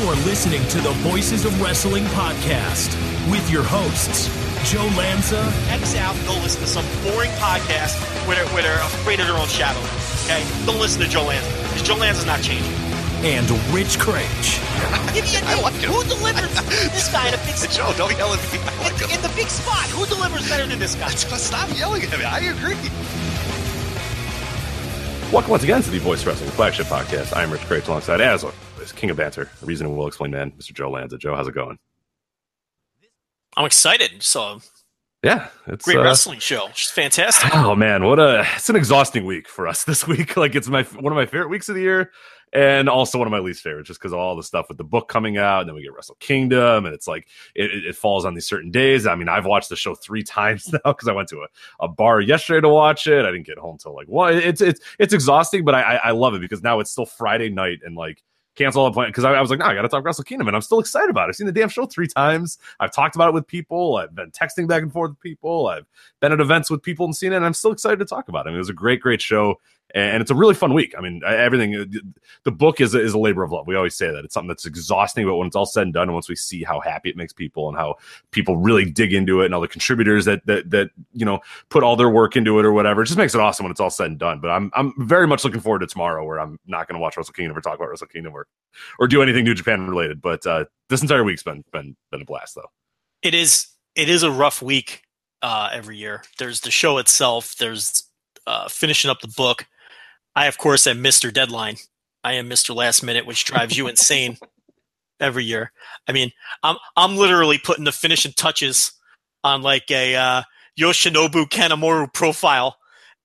You are listening to the Voices of Wrestling podcast with your hosts, Joe Lanza X out and go listen to some boring podcast where they're, where they're afraid of their own shadow. Okay? Don't listen to Joe Lanza because Joe Lanza's not changing. and Rich Kraetsch. Give me a I name. like him. Who delivers this guy in a big spot? Joe, don't yell at me. I like In, him. in the big spot, who delivers better than this guy? Stop yelling at me. I agree. Welcome once again to the Voice Wrestling Flagship Podcast. I'm Rich Kraetsch alongside, as King of Banter, a reason will explain man, Mr. Joe Lanza. Joe, how's it going? I'm excited. So Yeah, it's great uh, wrestling show. It's fantastic. Oh man, what a it's an exhausting week for us this week. Like it's my one of my favorite weeks of the year, and also one of my least favorites, just because of all the stuff with the book coming out, and then we get Wrestle Kingdom, and it's like it, it, falls on these certain days. I mean, I've watched the show three times now because I went to a, a bar yesterday to watch it. I didn't get home till like one. It's it's it's exhausting, but I I, I love it because now it's still Friday night and like cancel the plan because I, I was like, no, I got to talk Wrestle Kingdom, and I'm still excited about it. I've seen the damn show three times. I've talked about it with people. I've been texting back and forth with people. I've been at events with people and seen it, and I'm still excited to talk about it. I mean, it was a great, great show, and it's a really fun week. I mean, everything. The book is a, is a labor of love. We always say that it's something that's exhausting, but when it's all said and done, and once we see how happy it makes people and how people really dig into it, and all the contributors that that that you know put all their work into it or whatever, it just makes it awesome when it's all said and done. But I'm I'm very much looking forward to tomorrow, where I'm not going to watch Wrestle Kingdom or talk about Wrestle Kingdom or or do anything New Japan related. But uh, this entire week's been been been a blast, though. It is. It is a rough week uh, every year. There's the show itself. There's uh, finishing up the book. I, of course, am Mr. Deadline. I am Mr. Last Minute, which drives you insane every year. I mean, I'm I'm literally putting the finishing touches on like a uh, Yoshinobu Kanemaru profile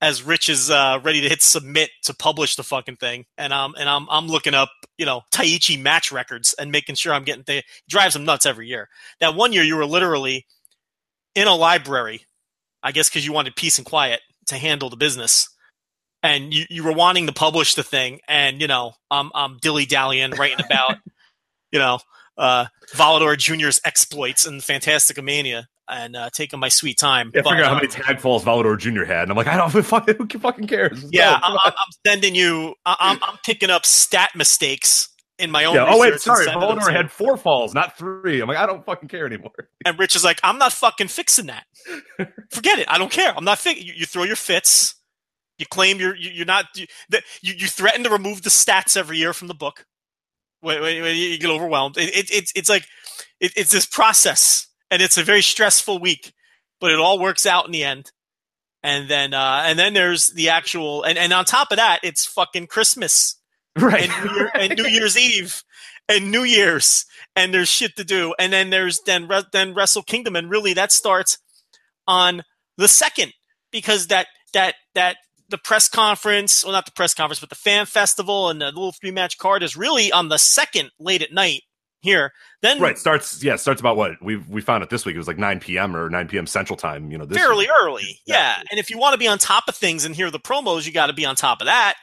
as Rich is uh, ready to hit submit to publish the fucking thing, and I'm and I'm I'm looking up you know Taiichi match records and making sure I'm getting the drives him nuts every year. That one year you were literally in a library, I guess because you wanted peace and quiet to handle the business. And you, you were wanting to publish the thing, and you know, I'm I'm dilly dallying, writing about, you know, uh, Volador Jr.'s exploits and Fantasticamania, and uh, taking my sweet time. Yeah, I But, figure out how many tag falls Volador Jr. had, and I'm like, I don't fucking who fucking cares? Let's yeah, go. I'm, I'm, sending you. I'm I'm picking up stat mistakes in my own. yeah. Oh wait, sorry, Volador had four falls, not three. I'm like, I don't fucking care anymore. And Rich is like, I'm not fucking fixing that. Forget it. I don't care. I'm not fi- you, you throw your fits. You claim you're you- you're not you, you threaten to remove the stats every year from the book. When, when, when you get overwhelmed, it, it, it's it's like it, it's this process, and it's a very stressful week, but it all works out in the end. And then uh, and then there's the actual and, and on top of that, it's fucking Christmas Right. and New, Year, and New Year's Eve and New Year's and there's shit to do and then there's then then Wrestle Kingdom and really that starts on the second because that that that the press conference well not the press conference but the fan festival and the little three match card is really on the second late at night here then right. Starts. Yeah. Starts about what we we found it this week. It was like 9 p.m. or 9 p.m. Central Time. You know, this fairly week. early. Yeah. And if you want to be on top of things and hear the promos, you got to be on top of that.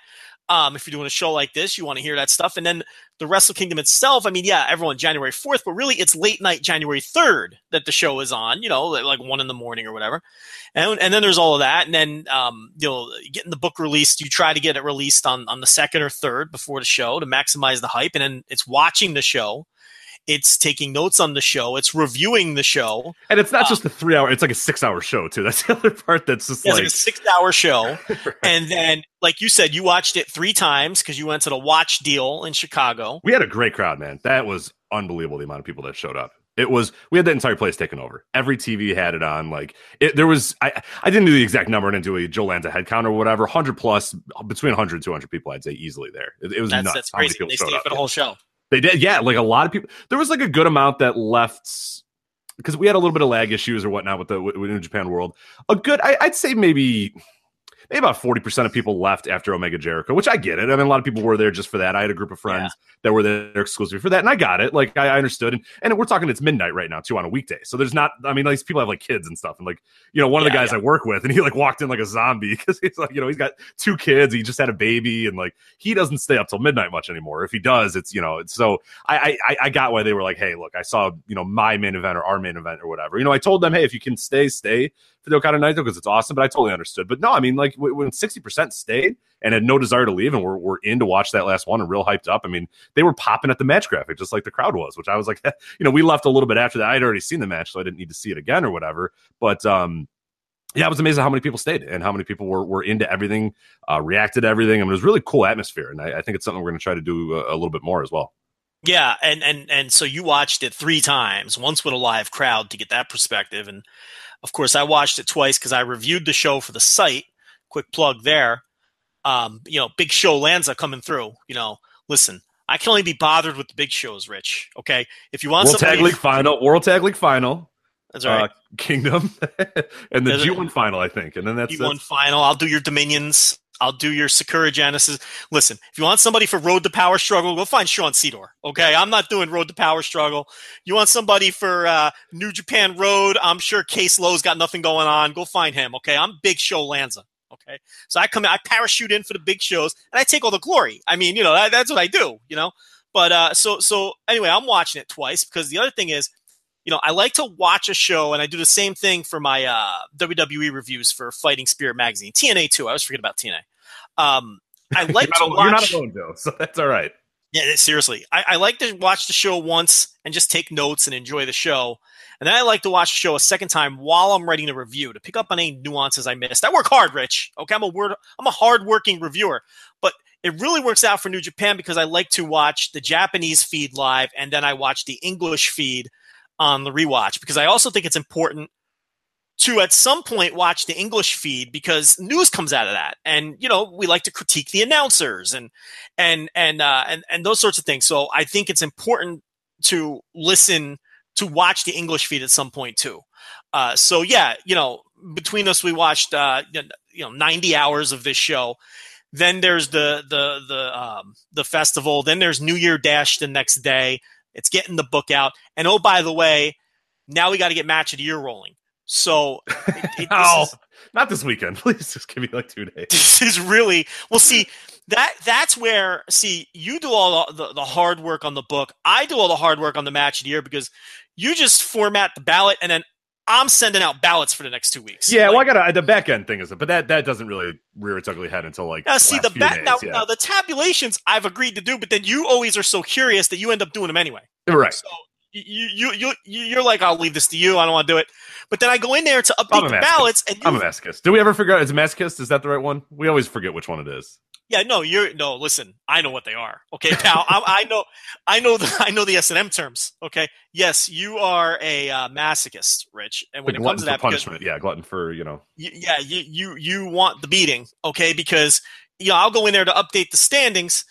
Um, if you're doing a show like this, you want to hear that stuff. And then the Wrestle Kingdom itself, I mean, yeah, everyone January 4th, but really it's late night January 3rd that the show is on, you know, like one in the morning or whatever. And, and then there's all of that. And then, um, you know, getting the book released, you try to get it released on, on the second or third before the show to maximize the hype. And then it's watching the show. It's taking notes on the show. It's reviewing the show. And it's not just um, a three hour. It's like a six hour show too. That's the other part. That's just like, like a six hour show. and then, like you said, you watched it three times because you went to the watch deal in Chicago. we had a great crowd, man. That was unbelievable. The amount of people that showed up. It was we had that entire place taken over. Every TV had it on. Like it, there was I I didn't do the exact number. I didn't do a Joe Lanza head count or whatever. Hundred plus between 100 and 200 people. I'd say easily there. It, it was That's nuts. that's crazy. They stayed up. for the whole show. They did, yeah. Like a lot of people. There was like a good amount that left because we had a little bit of lag issues or whatnot with the with New Japan World. A good, I, I'd say maybe maybe about forty percent of people left after Omega Jericho, which I get it. I mean, a lot of people were there just for that. I had a group of friends that were there exclusively for that, and I got it. Like I, I understood, and, and we're talking it's midnight right now too on a weekday, so there's not. I mean, these people have like kids and stuff, and like you know, one of the Yeah, guys I work with, and he like walked in like a zombie because he's like, you know, he's got two kids, he just had a baby, and like he doesn't stay up till midnight much anymore. If he does, it's you know, it's so I I I got why they were like, hey, look, I saw you know my main event or our main event or whatever. You know, I told them, hey, if you can stay, stay Okada Naito because it's awesome. But I totally understood. But no, I mean, like when sixty percent stayed and had no desire to leave, and we're we're in to watch that last one and real hyped up. I mean, they were popping at the match graphic just like the crowd was, which I was like, you know, we left a little bit after that. I had already seen the match, so I didn't need to see it again or whatever. But um, yeah, it was amazing how many people stayed and how many people were, were into everything, uh, reacted to everything. I mean, it was really cool atmosphere, and I, I think it's something we're going to try to do a, a little bit more as well. Yeah, and and and so you watched it three times, once with a live crowd to get that perspective, and of course I watched it twice because I reviewed the show for the site. Quick plug there. Um, you know, Big Show Lanza coming through. You know, listen, I can only be bothered with the big shows, Rich. Okay, if you want World somebody, Tag League final, World Tag League final, that's right. uh, Kingdom, and the There's a- G one final, I think, and then that's, G1 that's final. I'll do your Dominions. I'll do your Sakura Genesis. Listen, if you want somebody for Road to Power Struggle, go find Sean Sedor. Okay, I'm not doing Road to Power Struggle. You want somebody for uh, New Japan Road? I'm sure Case Lowe's got nothing going on. Go find him. Okay, I'm Big Show Lanza. Okay, so I come, I parachute in for the big shows, and I take all the glory. I mean, you know, that, that's what I do. You know, but uh, so so anyway, I'm watching it twice because the other thing is you know, I like to watch a show, and I do the same thing for my uh, WWE reviews for Fighting Spirit magazine, TNA too. I always forget about TNA. Um, I like you're, to al- you're watch. not alone, Joe, so that's all right. Yeah, seriously, I, I like to watch the show once and just take notes and enjoy the show, and then I like to watch the show a second time while I'm writing the review to pick up on any nuances I missed. I work hard, Rich. Okay, I'm a word. I'm a hard-working reviewer, but it really works out for New Japan because I like to watch the Japanese feed live, and then I watch the English feed on the rewatch because I also think it's important to at some point watch the English feed because news comes out of that, and you know we like to critique the announcers and and and uh, and and those sorts of things. So I think it's important to listen to watch the English feed at some point too. Uh, so yeah, you know, between us, we watched uh, you know 90 hours of this show. Then there's the the the um, the festival. Then there's New Year Dash the next day. It's getting the book out. And oh, by the way, now we got to get match of the year rolling. So it, it, Oh, is, not this weekend. Please just give me like two days. this is really well. See that that's where see you do all the, the, the hard work on the book. I do all the hard work on the match of the year because you just format the ballot and then I'm sending out ballots for the next two weeks. Yeah, Like, well, I got the back end thing is, but that that doesn't really rear its ugly head until like Now, see the few ba- days, now, yeah. now the tabulations I've agreed to do, but then you always are so curious that you end up doing them anyway. right. So you you you you- you're like, I'll leave this to you. I don't want to do it. But then I go in there to update the masochist. ballots, and you, I'm a masochist. Do we ever figure out is a masochist? Is that the right one? We always forget which one it is. Yeah, no, you're no. Listen, I know what they are. Okay, pal. I, I know, I know the I know the S and M terms. Okay, yes, you are a uh, masochist, Rich. And when The it comes to that, for because punishment. Yeah, glutton for you know. you, yeah, you you you want the beating, okay? Because you know I'll go in there to update the standings,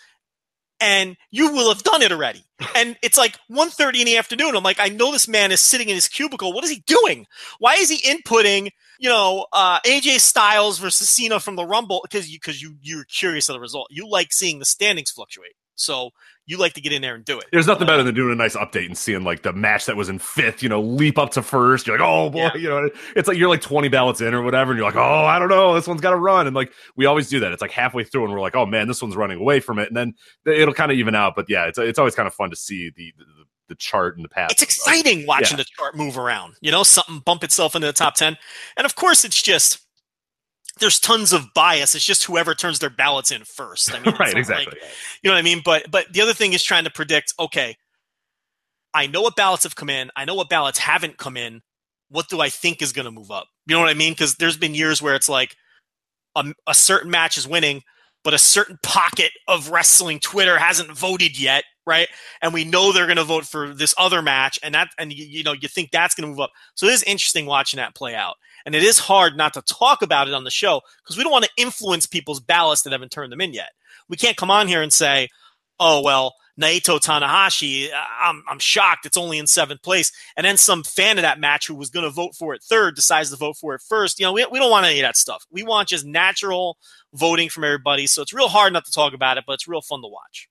and you will have done it already. And it's like 1.30 in the afternoon. I'm like, I know this man is sitting in his cubicle. What is he doing? Why is he inputting? You know, uh, AJ Styles versus Cena from the Rumble because you because you you're curious of the result. You like seeing the standings fluctuate, so you like to get in there and do it. There's nothing better than doing a nice update and seeing like the match that was in fifth, you know, leap up to first. You're like, oh boy, Yeah. you know, it's like you're like 20 ballots in or whatever, and you're like, oh, I don't know, this one's got to run, and like we always do that. It's like halfway through, and we're like, oh man, this one's running away from it, and then it'll kind of even out. But yeah, it's it's always kind of fun to see the the, the chart and the path. It's exciting watching Yeah. the chart move around. You know, something bump itself into the top ten, and of course, it's just there's tons of bias. It's just whoever turns their ballots in first. I mean, right, exactly. like- you know what I mean? But but the other thing is trying to predict. Okay, I know what ballots have come in. I know what ballots haven't come in. What do I think is going to move up? You know what I mean? Because there's been years where it's like a, a certain match is winning, but a certain pocket of wrestling Twitter hasn't voted yet, right? And we know they're going to vote for this other match, and that, and you, you know, you think that's going to move up. So it is interesting watching that play out, and it is hard not to talk about it on the show because we don't want to influence people's ballots that haven't turned them in yet. We can't come on here and say, "Oh well." Naito Tanahashi, I'm, I'm shocked it's only in seventh place. And then some fan of that match who was going to vote for it third decides to vote for it first. You know, we, we don't want any of that stuff. We want just natural voting from everybody. So it's real hard not to talk about it, but it's real fun to watch.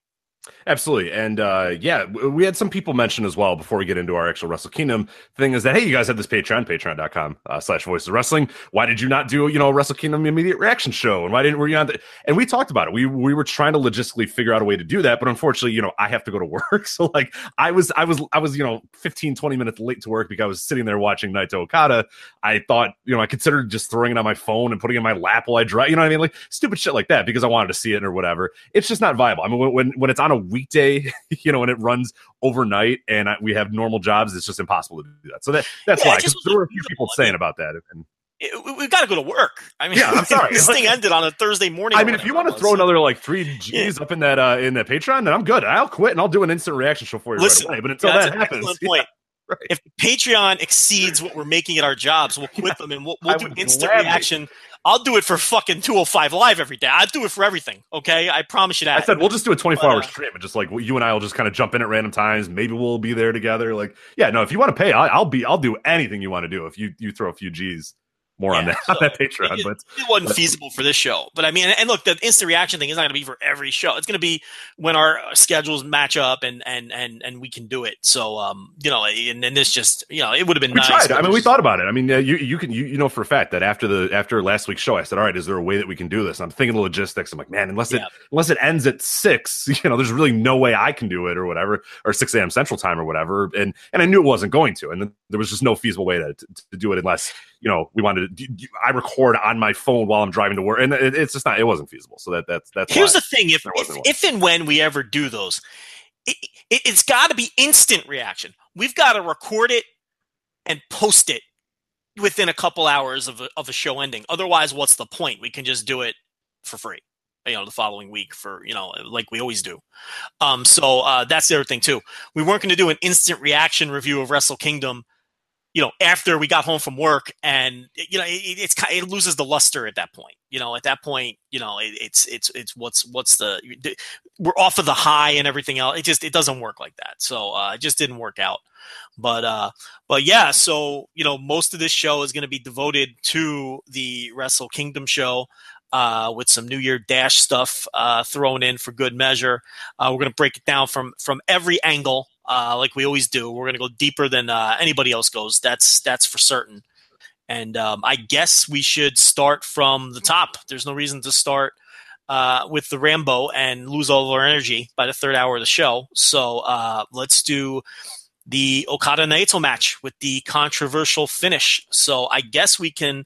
Absolutely. And uh, yeah, we had some people mention as well before we get into our actual Wrestle Kingdom thing is that, hey, you guys have this Patreon, patreon.com uh, slash voices wrestling. Why did you not do, you know, Wrestle Kingdom immediate reaction show? And why didn't you on the, and we talked about it. We, we were trying to logistically figure out a way to do that. But unfortunately, you know, I have to go to work. So like I was, I was, I was, you know, 15, 20 minutes late to work because I was sitting there watching Naito Okada. I thought, you know, I considered just throwing it on my phone and putting it in my lap while I drive, you know what I mean? Like stupid shit like that because I wanted to see it or whatever. It's just not viable. I mean, when, when it's on a weekday, you know, and it runs overnight and I, we have normal jobs, it's just impossible to do that. So that that's Yeah, why just there were a few people. Saying about that. And we- we've got to go to work. I mean, Yeah, I'm sorry. this thing ended on a Thursday morning. I mean, if you want to throw another like three G's up in that uh in that Patreon, then I'm good. I'll quit and I'll do an instant reaction show for you Listen, right away. But until that happens, yeah, point. Right. If Patreon exceeds what we're making at our jobs, we'll quit them and we'll, we'll do instant reaction. I'll do it for fucking 205 live every day. I'll do it for everything. Okay, I promise you that. I said we'll just do a 24 hour uh, stream and just like you and I will just kind of jump in at random times. Maybe we'll be there together. Like, yeah, no, if you want to pay, I'll, I'll be, I'll do anything you want to do. If you you throw a few G's more on Yeah, that on that Patreon, it, but it wasn't but- feasible for this show. But I mean, and look, the instant reaction thing is not going to be for every show. It's going to be when our schedules match up and and and and we can do it. So, um, you know, and, and this just, you know, it would have been we nice. tried. I mean, we thought about it. I mean, uh, you you can you, you know for a fact that after the after last week's show, I said, all right, is there a way that we can do this? And I'm thinking the logistics. I'm like, man, unless it Yeah. unless it ends at six, you know, there's really no way I can do it or whatever, or six a.m. Central Time or whatever. And and I knew it wasn't going to, and then there was just no feasible way to, to, to do it unless you know we wanted to. I record on my phone while I'm driving to work, and it, it's just not. It wasn't feasible. So that that's that's Here's the thing: if if, if and when we ever do those, it, it, it's got to be instant reaction. We've got to record it and post it within a couple hours of a, of a show ending. Otherwise, what's the point? We can just do it for free, you know, the following week for you know, like we always do. Um, so uh, that's the other thing too. We weren't going to do an instant reaction review of Wrestle Kingdom. You know, after we got home from work, and you know, it, it's it loses the luster at that point. You know, at that point, you know, it, it's it's it's what's what's the we're off of the high and everything else. It just it doesn't work like that. So uh, it just didn't work out. But uh, but yeah, so you know, most of this show is going to be devoted to the Wrestle Kingdom show. Uh, with some New Year Dash stuff uh, thrown in for good measure, uh, we're going to break it down from from every angle, uh, like we always do. We're going to go deeper than uh, anybody else goes. That's that's for certain. And um, I guess we should start from the top. There's no reason to start uh, with the Rambo and lose all of our energy by the third hour of the show. So uh, let's do the Okada Naito match with the controversial finish. So I guess we can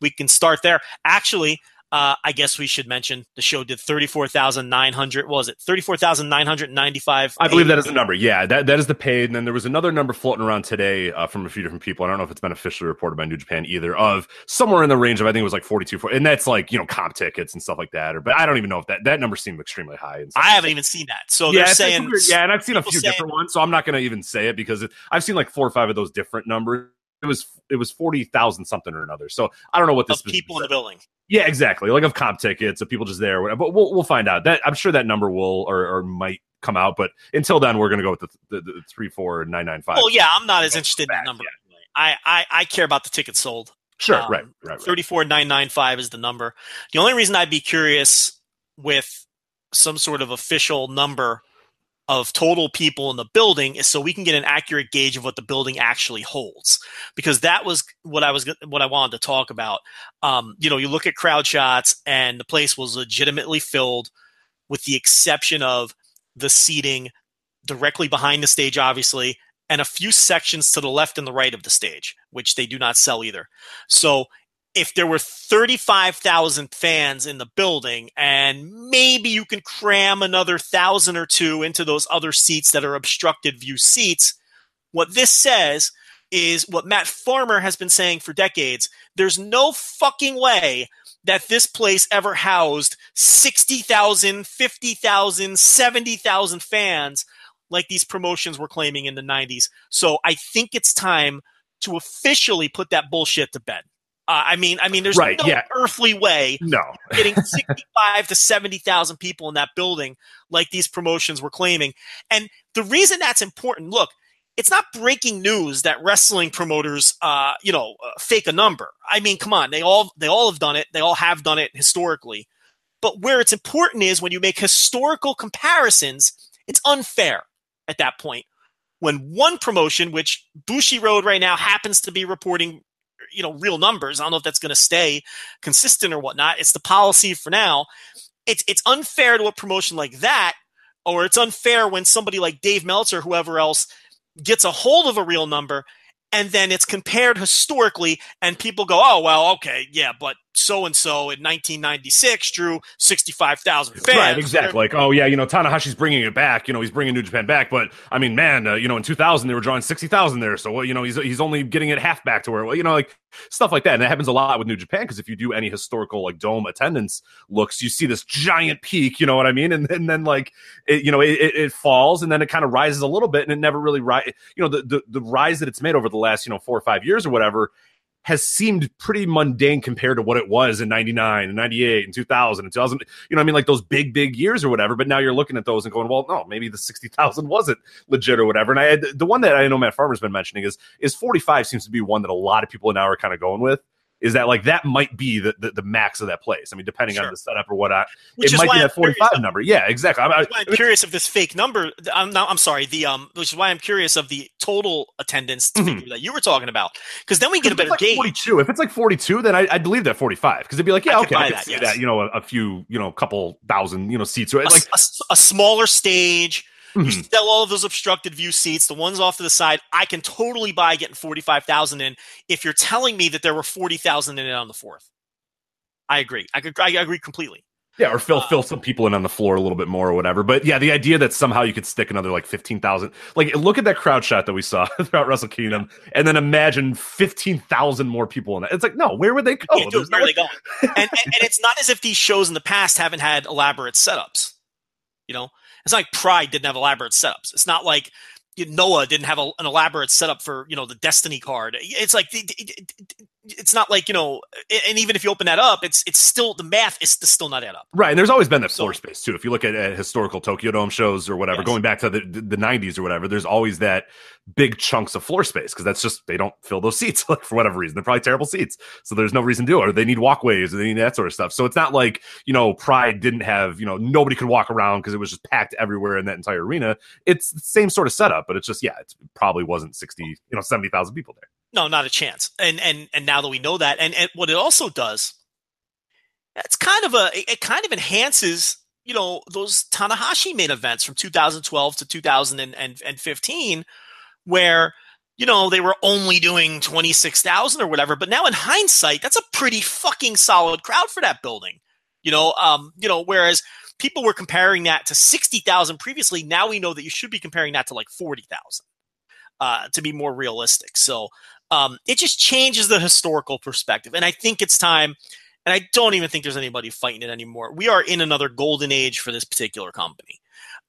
we can start there. Actually, uh, I guess we should mention the show did thirty four thousand nine hundred. Was it thirty four thousand nine hundred ninety five? I believe that is the number. Yeah, that, that is the paid. And then there was another number floating around today uh, from a few different people. I don't know if it's been officially reported by New Japan either, of somewhere in the range of I think it was like 42, 40, and that's like you know comp tickets and stuff like that. Or but I don't even know if that that number seemed extremely high. And. I haven't even seen that. So yeah, they're saying yeah, and I've seen a few saying- different ones, so I'm not going to even say it because it, I've seen like four or five of those different numbers. It was it was forty thousand something or another. So I don't know what this of people in the building. Yeah, exactly. Like of comp tickets, of people just there. whatever. But we'll we'll find out. That I'm sure that number will or, or might come out. But until then, we're going to go with the, the, the three four nine nine five. Well, yeah, I'm not as interested in back, the number. I, I I care about the tickets sold. sure, um, right, right, right. Thirty four nine nine five is the number. The only reason I'd be curious with some sort of official number of total people in the building is so we can get an accurate gauge of what the building actually holds because that was what I was what I wanted to talk about. Um, you know, you look at crowd shots and the place was legitimately filled, with the exception of the seating directly behind the stage, obviously, and a few sections to the left and the right of the stage, which they do not sell either. So if there were 35,000 fans in the building and maybe you can cram another thousand or two into those other seats that are obstructed view seats, what this says is what Matt Farmer has been saying for decades. There's no fucking way that this place ever housed 60,000, 50,000, 70,000 fans like these promotions were claiming in the 90s. So I think it's time to officially put that bullshit to bed. Uh, I mean, I mean, there's Right, no yeah. earthly way No, getting 65 to 70,000 people in that building like these promotions were claiming. And the reason that's important, look, it's not breaking news that wrestling promoters, uh, you know, uh, fake a number. I mean, come on, they all they all have done it. They all have done it historically. But where it's important is when you make historical comparisons, it's unfair at that point. When one promotion, which Bushiroad right now happens to be reporting, you know, real numbers. I don't know if that's going to stay consistent or whatnot. It's the policy for now. It's it's unfair to a promotion like that, or it's unfair when somebody like Dave Meltzer, whoever else, gets a hold of a real number and then it's compared historically and people go oh well okay yeah but so and so in 1996 drew 65,000 fans right, exactly. Like, oh yeah, you know, Tanahashi's bringing it back. You know, he's bringing New Japan back. But I mean, man, uh, you know, in 2000 they were drawing 60,000 there. So, well, you know, he's he's only getting it half back to where, well, you know, like stuff like that. And that happens a lot with New Japan because if you do any historical like dome attendance looks, you see this giant peak. You know what I mean? And, and then like, it, you know, it, it, it falls and then it kind of rises a little bit and it never really rise. You know, the, the the rise that it's made over the last you know four or five years or whatever has seemed pretty mundane compared to what it was in 99 and 98 and 2000 and 2000 you know i mean like those big big years or whatever but now you're looking at those and going well no maybe the 60000 wasn't legit or whatever. And i had the one that i know matt farmer's been mentioning is is 45 seems to be one that a lot of people now are kind of going with is that like that might be the, the, the max of that place i mean depending Sure. on the setup or whatnot Which it might be I'm that 45 number yeah exactly I, I, I'm curious if this fake number. I'm not, I'm sorry. The um, which is why I'm curious of the total attendance Mhm. figure that you were talking about, because then we get a better like gauge. 42. If it's like 42, then I, I'd believe that 45 because it'd be like, yeah, I okay, I that, see yes. that. You know, a, a few, you know, couple thousand, you know, seats. Right? a, Like, a a smaller stage. You Mhm. sell all of those obstructed view seats, the ones off to the side. I can totally buy getting forty five thousand in. If you're telling me that there were forty thousand in it on the fourth, I agree. I could. I agree completely. yeah, or fill uh, fill some people in on the floor a little bit more or whatever. But yeah, the idea that somehow you could stick another like 15,000, like look at that crowd shot that we saw throughout Wrestle Kingdom, and then imagine 15,000 more people in that. It's like, no, where would they go? Yeah, dude, There's no are they going? and, and and it's not as if these shows in the past haven't had elaborate setups. You know, it's not like Pride didn't have elaborate setups. It's not like Noah didn't have a, an elaborate setup for you know the Destiny card. It's like it's not like you know, and even if you open that up, it's it's still the math is still not add up. Right, and there's always been that So- floor space too. If you look at, at historical Tokyo Dome shows or whatever, Yes. going back to the, the the 90s or whatever, there's always that big chunks of floor space because that's just they don't fill those seats like for whatever reason. They're probably terrible seats, so there's no reason to do it. Or they need walkways or they need that sort of stuff. So it's not like you know Pride didn't have you know nobody could walk around because it was just packed everywhere in that entire arena. It's the same sort of setup, but it's just yeah, it probably wasn't 60 you know 70,000 people there. No, not a chance. And and and now that we know that, and, and what it also does, it's kind of a it kind of enhances you know those Tanahashi main events from 2012 to 2015, where you know they were only doing 26,000 or whatever. But now in hindsight, that's a pretty fucking solid crowd for that building. You know, um, you know, whereas people were comparing that to 60,000 previously, now we know that you should be comparing that to like 40,000 uh, to be more realistic. So um, it just changes the historical perspective. And I think it's time, and I don't even think there's anybody fighting it anymore. We are in another golden age for this particular company.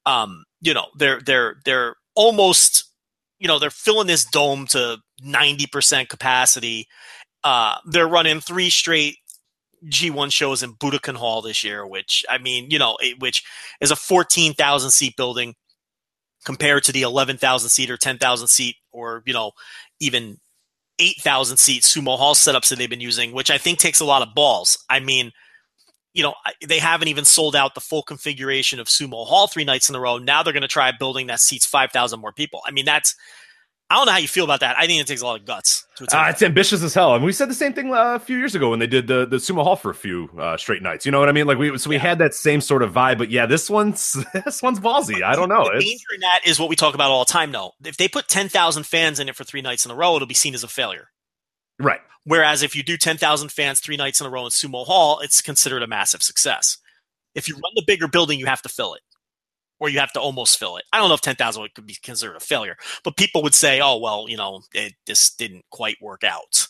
Um, you know, they're they're they're almost, you know, they're filling this dome to 90% capacity. Uh, they're running three straight G1 shows in Budokan Hall this year, which I mean, you know, it, which is a 14,000 seat building compared to the 11,000 seat or 10,000 seat or, you know, even 8,000 seat sumo hall setups that they've been using, which I think takes a lot of balls. I mean, you know, they haven't even sold out the full configuration of sumo hall three nights in a row. Now they're going to try building that seats 5,000 more people. I mean, that's, I don't know how you feel about that. I think it takes a lot of guts to Uh, it's ambitious as hell, and we said the same thing uh, a few years ago when they did the the sumo hall for a few uh, straight nights. You know what I mean? Like we so we had that same sort of vibe, but yeah, this one's this one's ballsy. I don't know. The It's, danger in that is what we talk about all the time, though. If they put 10,000 fans in it for three nights in a row, it'll be seen as a failure. right. Whereas if you do 10,000 fans three nights in a row in Sumo Hall, it's considered a massive success. If you run the bigger building, you have to fill it, or you have to almost fill it. I don't know if 10,000 would could be considered a failure, but people would say, "Oh, well, you know, it, this didn't quite work out."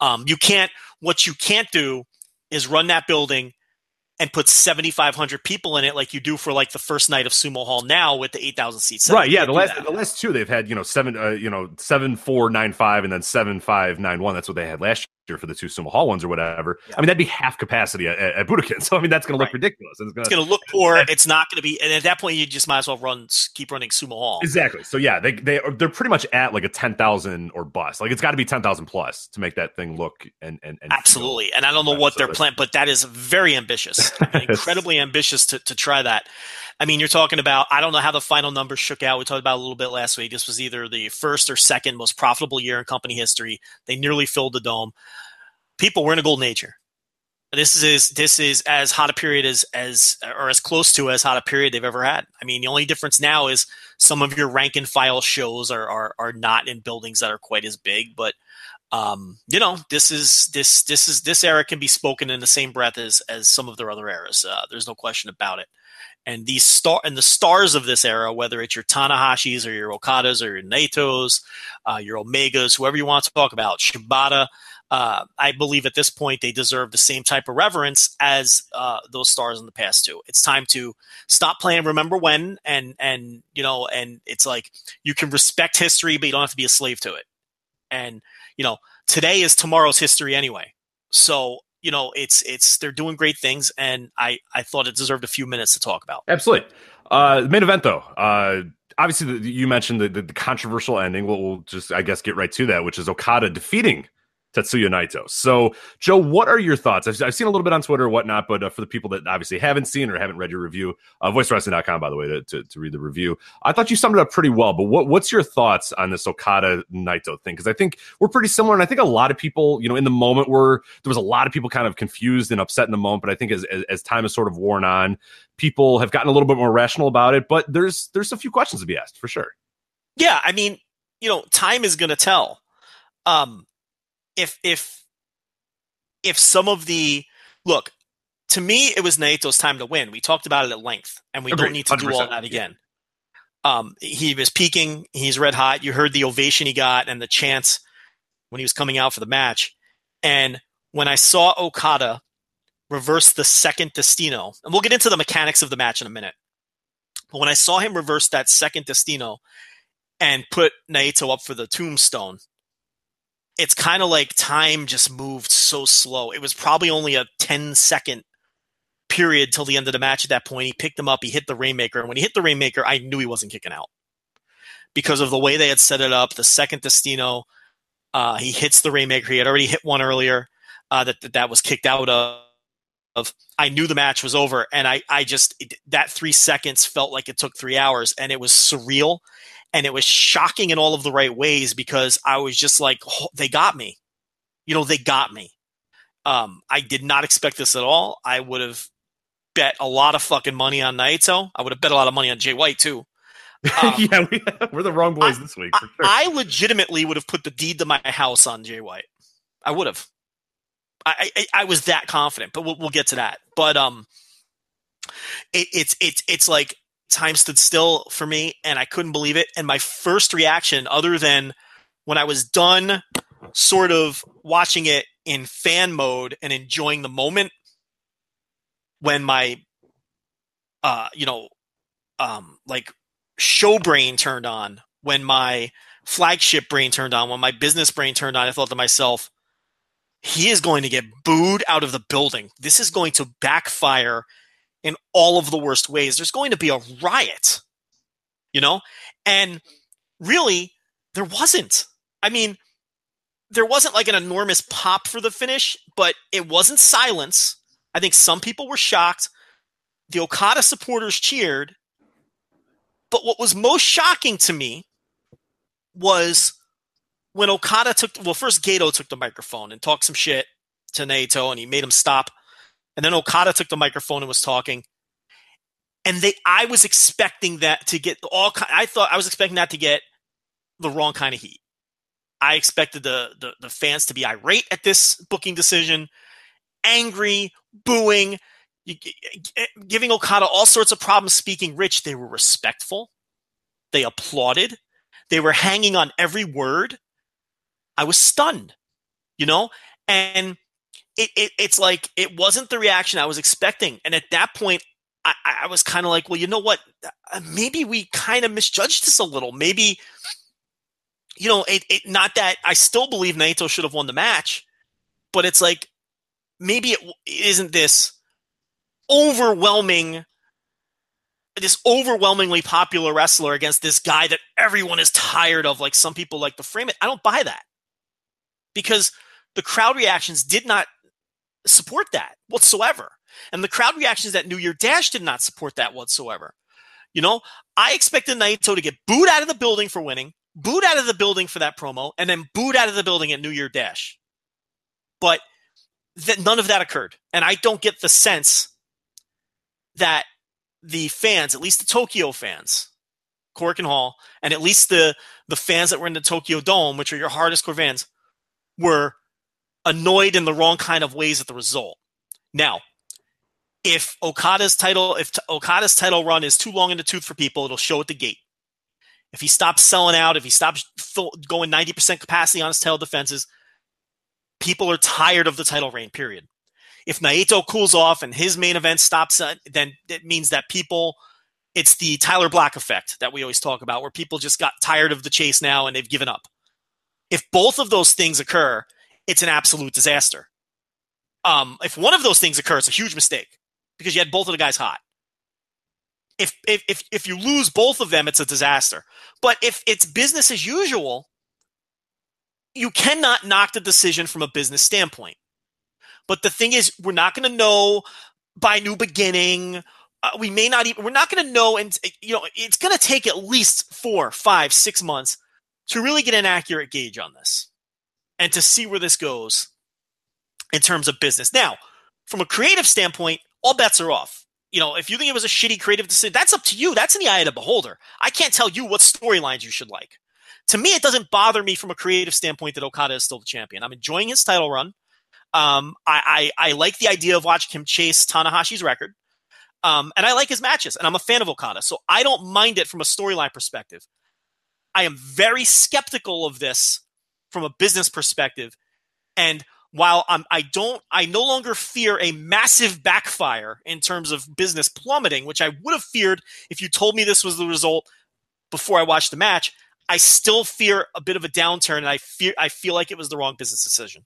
Um, you can't. What you can't do is run that building and put 7,500 people in it like you do for like the first night of Sumo Hall now with the 8,000 seats. right. Yeah. The last, the last two they've had, you know, seven, uh, you know, seven, four, nine, five, and then seven, five, nine, one. That's what they had last year for the two Sumo Hall ones or whatever. Yeah. I mean, that'd be half capacity at, at Budokan. So, I mean, that's going to look ridiculous. It's going to look poor. It's not going to be, and at that point, you just might as well run, keep running Sumo Hall. Exactly. So, yeah, they, they, they're pretty much at like a 10,000 or bust. Like, it's got to be 10,000 plus to make that thing look and, and, and absolutely. And I don't know what so they're planning, but that is very ambitious, incredibly ambitious to, to try that. I mean, you're talking about, I don't know how the final numbers shook out. We talked about a little bit last week. This was either the first or second most profitable year in company history. They nearly filled the dome. People were in a golden age here. This is this is as hot a period as as or as close to as hot a period they've ever had. I mean, the only difference now is some of your rank and file shows are are, are not in buildings that are quite as big, but um, you know, this is this this is this era can be spoken in the same breath as as some of their other eras. Uh, there's no question about it. And these star and the stars of this era, whether it's your Tanahashis or your Okadas or your Naitos, uh, your Omegas, whoever you want to talk about, Shibata, uh, I believe at this point they deserve the same type of reverence as uh, those stars in the past too. It's time to stop playing Remember When, and and you know, and it's like you can respect history, but you don't have to be a slave to it. And you know, today is tomorrow's history anyway. So you know, it's it's they're doing great things, and I I thought it deserved a few minutes to talk about. Absolutely. Uh, main event though. Uh, obviously, the, you mentioned the, the, the controversial ending. We'll, we'll just I guess get right to that, which is Okada defeating Tetsuya Naito. So, Joe, what are your thoughts? I've, I've seen a little bit on Twitter or whatnot, but uh, for the people that obviously haven't seen or haven't read your review, uh, voicewrestling.com, by the way, to, to, to, read the review, I thought you summed it up pretty well. But what, what's your thoughts on this Okada Naito thing? Because I think we're pretty similar. And I think a lot of people, you know, in the moment were, there was a lot of people kind of confused and upset in the moment. But I think as, as, as time has sort of worn on, people have gotten a little bit more rational about it. But there's, there's a few questions to be asked for sure. Yeah. I mean, you know, time is going to tell. Um, if, if, if some of the look to me it was Naito's time to win. We talked about it at length, and we Agreed, don't need to do all that again. Um, he was peaking. He's red hot. You heard the ovation he got and the chants when he was coming out for the match. And when I saw Okada reverse the second Destino, and we'll get into the mechanics of the match in a minute. But when I saw him reverse that second Destino and put Naito up for the tombstone, it's kind of like time just moved so slow. It was probably only a 10 second period till the end of the match at that point. He picked him up, he hit the Rainmaker, and when he hit the Rainmaker, I knew he wasn't kicking out because of the way they had set it up. The second Destino, uh, he hits the Rainmaker. He had already hit one earlier uh, that, that, that was kicked out of. Of I knew the match was over, and I I just that three seconds felt like it took three hours, and it was surreal and it was shocking in all of the right ways because I was just like, oh, they got me. You know, they got me. Um, I did not expect this at all. I would have bet a lot of fucking money on Naito. I would have bet a lot of money on Jay White too. Um, yeah, we, are the wrong boys I, this week. Sure. I, I, legitimately would have put the deed to my house on Jay White. I would have. I, I, I was that confident, but we'll, we'll get to that. But um, it, it's it's it's like time stood still for me and I couldn't believe it. And my first reaction, other than when I was done sort of watching it in fan mode and enjoying the moment, when my, uh, you know, um, like show brain turned on, when my flagship brain turned on, when my business brain turned on, I thought to myself, he is going to get booed out of the building. This is going to backfire in all of the worst ways. There's going to be a riot, you know? And really, there wasn't. I mean, there wasn't like an enormous pop for the finish, but it wasn't silence. I think some people were shocked. The Okada supporters cheered. But what was most shocking to me was when Okada took, well, first Gedo took the microphone and talked some shit to Naito and he made him stop and then Okada took the microphone and was talking. And they, I was expecting that to get all. I thought I was expecting that to get the wrong kind of heat. I expected the, the, the fans to be irate at this booking decision, angry, booing, giving Okada all sorts of problems speaking rich. They were respectful. They applauded. They were hanging on every word. I was stunned, you know? And it, it it's like it wasn't the reaction I was expecting. And at that point, I, I was kind of like, well, you know what? Uh, maybe we kind of misjudged this a little. Maybe, you know, it, it not that I still believe Naito should have won the match, but it's like maybe it isn't this overwhelming this overwhelmingly popular wrestler against this guy that everyone is tired of like some people like to frame it i don't buy that because the crowd reactions did not support that whatsoever. And the crowd reactions at new year dash did not support that whatsoever. You know i expected naito to get booed out of the building for winning booed out of the building for that promo and then booed out of the building at new year dash. But that none of that occurred. And i don't get the sense that the fans, at least the Tokyo fans, Korakuen Hall, and at least the the fans that were in the Tokyo Dome, which are your hardest core fans, were annoyed in the wrong kind of ways at the result. Now, if Okada's title, if Okada's title run is too long in the tooth for people, it'll show at the gate. If he stops selling out, if he stops going 90% capacity on his title defenses, people are tired of the title reign, period. If Naito cools off and his main event stops, uh, then it means that people, it's the Tyler Black effect that we always talk about, where people just got tired of the chase now and they've given up. If both of those things occur, it's an absolute disaster. Um, if one of those things occurs, it's a huge mistake because you had both of the guys hot. If, if if if you lose both of them, it's a disaster. But if it's business as usual, you cannot knock the decision from a business standpoint. But the thing is, we're not going to know by new beginning. Uh, we may not even, we're not going to know. And, you know, it's going to take at least four, five, six months to really get an accurate gauge on this and to see where this goes in terms of business. Now, from a creative standpoint, all bets are off. You know, if you think it was a shitty creative decision, that's up to you. That's in the eye of the beholder. I can't tell you what storylines you should like. To me, it doesn't bother me from a creative standpoint that Okada is still the champion. I'm enjoying his title run. Um, I, I, I like the idea of watching him chase Tanahashi's record. Um, and I like his matches, and I'm a fan of Okada, so I don't mind it from a storyline perspective. I am very skeptical of this from a business perspective, and while I'm, I don't, I no longer fear a massive backfire in terms of business plummeting, which I would have feared if you told me this was the result before I watched the match. I still fear a bit of a downturn, and I fear, I feel like it was the wrong business decision.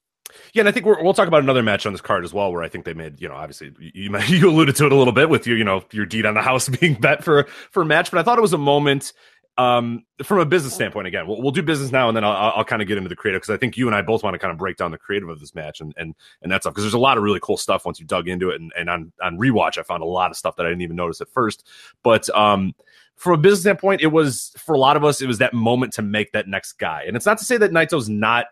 Yeah, and I think we will talk about another match on this card as well, where I think they made, you know, obviously you you alluded to it a little bit with your, you know, your deed on the house being bet for for a match, but I thought it was a moment um, from a business standpoint. Again, we'll, we'll do business now, and then I'll, I'll kind of get into the creative because I think you and I both want to kind of break down the creative of this match and and and that's up because there's a lot of really cool stuff once you dug into it, and, and on on rewatch, I found a lot of stuff that I didn't even notice at first, but um from a business standpoint, it was for a lot of us, it was that moment to make that next guy. And it's not to say that Naito's not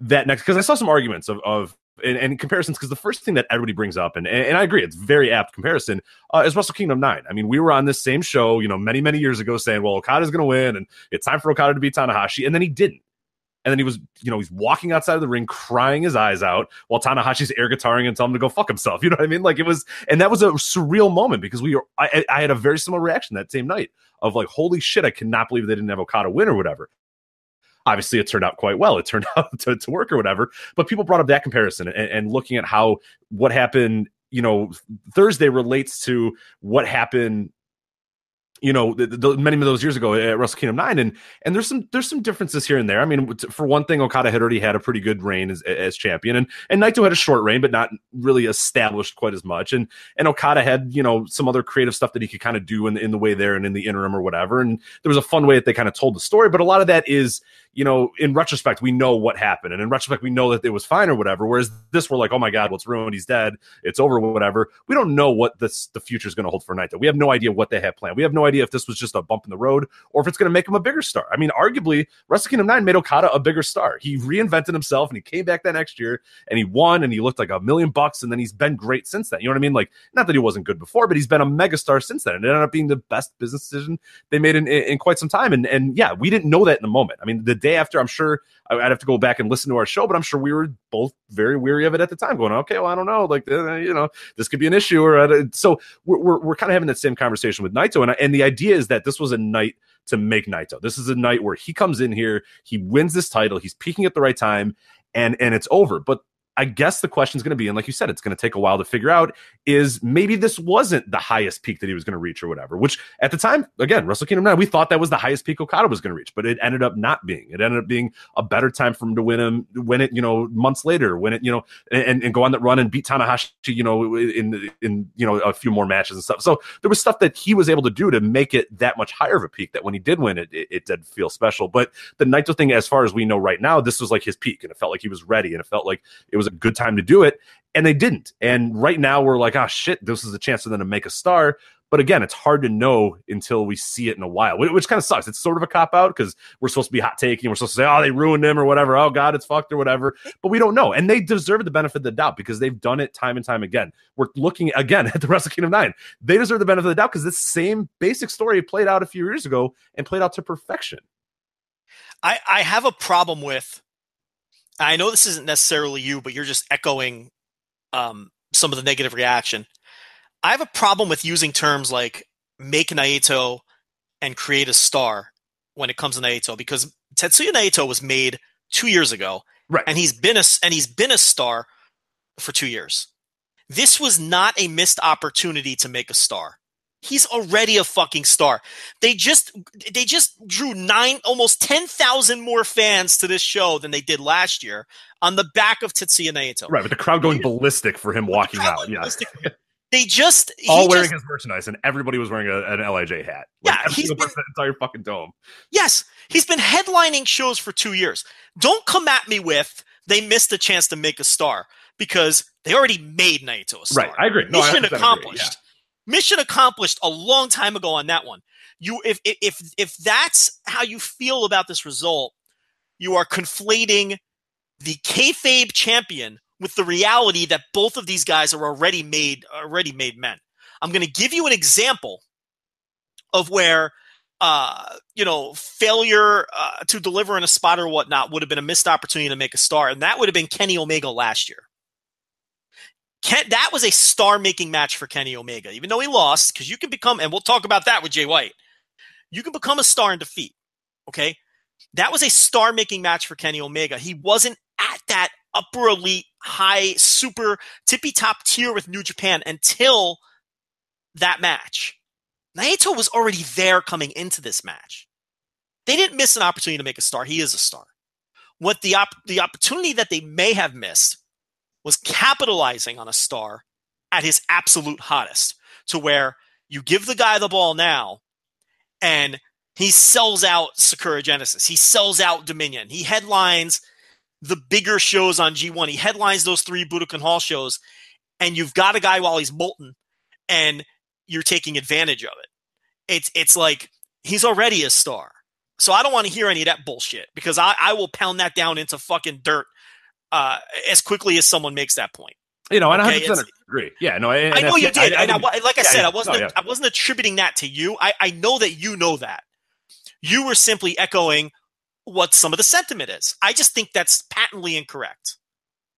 that next because I saw some arguments of of and, and comparisons because the first thing that everybody brings up and, and, I agree it's very apt comparison uh, is Wrestle Kingdom 9 I mean we were on this same show you know many many years ago saying well Okada's going to win and it's time for Okada to beat Tanahashi and then he didn't. And then he was you know he's walking outside of the ring crying his eyes out while Tanahashi's air guitaring and telling him to go fuck himself you know what I mean? Like it was and that was a surreal moment because we were I, I had a very similar reaction that same night of like holy shit I cannot believe they didn't have Okada win or whatever obviously it turned out quite well. It turned out to, to work or whatever. But people brought up that comparison and, and looking at how what happened, you know, Thursday relates to what happened you know, the, the, many of those years ago at Wrestle Kingdom Nine, and and there's some there's some differences here and there. I mean, for one thing, Okada had already had a pretty good reign as, as champion, and and Naito had a short reign, but not really established quite as much. And and Okada had you know some other creative stuff that he could kind of do in in the way there and in the interim or whatever. And there was a fun way that they kind of told the story, but a lot of that is you know, in retrospect, we know what happened, and in retrospect, we know that it was fine or whatever. Whereas this, we're like, oh my god, what's ruined? He's dead. It's over. Whatever. We don't know what this the future is going to hold for Naito. We have no idea what they have planned. We have no idea if this was just a bump in the road or if it's going to make him a bigger star. I mean, arguably, Wrestle Kingdom 9 made Okada a bigger star. He reinvented himself and he came back that next year and he won and he looked like a million bucks and then he's been great since then. You know what I mean? Like, not that he wasn't good before, but he's been a megastar since then. And it ended up being the best business decision they made in, in, in quite some time. And, and yeah, we didn't know that in the moment. I mean, the day after, I'm sure I'd have to go back and listen to our show, but I'm sure we were both very weary of it at the time going, okay, well, I don't know. Like, uh, you know, this could be an issue. Or uh, so we're, we're, we're kind of having that same conversation with Naito. And, and the idea is that this was a night to make Naito. This is a night where he comes in here, he wins this title, he's peaking at the right time, and and it's over. But I guess the question is going to be, and like you said, it's going to take a while to figure out is maybe this wasn't the highest peak that he was going to reach or whatever, which at the time, again, Wrestle Kingdom 9, we thought that was the highest peak Okada was going to reach, but it ended up not being. It ended up being a better time for him to win him, win it, you know, months later, win it, you know, and, and go on that run and beat Tanahashi, you know, in, in, you know, a few more matches and stuff. So there was stuff that he was able to do to make it that much higher of a peak that when he did win it, it, it did feel special. But the Naito thing, as far as we know right now, this was like his peak and it felt like he was ready and it felt like it was a good time to do it and they didn't. And right now we're like, oh shit, this is a chance for them to make a star. But again, it's hard to know until we see it in a while, which, which kind of sucks. It's sort of a cop out because we're supposed to be hot taking. We're supposed to say, oh, they ruined him or whatever. Oh, God, it's fucked or whatever. But we don't know. And they deserve the benefit of the doubt because they've done it time and time again. We're looking again at the Wrestle Kingdom 9. They deserve the benefit of the doubt because this same basic story played out a few years ago and played out to perfection. I, I have a problem with I know this isn't necessarily you, but you're just echoing um, some of the negative reaction. I have a problem with using terms like make Naito and create a star when it comes to Naito because Tetsuya Naito was made two years ago, right? And he's been a and he's been a star for two years. This was not a missed opportunity to make a star. He's already a fucking star. They just they just drew nine almost 10,000 more fans to this show than they did last year on the back of Tetsuya Naito. Right, with the crowd going ballistic for him walking out. Yeah. They just all wearing just, his merchandise, and everybody was wearing a, an LIJ hat. Like yeah, he's been, the entire fucking dome. Yes, he's been headlining shows for two years. Don't come at me with they missed a chance to make a star because they already made Naito a star. Right, I agree. No, Mission accomplished. Agree, yeah. Mission accomplished a long time ago on that one. You, if if if that's how you feel about this result, you are conflating the kayfabe champion with the reality that both of these guys are already made already made men. I'm going to give you an example of where uh, you know failure uh, to deliver in a spot or whatnot would have been a missed opportunity to make a star, and that would have been Kenny Omega last year. Ken, that was a star making match for Kenny Omega, even though he lost, because you can become, and we'll talk about that with Jay White. You can become a star in defeat. Okay. That was a star making match for Kenny Omega. He wasn't at that upper elite, high, super tippy top tier with New Japan until that match. Naito was already there coming into this match. They didn't miss an opportunity to make a star. He is a star. What the op- the opportunity that they may have missed was capitalizing on a star at his absolute hottest to where you give the guy the ball now and he sells out Sakura Genesis. He sells out Dominion. He headlines the bigger shows on G1. He headlines those three Budokan Hall shows, and you've got a guy while he's molten, and you're taking advantage of it. It's it's like he's already a star. So I don't want to hear any of that bullshit because I, I will pound that down into fucking dirt uh, as quickly as someone makes that point. You know, and okay, I agree. Yeah, no, I know you did, I, I, and I, like I yeah, said, I wasn't, no, yeah. I wasn't attributing that to you. I, I know that you know that. You were simply echoing what some of the sentiment is. I just think that's patently incorrect.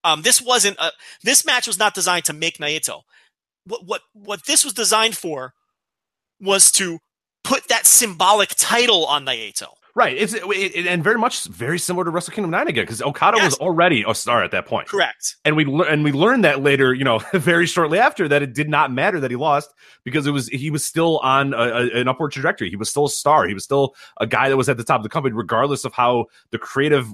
Um, this wasn't a, this match was not designed to make Naito. What what what this was designed for was to put that symbolic title on Naito. Right. It's it, it, and very much very similar to Wrestle Kingdom 9 again because Okada yes. was already a star at that point. Correct. And we and we learned that later, you know, very shortly after that it did not matter that he lost because it was he was still on a, a, an upward trajectory. He was still a star. He was still a guy that was at the top of the company regardless of how the creative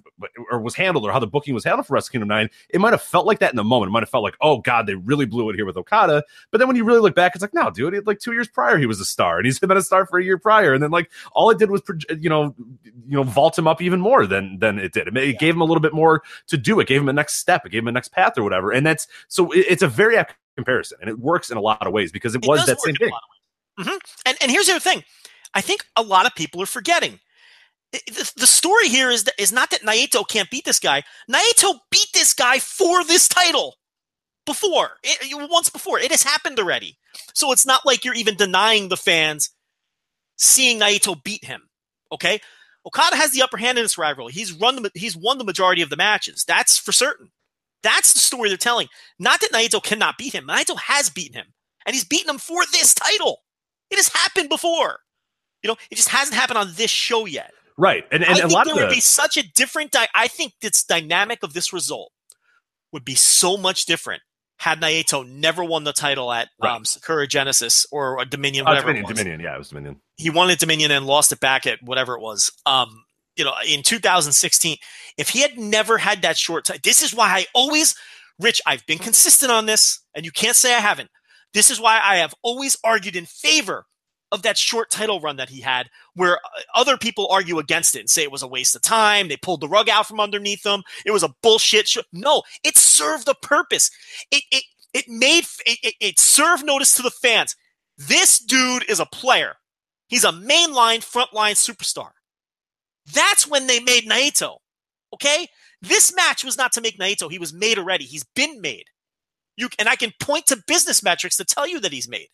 or was handled or how the booking was handled for Wrestle Kingdom 9. It might have felt like that in the moment. It might have felt like, "Oh god, they really blew it here with Okada." But then when you really look back, it's like, "No, dude, like 2 years prior he was a star and he's been a star for a year prior." And then like all it did was you know, you know, vault him up even more than than it did. It, it gave him a little bit more to do. It gave him a next step. It gave him a next path or whatever. And that's so it, it's a very accurate comparison, and it works in a lot of ways because it, it was that same thing. Mm-hmm. And and here's the other thing, I think a lot of people are forgetting. The, the story here is that is not that Naito can't beat this guy. Naito beat this guy for this title before it, once before. It has happened already. So it's not like you're even denying the fans seeing Naito beat him. Okay, Okada has the upper hand in this rivalry. He's run the, he's won the majority of the matches. That's for certain. That's the story they're telling. Not that Naito cannot beat him. Naito has beaten him, and he's beaten him for this title. It has happened before. You know, it just hasn't happened on this show yet. Right, and and I a think lot there of would the... be such a different. Di- I think this dynamic of this result would be so much different had Naito never won the title at Right. um, Sakura Genesis or Dominion, Uh, whatever Dominion, it was. Dominion, yeah, it was Dominion. He won at Dominion and lost it back at whatever it was. Um, you know, in 2016, if he had never had that short time, this is why I always, Rich, I've been consistent on this, and you can't say I haven't. This is why I have always argued in favor of that short title run that he had, where uh, other people argue against it and say it was a waste of time. They pulled the rug out from underneath them. It was a bullshit. Sh-. No, it served a purpose. It it it made it, it, it served notice to the fans. This dude is a player. He's a mainline, frontline superstar. That's when they made Naito. Okay, this match was not to make Naito. He was made already. He's been made. You and I can point to business metrics to tell you that he's made.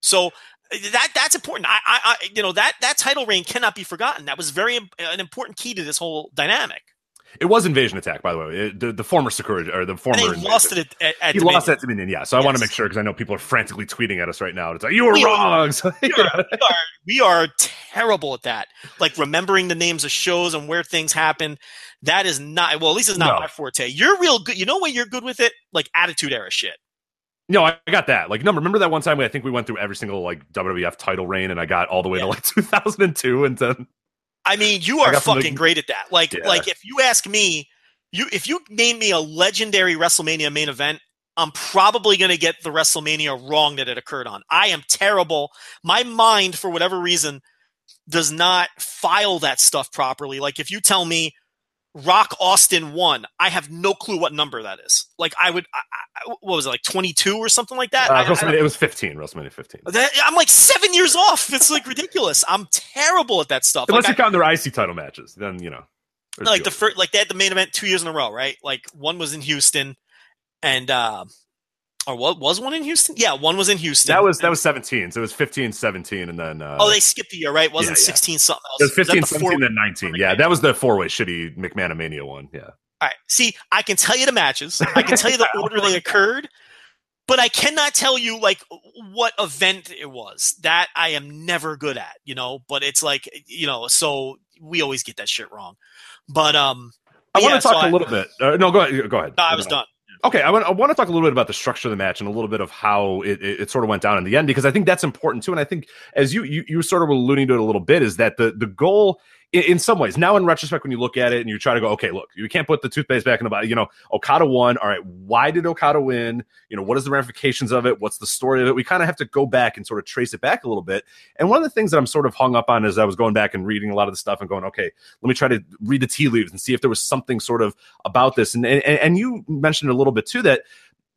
So uh, that that's important. I, I, I you know that that title reign cannot be forgotten. That was very an important key to this whole dynamic. It was Invasion Attack, by the way. It- the, the former Sakura or the former. And he lost it at, at, He Dominion. lost at Dominion, yeah. So I want to make sure because I know people are frantically tweeting at us right now. It's like you were We are- wrong. So, we are, we are we are terrible at that. Like remembering the names of shows and where things happen. That is not well. At least it's not No. my forte. You're real good. You know what you're good with it? Like attitude era shit. No, I got that. Like, no, remember that one time we, I think we went through every single like WWF title reign, and I got all the way Yeah. to like 2002, and then I mean, you are fucking big- great at that. Like, Yeah. like if you ask me, you if you name me a legendary WrestleMania main event, I'm probably going to get the WrestleMania wrong that it occurred on. I am terrible. My mind, for whatever reason, does not file that stuff properly. Like, if you tell me Rock Austin won, I have no clue what number that is. Like, I would, I, I, what was it, like 22 or something like that? uh, I- WrestleMania, it was 15. WrestleMania 15. that, I'm like seven years off. It's like ridiculous. I'm terrible at that stuff. Unless like, you count their IC title matches, then you know. like the first like they had the main event two years in a row right like one was in houston and uh or what was one in houston yeah one was in houston that was that was 17. So it was 15, 17, and then uh, oh they skipped a year right wasn't yeah, yeah. 16 something else it was Was that 15, the 17, four- then 19. Yeah, that was the four way shitty McMahon Mania one. Yeah. all right see i can tell you the matches i can tell you the order they occurred but i cannot tell you like what event it was that i am never good at you know but it's like you know so we always get that shit wrong but um I but want yeah, to talk so a I- little bit. Uh, no, go ahead. Go ahead. no, i was done Okay, I want, I want to talk a little bit about the structure of the match and a little bit of how it, it, it sort of went down in the end because I think that's important too. And I think as you you, you sort of alluding to it a little bit is that the the goal in, in some ways. Now in retrospect when you look at it and you try to go okay look you can't put the toothpaste back in the bottle you know Okada won. All right why did Okada win? You know what is the ramifications of it? What's the story of it? We kind of have to go back and sort of trace it back a little bit. And one of the things that I'm sort of hung up on as I was going back and reading a lot of the stuff and going okay let me try to read the tea leaves and see if there was something sort of about this. And and, and you mentioned a little bit too that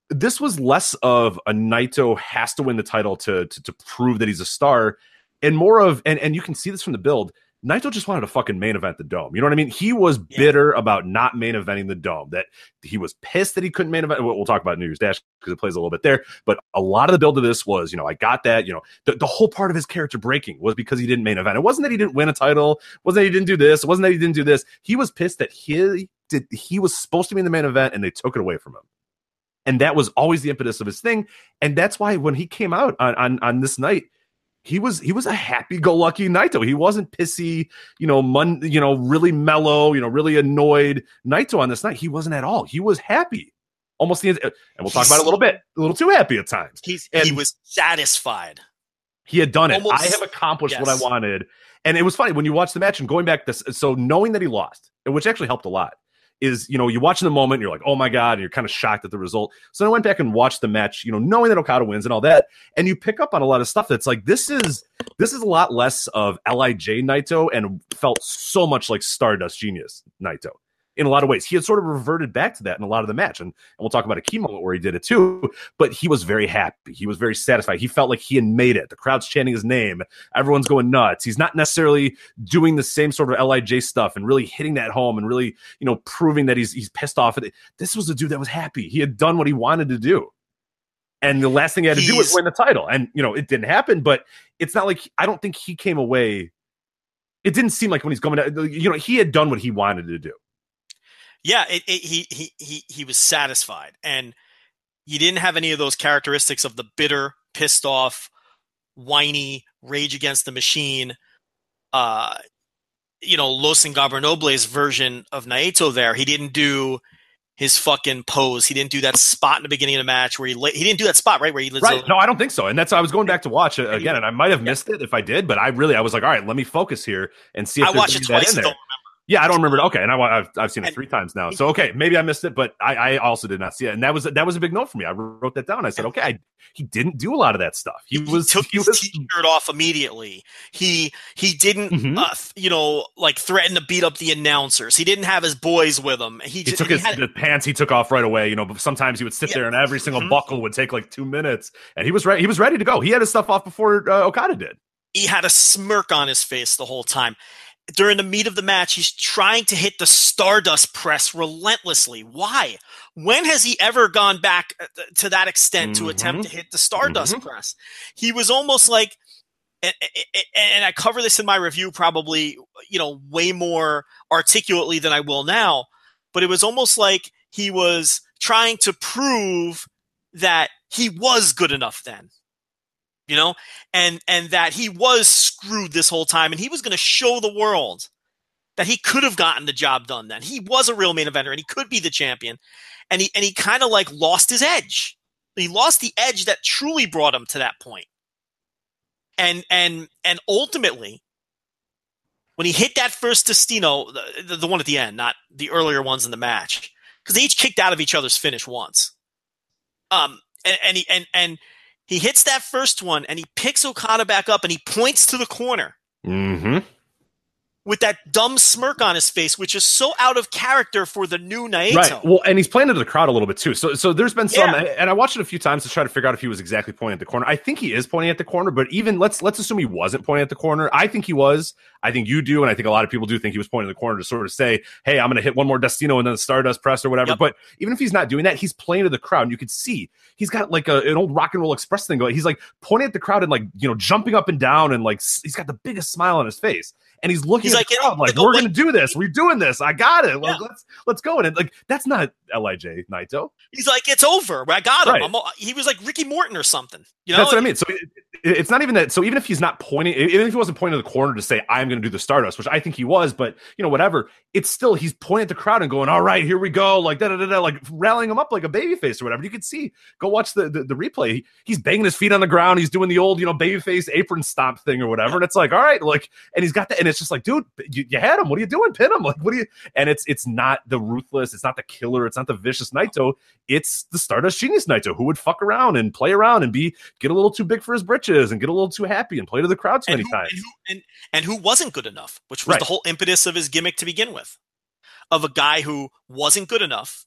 this was less of a Naito has to win the title to, to to prove that he's a star, and more of and and you can see this from the build. Naito just wanted to fucking main event the dome. You know what I mean? He was Yeah. bitter about not main eventing the dome. That he was pissed that he couldn't main event. We'll, we'll talk about New Year's Dash because it plays a little bit there. But a lot of the build of this was, you know, I got that. You know, the, the whole part of his character breaking was because he didn't main event. It wasn't that he didn't win a title. It wasn't that he didn't do this. It wasn't that he didn't do this. He was pissed that he did. He was supposed to be in the main event and they took it away from him and that was always the impetus of his thing and that's why when he came out on on, on this night he was he was a happy-go-lucky Naito. He wasn't pissy, you know, mun, you know, really mellow, you know, really annoyed Naito on this night. He wasn't at all. He was happy, almost the and we'll talk about it a little bit, a little too happy at times. He's, And- he was satisfied He had done it. Almost- I have accomplished what I wanted. And it was funny when you watch the match and going back this so knowing that he lost, which actually helped a lot, is you know, you watch in the moment, and you're like, oh my God, and you're kind of shocked at the result. So I went back and watched the match, you know, knowing that Okada wins and all that, and you pick up on a lot of stuff that's like this is this is a lot less of LIJ Naito and felt so much like Stardust Genius Naito in a lot of ways. He had sort of reverted back to that in a lot of the match. And, and we'll talk about a key moment where he did it too. But he was very happy. He was very satisfied. He felt like he had made it. The crowd's chanting his name. Everyone's going nuts. He's not necessarily doing the same sort of LIJ stuff and really hitting that home and really, you know, proving that he's he's pissed off at it. This was a dude that was happy. He had done what he wanted to do. And the last thing he had to do was win the title. And you know, it didn't happen, but it's not like I don't think he came away. It didn't seem like when he's coming out, you know, he had done what he wanted to do. Yeah, it, it, he he he he was satisfied, and he didn't have any of those characteristics of the bitter, pissed off, whiny, rage against the machine. Uh, you know, Los Ingobernables version of Naito. There, he didn't do his fucking pose. He didn't do that spot in the beginning of the match where he la- he didn't do that spot right where he Right. over- No, I don't think so. And that's I was going back to watch it again, and I might have missed it if I did, but I really I was like, all right, let me focus here and see if I watched it of that twice in there. Yeah, I don't remember. it. Okay, and I, I've I've seen it three times now. So okay, maybe I missed it, but I, I also did not see it, and that was that was a big note for me. I wrote that down. I said, okay, I, he didn't do a lot of that stuff. He, He, was took he his was t-shirt off immediately. He he didn't Mhm. uh, you know like threaten to beat up the announcers. He didn't have his boys with him. He, he just, took his had, the pants he took off right away. You know, but sometimes he would sit Yeah. there, and every single Mhm. buckle would take like two minutes, and he was ready. He was ready to go. He had his stuff off before uh, Okada did. he had a smirk on his face the whole time. During the meat of the match, he's trying to hit the Stardust press relentlessly. Why? When has he ever gone back uh, to that extent to Mhm. attempt to hit the Stardust Mhm. press? He was almost like, and- and I cover this in my review probably, you know, way more articulately than I will now, but it was almost like he was trying to prove that he was good enough then you know and and that he was screwed this whole time and he was going to show the world that he could have gotten the job done then. He was a real main eventer and he could be the champion and he and he kind of like lost his edge. He lost the edge that truly brought him to that point. And and and ultimately when he hit that first Destino, the, the, one at the end, not the earlier ones in the match, because they each kicked out of each other's finish once. Um, and, and he and and he hits that first one, and he picks Okada back up, and he points to the corner Mm-hmm. With that dumb smirk on his face, which is so out of character for the new Naito. Right. Well, and he's playing into the crowd a little bit too. So, so there's been some, Yeah. and I watched it a few times to try to figure out if he was exactly pointing at the corner. I think he is pointing at the corner, but even let's let's assume he wasn't pointing at the corner. I think he was. I think you do, and I think a lot of people do think he was pointing at the corner to sort of say, "Hey, I'm going to hit one more Destino and then the Stardust press or whatever." Yep. But even if he's not doing that, he's playing to the crowd, and you could see he's got like a, an old rock and roll express thing going. He's like pointing at the crowd and like you know jumping up and down, and like he's got the biggest smile on his face, and he's looking He's at like, the crowd like, "We're going to do this. We're doing this. I got it. Like, Yeah. let's let's go." And like that's not LIJ Naito. He's like, it's over. I got him. Right. He was like Ricky Morton or something. You know, That's what I mean. So it, it- it's not even that. So even if he's not pointing, even if he wasn't pointing to the corner to say, "I'm going to do the Stardust," which I think he was, but you know, whatever. It's still he's pointing at the crowd and going, "All right, here we go," like da da da da, like rallying him up like a babyface or whatever. You could see. Go watch the, the the replay. He- he's banging his feet on the ground. He's doing the old you know babyface apron stomp thing or whatever. And it's like, all right, like, and he's got that, and it's just like, dude, you, you had him. What are you doing? Pin him. Like, what are you? And it's it's not the ruthless. It's not the killer. It's not the vicious Naito. It's the Stardust Genius Naito who would fuck around and play around and be get a little too big for his britches and get a little too happy and play to the crowd too and many who, times. and, who, and, and who wasn't good enough, which was Right. the whole impetus of his gimmick to begin with, of a guy who wasn't good enough,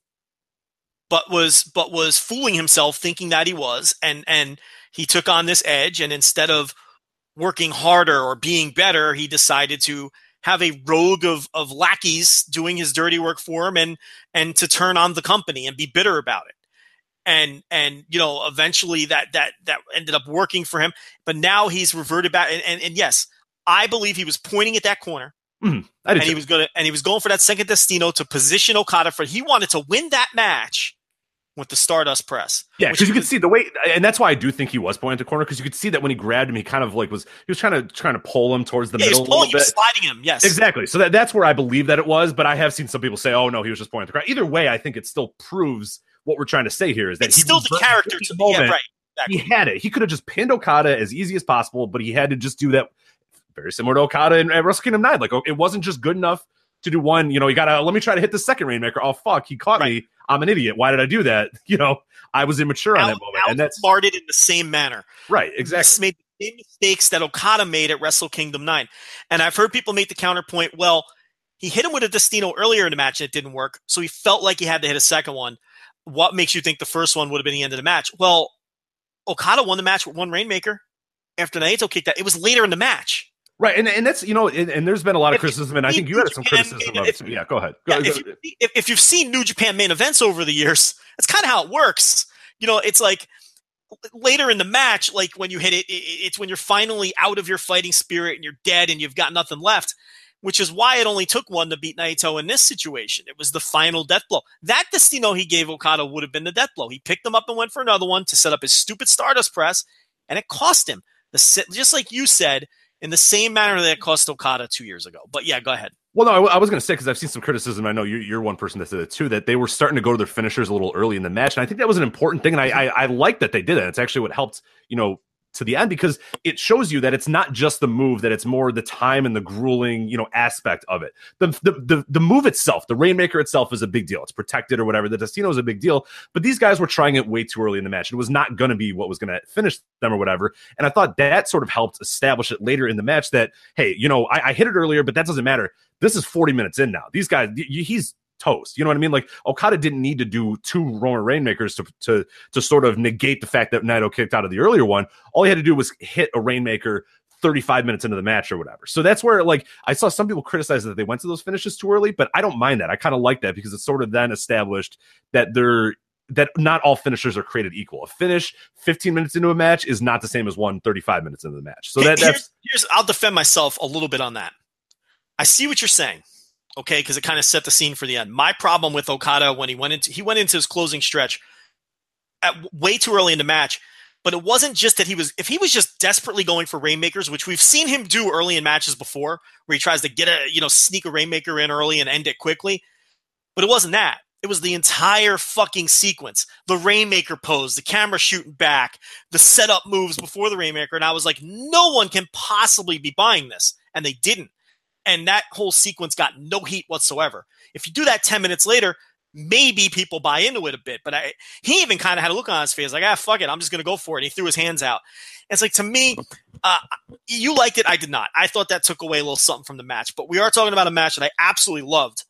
but was but was fooling himself, thinking that he was, and and he took on this edge, and instead of working harder or being better, he decided to have a rogue of of lackeys doing his dirty work for him, and and to turn on the company and be bitter about it. And and you know eventually that that that ended up working for him but now he's reverted back. And, and, and yes, I believe he was pointing at that corner, mm-hmm. I did and he was gonna and he was going for that second Destino to position Okada for. He wanted to win that match with the Stardust press. Yeah, because you was- could see the way, and that's why I do think he was pointing at the corner because you could see that when he grabbed him, he kind of like was he was trying to trying to pull him towards the Yeah, he middle was a little pulling, he was sliding him. Yes, Exactly. So that, that's where I believe that it was, but I have seen some people say, "Oh no, he was just pointing at the crowd." Either way, I think it still proves what we're trying to say here is that It's he still the character. the To, yeah, moment. right. He had it. He could have just pinned Okada as easy as possible, but he had to just do that. Very similar to Okada and, at Wrestle Kingdom Nine. Like oh, it wasn't just good enough to do one. You know, you gotta let me try to hit the second Rainmaker. Oh fuck, he caught me. I'm an idiot. Why did I do that? You know, I was immature on that moment, and that's outsmarted in the same manner. right. Exactly. Made the same mistakes that Okada made at Wrestle Kingdom 9. And I've heard people make the counterpoint, well, he hit him with a Destino earlier in the match and it didn't work. So he felt like he had to hit a second one. What makes you think the first one would have been the end of the match? Well, Okada won the match with one Rainmaker after Naito kicked that. It was later in the match. Right, and, and that's you know, and, and there's been a lot of If criticism, and I think you had some Japan- criticism of it. if- Yeah, go ahead. Yeah, Go- if, go- you, if, if you've seen New Japan main events over the years, that's kind of how it works. You know, it's like later in the match, like when you hit it, it, it's when you're finally out of your fighting spirit and you're dead and you've got nothing left, which is why it only took one to beat Naito in this situation. It was the final death blow. That Destino he gave Okada would have been the death blow. He picked him up and went for another one to set up his stupid Stardust press, and it cost him. The, just like you said, in the same manner that it cost Okada two years ago. But yeah, go ahead. Well, no, I, I was going to say because I've seen some criticism. I know you're, you're, one person that said it too. That they were starting to go to their finishers a little early in the match, and I think that was an important thing. And I, I, I like that they did it. It's actually what helped, you know, to the end because it shows you that it's not just the move that it's more the time and the grueling you know aspect of it. The the the, the move itself the rainmaker itself is a big deal. It's protected or whatever. The destino is a big deal. But these guys were trying it way too early in the match. It was not going to be what was going to finish them or whatever. And i thought that sort of helped establish it later in the match that hey you know I, I hit it earlier but that doesn't matter. This is 40 minutes in now. These guys he's toast. You know what I mean? Like Okada didn't need to do two Roman Rainmakers to to to sort of negate the fact that Naito kicked out of the earlier one. All he had to do was hit a Rainmaker 35 minutes into the match or whatever. So that's where like I saw some people criticize that they went to those finishes too early, but I don't mind that. I kind of like that because it's sort of then established that they're that not all finishers are created equal. A finish 15 minutes into a match is not the same as one 35 minutes into the match. So that, that's here's, here's I'll defend myself a little bit on that. I see what you're saying okay, because it kind of set the scene for the end. My problem with Okada when he went into he went into his closing stretch at way too early in the match. But it wasn't just that he was if he was just desperately going for rainmakers, which we've seen him do early in matches before, where he tries to get a you know sneak a rainmaker in early and end it quickly. But it wasn't that. It was the entire fucking sequence. The Rainmaker pose, the camera shooting back, the setup moves before the Rainmaker. And I was like, no one can possibly be buying this. And they didn't and that whole sequence got no heat whatsoever. If you do that 10 minutes later, maybe people buy into it a bit. But I, he even kind of had a look on his face like, ah, fuck it, I'm just going to go for it. And he threw his hands out. It's like, to me, uh, you liked it. I did not. I thought that took away a little something from the match. But we are talking about a match that I absolutely loved.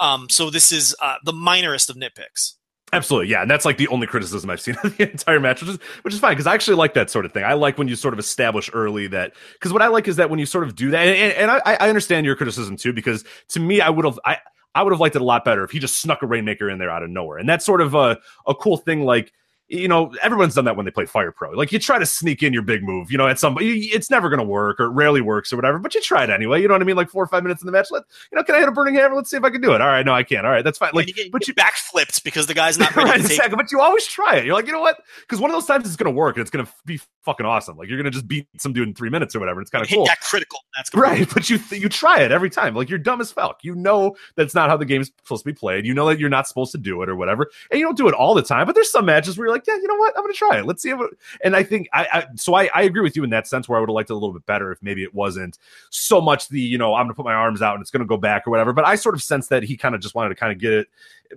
Um, so this is uh, the minorest of nitpicks. Absolutely, yeah, and that's like the only criticism I've seen of the entire match, which is which is fine because I actually like that sort of thing. I like when you sort of establish early that because what I like is that when you sort of do that, and, and, I, I understand your criticism too because to me I would have I I would have liked it a lot better if he just snuck a rainmaker in there out of nowhere, and that's sort of a a cool thing like you know, everyone's done that when they play Fire Pro. Like you try to sneak in your big move, you know, at some, it's never going to work or it rarely works or whatever, but you try it anyway. You know what I mean? Like four or five minutes in the match, let you know, can I hit a burning hammer? Let's see if I can do it. All right, no, I can't. All right, that's fine. Like, you get, but you, backflipped because the guy's not ready right, exactly. But you always try it. You're like, you know what? Because one of those times it's going to work and it's going to be fucking awesome. Like you're going to just beat some dude in three minutes or whatever. It's kind of cool. That critical. That's right. But you you try it every time. Like you're dumb as fuck. You know that's not how the game's supposed to be played. You know that you're not supposed to do it or whatever, and you don't do it all the time. But there's some matches where you're like, yeah, you know what? I'm going to try it. Let's see if. It, and I think I, I so I, I agree with you in that sense where I would have liked it a little bit better if maybe it wasn't so much the you know I'm going to put my arms out and it's going to go back or whatever. But I sort of sense that he kind of just wanted to kind of get it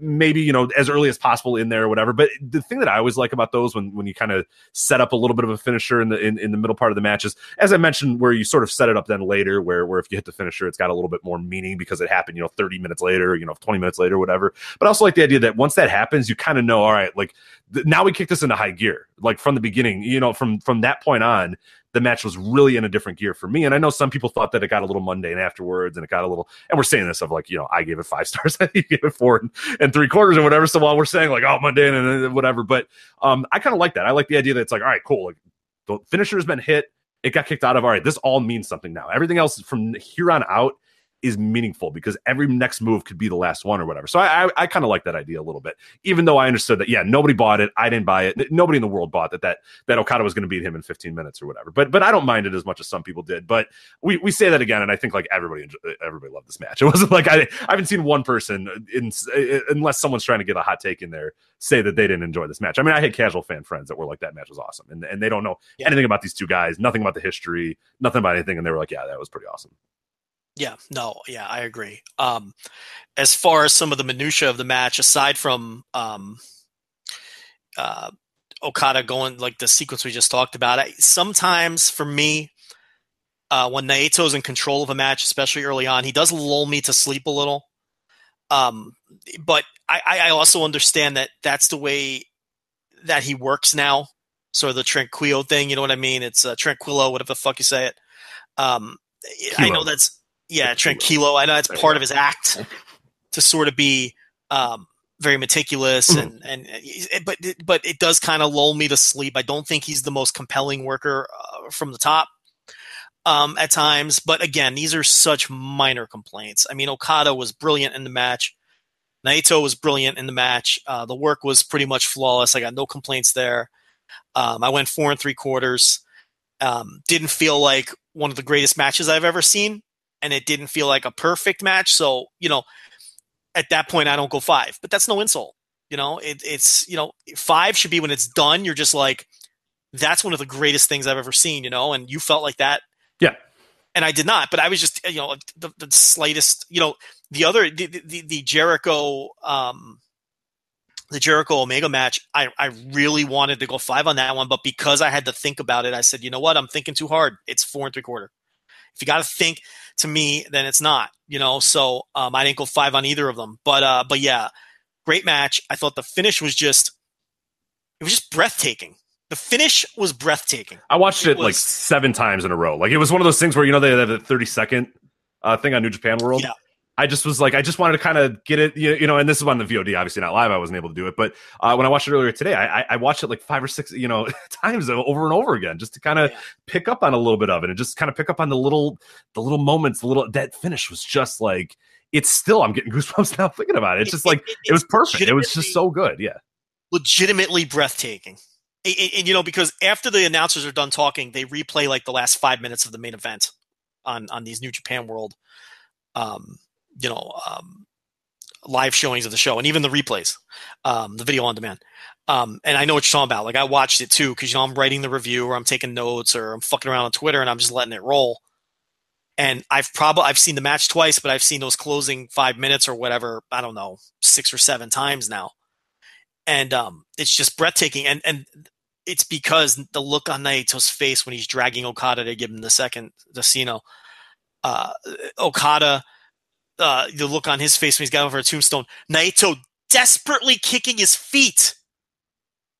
maybe you know as early as possible in there or whatever. But the thing that I always like about those when when you kind of set up a little bit of a finisher in the in, in the middle part of the matches, as I mentioned, where you sort of set it up then later, where where if you hit the finisher, it's got a little bit more meaning because it happened you know 30 minutes later, you know 20 minutes later, whatever. But I also like the idea that once that happens, you kind of know, all right, like th- now we kick this into high gear, like from the beginning, you know, from from that point on, the match was really in a different gear for me. And I know some people thought that it got a little mundane afterwards and it got a little, and we're saying this of like, you know, I gave it five stars, I gave it four and, and, three quarters or whatever. So while we're saying like, oh, mundane and whatever, but um, I kind of like that. I like the idea that it's like, all right, cool. Like the finisher has been hit. It got kicked out of. All right, this all means something now. Everything else from here on out is meaningful because every next move could be the last one or whatever. So I I, I kind of like that idea a little bit, even though I understood that yeah nobody bought it, I didn't buy it, nobody in the world bought that that that Okada was going to beat him in 15 minutes or whatever. But but I don't mind it as much as some people did. But we we say that again, and I think like everybody everybody loved this match. It wasn't like I I haven't seen one person in unless someone's trying to get a hot take in there say that they didn't enjoy this match. I mean I had casual fan friends that were like that match was awesome, and and they don't know yeah. anything about these two guys, nothing about the history, nothing about anything, and they were like yeah that was pretty awesome. Yeah, no, yeah, I agree. Um, as far as some of the minutia of the match, aside from um, uh, Okada going like the sequence we just talked about, I, sometimes for me, uh, when Naito's in control of a match, especially early on, he does lull me to sleep a little. Um, but I, I also understand that that's the way that he works now. Sort of the Tranquilo thing, you know what I mean? It's uh, Tranquilo, whatever the fuck you say it. Um, I know that's yeah, Tranquilo. I know that's part of his act to sort of be um, very meticulous mm-hmm. and, and but but it does kind of lull me to sleep. I don't think he's the most compelling worker uh, from the top um, at times. But again, these are such minor complaints. I mean, Okada was brilliant in the match. Naito was brilliant in the match. Uh, the work was pretty much flawless. I got no complaints there. Um, I went four and three quarters. Um, didn't feel like one of the greatest matches I've ever seen and it didn't feel like a perfect match. So, you know, at that point, I don't go five, but that's no insult. You know, it, it's, you know, five should be when it's done. You're just like, that's one of the greatest things I've ever seen, you know, and you felt like that. Yeah. And I did not, but I was just, you know, the, the slightest, you know, the other, the, the, the Jericho, um, the Jericho Omega match, I, I really wanted to go five on that one, but because I had to think about it, I said, you know what? I'm thinking too hard. It's four and three quarter. If you got to think to me, then it's not, you know. So um, I didn't go five on either of them, but uh, but yeah, great match. I thought the finish was just, it was just breathtaking. The finish was breathtaking. I watched it, It like seven times in a row. Like it was one of those things where you know they have the thirty second uh, thing on New Japan World. Yeah. I just was like, I just wanted to kind of get it, you you know, and this is on the VOD, obviously not live. I wasn't able to do it, but uh, when I watched it earlier today, I, I- watched it like five or six, you know, times over and over again, just to kind of Yeah. pick up on a little bit of it, and just kind of pick up on the little, the little moments, the little that finish was just like, it's still, I'm getting goosebumps now thinking about it. It's just like it- it was perfect. It was just so good. Yeah. legitimately breathtaking. And, and- and, you know, because after the announcers are done talking, they replay like the last five minutes of the main event on on these New Japan World, um, you know, um, live showings of the show, and even the replays, um, the video on demand. Um, and I know what you're talking about. Like I watched it too because you know I'm writing the review or I'm taking notes or I'm fucking around on Twitter and I'm just letting it roll. And I've probably I've seen the match twice, but I've seen those closing five minutes or whatever. I don't know, six or seven times now and um, it's just breathtaking. And and it's because the look on Naito's face when he's dragging Okada to give him the second Destino. Uh, Okada, uh, the look on his face when he's got over a tombstone. Naito desperately kicking his feet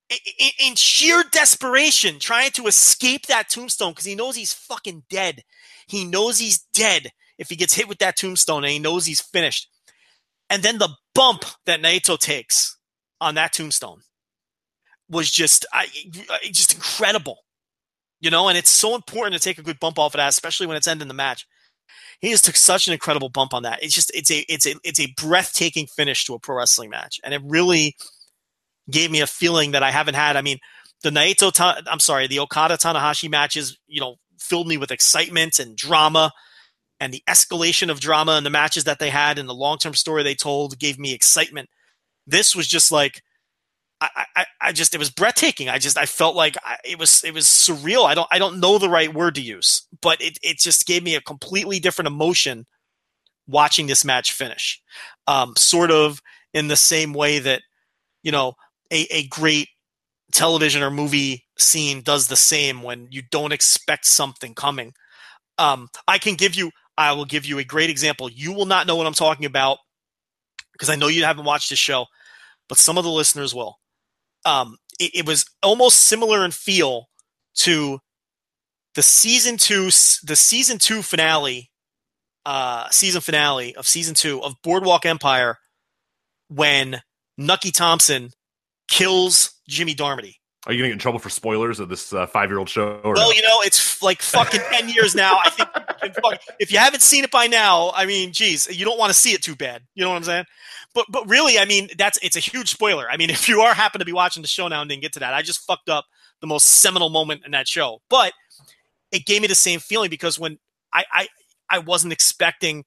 in, in, sheer desperation, trying to escape that tombstone because he knows he's fucking dead. He knows he's dead if he gets hit with that tombstone, and he knows he's finished. And then the bump that Naito takes on that tombstone was just I- just incredible, you know. And it's so important to take a good bump off of that, especially when it's ending the match. He just took such an incredible bump on that. It's just it's a it's a it's a breathtaking finish to a pro wrestling match, and it really gave me a feeling that I haven't had. I mean, the Naito, Ta- I'm sorry, the Okada Tanahashi matches, you know, filled me with excitement and drama. And the escalation of drama and the matches that they had and the long term story they told gave me excitement this was just like I, I, I just it was breathtaking. I just I felt like I, it was it was surreal. I don't I don't know the right word to use, but it it just gave me a completely different emotion watching this match finish. Um, sort of in the same way that you know a a great television or movie scene does the same when you don't expect something coming. Um, I can give you I will give you a great example. You will not know what I'm talking about because I know you haven't watched this show, but some of the listeners will. Um, it, it was almost similar in feel to the season two, the season two finale, uh, season finale of season two of Boardwalk Empire, when Nucky Thompson kills Jimmy Darmody. Are you gonna get in trouble for spoilers of this uh, five year old show? Or Well, no? you know, it's like fucking 10 years now. I think you can fuck- if you haven't seen it by now, I mean, geez, you don't want to see it too bad. You know what I'm saying? But but really, I mean, that's it's a huge spoiler. I mean, if you are happen to be watching the show now and didn't get to that, I just fucked up the most seminal moment in that show. But it gave me the same feeling because when I I, I wasn't expecting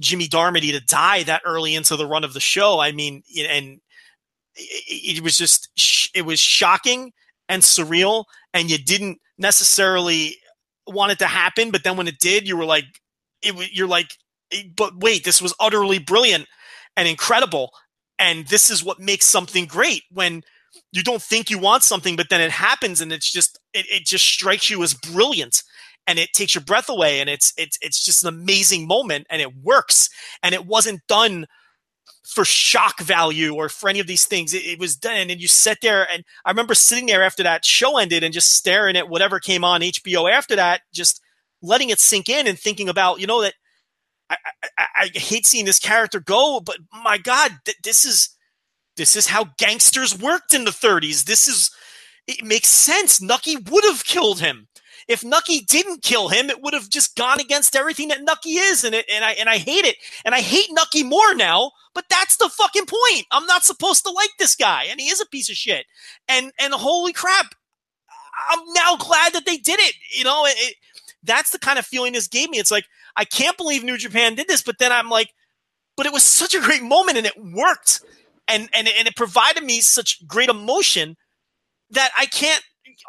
Jimmy Darmody to die that early into the run of the show. I mean, and it, it was just it was shocking and surreal, and you didn't necessarily want it to happen, but then when it did, you were like, it you're like, eh, but wait, this was utterly brilliant and incredible, and this is what makes something great when you don't think you want something, but then it happens, and it's just it, it just strikes you as brilliant. And it takes your breath away and it's it's it's just an amazing moment and it works. And it wasn't done for shock value or for any of these things. It, it was done and you sit there and i remember sitting there after that show ended and just staring at whatever came on hbo after that just letting it sink in and thinking about you know that i i, I hate seeing this character go but my god th- this is this is how gangsters worked in the 30s this is it makes sense nucky would have killed him if Nucky didn't kill him, it would have just gone against everything that Nucky is, and it and I and I hate it, and I hate Nucky more now. But that's the fucking point. I'm not supposed to like this guy, and he is a piece of shit. And and holy crap, I'm now glad that they did it. You know, it, it, that's the kind of feeling this gave me. It's like I can't believe New Japan did this. But then I'm like, but it was such a great moment and it worked. And, and, and it provided me such great emotion that I can't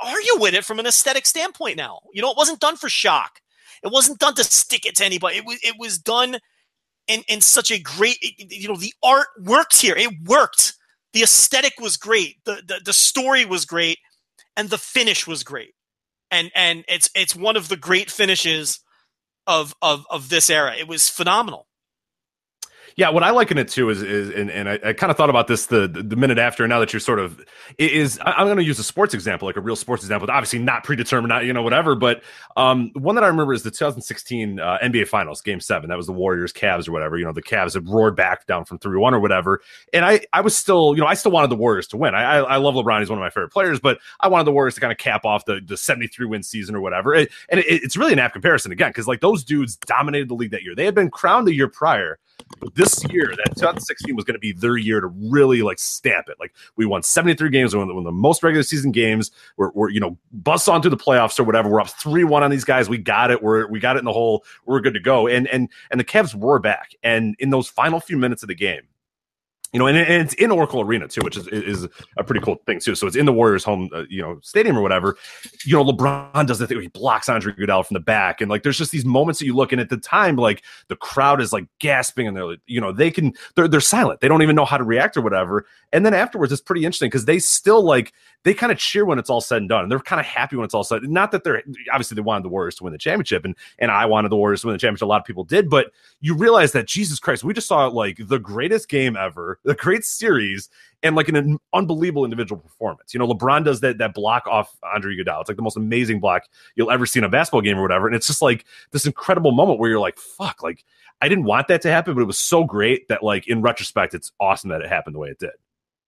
argue with it from an aesthetic standpoint now. You know, it wasn't done for shock. It wasn't done to stick it to anybody. It was, it was done in, in such a great, you know, the art worked here. It worked. The aesthetic was great. The, the, the story was great and the finish was great. And, and it's, it's one of the great finishes of, of, of this era. It was phenomenal. Yeah, what I liken it to is is and, and I, I kind of thought about this the, the minute after. Now that you're sort of is I'm going to use a sports example, like a real sports example, obviously not predetermined, not you know whatever. But um, one that I remember is the 2016 uh, NBA Finals, Game Seven. That was the Warriors Cavs or whatever. You know, the Cavs had roared back down from three one or whatever, and I I was still you know I still wanted the Warriors to win. I I, I love LeBron; he's one of my favorite players, but I wanted the Warriors to kind of cap off the the 73 win season or whatever. And it, it's really an apt comparison again because like those dudes dominated the league that year. They had been crowned the year prior this year, that 2016 was going to be their year to really like stamp it. Like we won 73 games, the, won the most regular season games. We're, we're you know bust on to the playoffs or whatever. We're up three one on these guys. We got it. We're we got it in the hole. We're good to go. And and and the Cavs were back. And in those final few minutes of the game, you know, and, and, it's in Oracle Arena too, which is is a pretty cool thing too. So it's in the Warriors' home, uh, you know, stadium or whatever. You know, LeBron does the thing he blocks Andre Iguodala from the back, and like there's just these moments that you look, and at the time, like the crowd is like gasping, and they're you know they can they're they're silent, they don't even know how to react or whatever. And then afterwards, it's pretty interesting because they still like they kind of cheer when it's all said and done, and they're kind of happy when it's all said. Not that they're obviously they wanted the Warriors to win the championship, and and I wanted the Warriors to win the championship. A lot of people did, but you realize that Jesus Christ, we just saw like the greatest game ever, the great series and like an unbelievable individual performance. You know, LeBron does that that block off Andre Iguodala. It's like the most amazing block you'll ever see in a basketball game or whatever. And it's just like this incredible moment where you're like, fuck, like I didn't want that to happen, but it was so great that like in retrospect, it's awesome that it happened the way it did.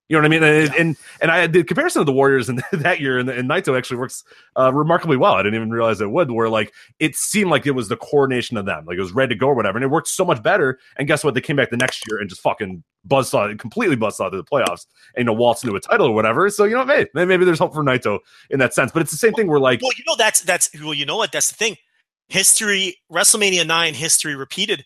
You know what I mean? And yeah. and, and I the comparison of the Warriors in that year and, and Naito actually works uh, remarkably well. I didn't even realize it would. Where like it seemed like it was the coordination of them, like it was ready to go or whatever, and it worked so much better. And guess what? They came back the next year and just fucking buzzsaw, completely buzzsaw to the playoffs, and you know waltz into a title or whatever. So you know, maybe maybe there's hope for Naito in that sense. But it's the same thing. We're like, well, you know, that's that's well, you know what? That's the thing. History, WrestleMania nine history repeated.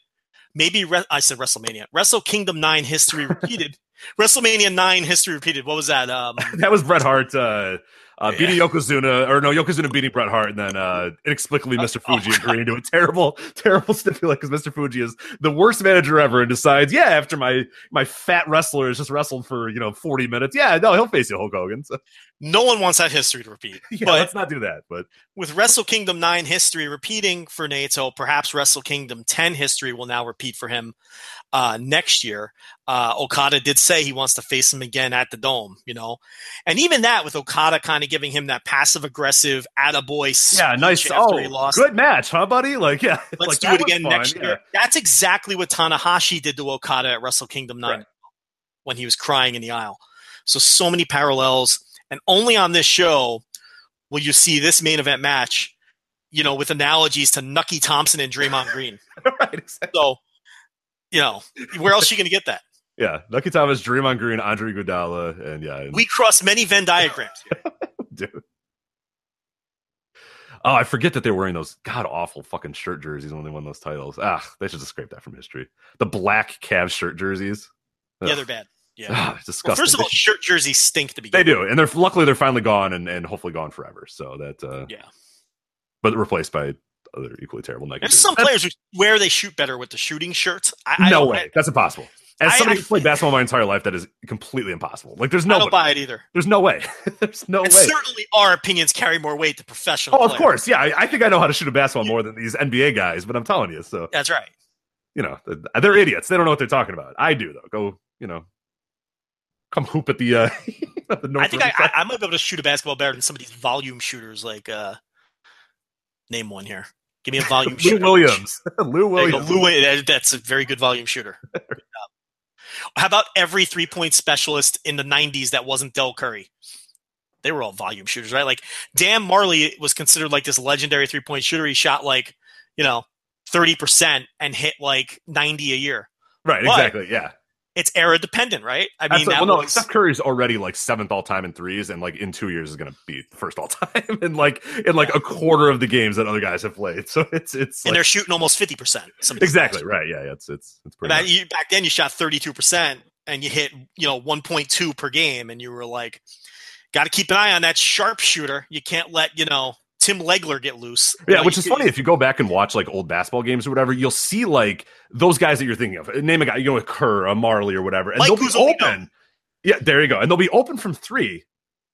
Maybe Re- I said WrestleMania, Wrestle Kingdom nine history repeated. WrestleMania nine history repeated. What was that? Um, that was Bret Hart uh, uh, beating yeah. Yokozuna, or no, Yokozuna beating Bret Hart, and then uh, inexplicably Mr. Uh, Fuji oh, agreeing to a terrible, terrible stipulate because Mr. Fuji is the worst manager ever and decides, yeah, after my my fat wrestler has just wrestled for you know forty minutes, yeah, no, he'll face you, Hulk Hogan. So. No one wants that history to repeat. yeah, but let's not do that. But with Wrestle Kingdom nine history repeating for Naito, perhaps Wrestle Kingdom ten history will now repeat for him uh, next year. Uh, Okada did say he wants to face him again at the Dome, you know, and even that with Okada kind of giving him that passive aggressive attaboy. Yeah, nice. Oh, good match, huh, buddy? Like, yeah, let's like, do it again next yeah. year. That's exactly what Tanahashi did to Okada at Wrestle Kingdom nine right. when he was crying in the aisle. So, so many parallels, and only on this show will you see this main event match. You know, with analogies to Nucky Thompson and Draymond Green. right. Exactly. So you know, where else are you going to get that? Yeah, Nucky Thomas, Draymond Green, Andre Iguodala, and yeah, and- we cross many Venn diagrams, dude. Oh, I forget that they're wearing those god awful fucking shirt jerseys when they won those titles. Ah, they should just scrape that from history. The black Cavs shirt jerseys. Ugh. Yeah, they're bad. Yeah, ah, disgusting. Well, first of all, shirt jerseys stink to begin. They do, and they're luckily they're finally gone and, and hopefully gone forever. So that uh, yeah, but replaced by other equally terrible negatives. There's some players who swear they shoot better with the shooting shirts. I, no I way. That's impossible. As somebody who's played basketball my entire life, that is completely impossible. Like, there's no. I don't buy it either. There's no way. there's no and way. Certainly, our opinions carry more weight than professional. Oh, of players. course, yeah. I, I, think I know how to shoot a basketball more than these NBA guys, but I'm telling you, so that's right. You know, they're idiots. They don't know what they're talking about. I do though. Go, you know, come hoop at the. uh the North I think I, I, I, might be able to shoot a basketball better than some of these volume shooters. Like, uh name one here. Give me a volume Lou shooter. Williams. Lou Williams. Lou, that's a very good volume shooter. How about every three point specialist in the 90s that wasn't Del Curry? They were all volume shooters, right? Like Dan Majerle was considered like this legendary three point shooter. He shot like, you know, 30% and hit like 90 a year. Right, but exactly. Yeah. It's era dependent, right? I mean, that well, no, like Steph Curry's already like seventh all time in threes, and like in two years is going to be the first all time, and like in like a quarter of the games that other guys have played. So it's it's and like, they're shooting almost fifty percent. exactly right. Yeah, yeah, it's it's it's pretty. Back, you, back then, you shot thirty two percent, and you hit you know one point two per game, and you were like, got to keep an eye on that sharpshooter. You can't let you know Tim Legler get loose. Yeah, know, which is funny if you go back and watch like old basketball games or whatever, you'll see like those guys that you're thinking of. Name a guy, you know, a Kerr, a Majerle, or whatever, and Mike they'll be open. Yeah, there you go, and they'll be open from three,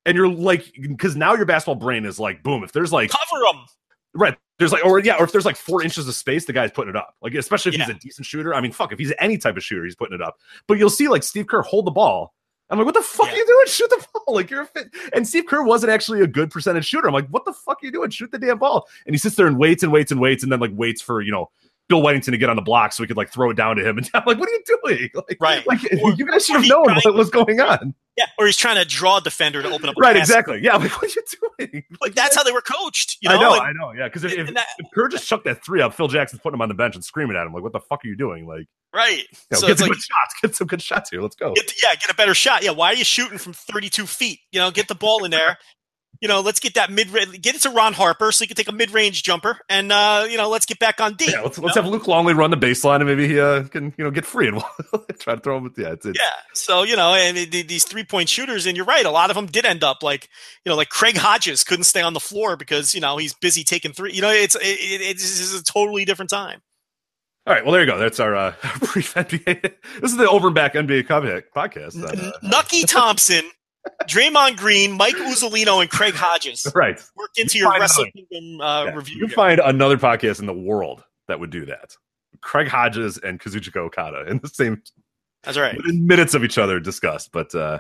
and you're like, because now your basketball brain is like, boom. If there's like cover them. right, there's like, or yeah, or if there's like four inches of space, the guy's putting it up. Like especially if Yeah. he's a decent shooter. I mean, fuck, if he's any type of shooter, he's putting it up. But you'll see like Steve Kerr hold the ball. I'm like, what the fuck Yeah. are you doing? Shoot the ball. Like you're a fit. And Steve Kerr wasn't actually a good percentage shooter. I'm like, what the fuck are you doing? Shoot the damn ball. And he sits there and waits and waits and waits and then like waits for, you know, Bill Wennington to get on the block so he could like throw it down to him. And I'm like, what are you doing? Like, Right. Like Or- you guys should have known trying- what was going on. Yeah, or he's trying to draw a defender to open up. Right, exactly. Yeah. Like, what are you doing? Like that's how they were coached. You know, I know, And- I know, yeah. Because if, if, that- if Kerr just chucked that three up, Phil Jackson's putting him on the bench and screaming at him like, "What the fuck are you doing?" Like, right. you know, so get it's some like good shots, get some good shots here. Let's go. get, yeah, get a better shot. Yeah, why are you shooting from 32 feet? You know, get the ball in there. You know, let's get that mid get it to Ron Harper so he can take a mid range jumper, and uh, you know, let's get back on D. yeah, let's let's know? have Luke Longley run the baseline and maybe he uh, can you know get free and we'll try to throw him. Yeah, it's, it's Yeah. So you know, and it- these three point shooters, and you're right, a lot of them did end up like you know, like Craig Hodges couldn't stay on the floor because you know he's busy taking three. You know, it's it, it, it's a totally different time. all right. Well, there you go. That's our uh, brief NBA. This is the over and back NBA podcast. Uh, Nucky Thompson, Draymond Green, Mike Uzzolino, and Craig Hodges right. Work into You your Wrestling Kingdom uh, Yeah, review. You here. find another podcast in the world that would do that. Craig Hodges and Kazuchika Okada in the same That's right. minutes of each other discussed. But uh,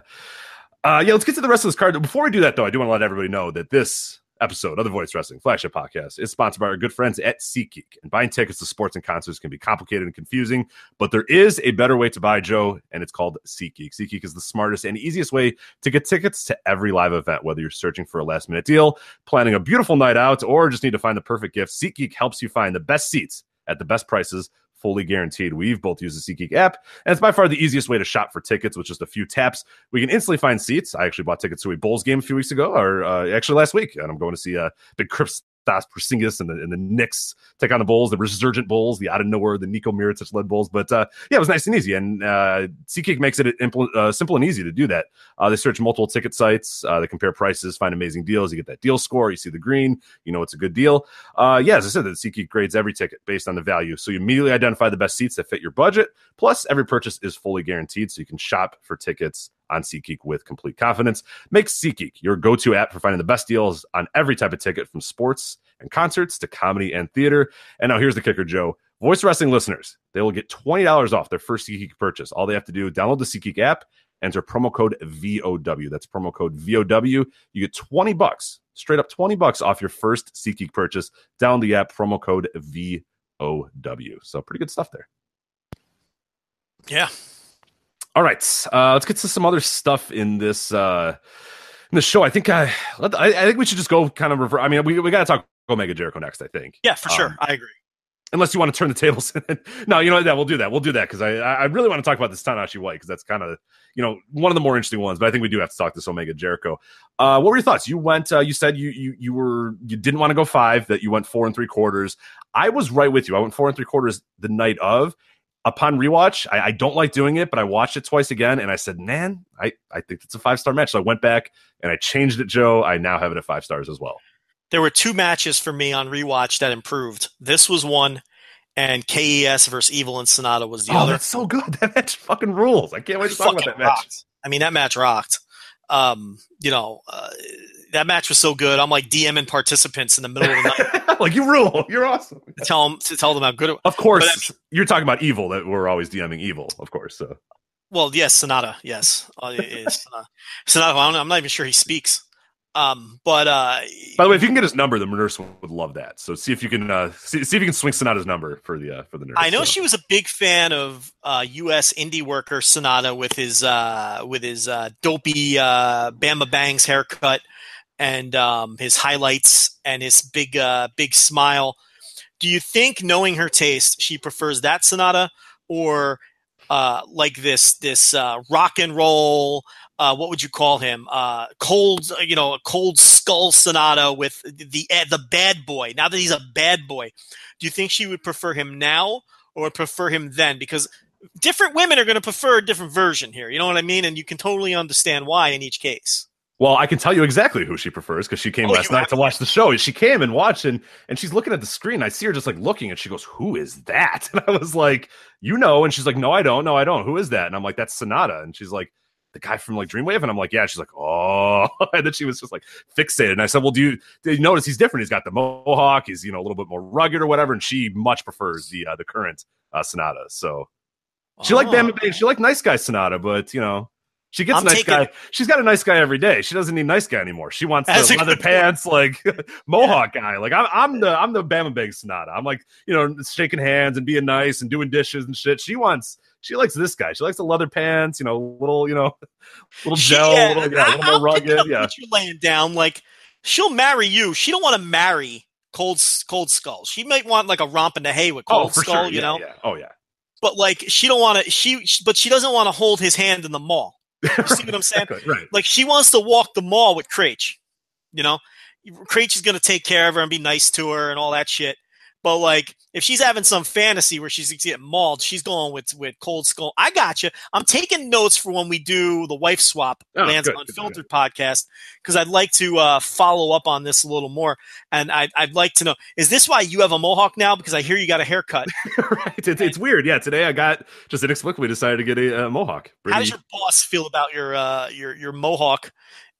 uh, yeah, let's get to the rest of this card. Before we do that, though, I do want to let everybody know that this episode of the Voice Wrestling Flagship Podcast is sponsored by our good friends at SeatGeek. And buying tickets to sports and concerts can be complicated and confusing, but there is a better way to buy, Joe, and it's called SeatGeek. SeatGeek is the smartest and easiest way to get tickets to every live event, whether you're searching for a last minute deal, planning a beautiful night out, or just need to find the perfect gift. SeatGeek helps you find the best seats at the best prices. Fully guaranteed. We've both used the SeatGeek app, and it's by far the easiest way to shop for tickets with just a few taps. We can instantly find seats. I actually bought tickets to a Bulls game a few weeks ago, or uh, actually last week, and I'm going to see a big big Kristaps Porzingis and the, and the Knicks take on the Bulls, the resurgent Bulls, the out of nowhere, the Nico Mirotic led Bulls. But uh, yeah, it was nice and easy, and uh, SeatGeek makes it impl- uh, simple and easy to do that. Uh, they search multiple ticket sites, uh, they compare prices, find amazing deals. You get that deal score, you see the green, you know it's a good deal. Uh, yeah, as I said, the SeatGeek grades every ticket based on the value, so you immediately identify the best seats that fit your budget. Plus, every purchase is fully guaranteed, so you can shop for tickets on SeatGeek with complete confidence. Make SeatGeek your go-to app for finding the best deals on every type of ticket, from sports and concerts to comedy and theater. And now here's the kicker, Joe. Voice wrestling listeners, they will get $20 off their first SeatGeek purchase. All they have to do, is download the SeatGeek app, enter promo code VOW. That's promo code VOW. You get 20 bucks, straight up 20 bucks off your first SeatGeek purchase. Download the app, promo code VOW. So pretty good stuff there. Yeah. All right, uh, let's get to some other stuff in this uh, in the show. I think I, I, I think we should just go kind of rever- I mean, we we got to talk Omega Jericho next. I think. Yeah, for sure. Um, I agree. Unless you want to turn the tables. no, you know that Yeah, we'll do that. We'll do that because I I really want to talk about this Tanahashi White because that's kind of you know one of the more interesting ones. But I think we do have to talk this Omega Jericho. Uh, what were your thoughts? You went. Uh, you said you you you were you didn't want to go five. That you went four and three quarters. I was right with you. I went four and three quarters the night of. Upon rewatch, I, I don't like doing it, but I watched it twice again, and I said, "Man, I I think it's a five star match." So I went back and I changed it, Joe. I now have it at five stars as well. There were two matches for me on rewatch that improved. This was one, and KES versus Evil and Sanada was the oh, other. that's so good. That match fucking rules. I can't wait to talk about that match. rocked. I mean, that match rocked. Um, you know, uh, that match was so good. I'm like DMing participants in the middle of the night like you rule. You're awesome. to tell them to tell them how good. It, Of course, you're talking about evil. That we're always DMing evil, of course. So well, yes, Sanada. Yes, uh. Sanada. Sanada I I'm not even sure he speaks. Um, but uh, by the way, if you can get his number, the nurse would love that. So see if you can uh, see, see if you can swing Sanada's number for the uh, for the nurse. I know So- she was a big fan of uh, U.S. indie worker Sanada with his uh, with his uh, dopey uh, Bama Bangs haircut and um, his highlights and his big uh, big smile. Do you think, knowing her taste, she prefers that Sanada or uh, like this this uh, rock and roll. Uh, what would you call him? Uh, cold, you know, a cold skull Sanada with the eh, the bad boy. Now that he's a bad boy, do you think she would prefer him now or prefer him then? Because different women are going to prefer a different version here. You know what I mean? And you can totally understand why in each case. Well, I can tell you exactly who she prefers because she came Oh, last night to watch the show. She came and watched and and she's looking at the screen. I see her just like looking and she goes, "Who is that?" And I was like, "You know?" And she's like, "No, I don't. No, I don't. Who is that?" And I'm like, "That's Sanada." And she's like, "The guy from like Dreamwave." And I'm like, "Yeah." She's like, "Oh," and then she was just like fixated. And I said, "Well, do you, do you notice he's different? He's got the mohawk. He's you know a little bit more rugged or whatever." And she much prefers the uh, the current uh, Sanada. So she liked Oh. Bama Bay. She liked nice guy Sanada, but you know. She gets I'm nice taking- guy. She's got a nice guy every day. She doesn't need nice guy anymore. She wants the leather pants, like mohawk guy. Like I'm, I'm the I'm the Bama Big Sanada. I'm like you know shaking hands and being nice and doing dishes and shit. She wants. She likes this guy. She likes the leather pants. You know, little you know, little She- gel, yeah, little, yeah, I- little more rugged. Yeah, you're laying down. Like she'll marry you. She don't want to marry Cold Cold Skull. She might want like a romp in the hay with oh, Cold oh Skull. sure. You yeah, know, yeah. Oh yeah. but like she don't want to. She but she doesn't want to hold his hand in the mall. You see what I'm saying? Exactly, right. Like she wants to walk the mall with Kraetsch. You know, Kraetsch is going to take care of her and be nice to her and all that shit. But like, if she's having some fantasy where she's getting mauled, she's going with with Cold Skull. I got you. I'm taking notes for when we do the wife swap Oh, Lands good, good, Unfiltered podcast because I'd like to uh, follow up on this a little more. And I'd, I'd like to know: is this why you have a mohawk now? Because I hear you got a haircut. right. It's, it's weird. Yeah. Today I got just inexplicably decided to get a uh, mohawk. How does your boss feel about your uh, your your mohawk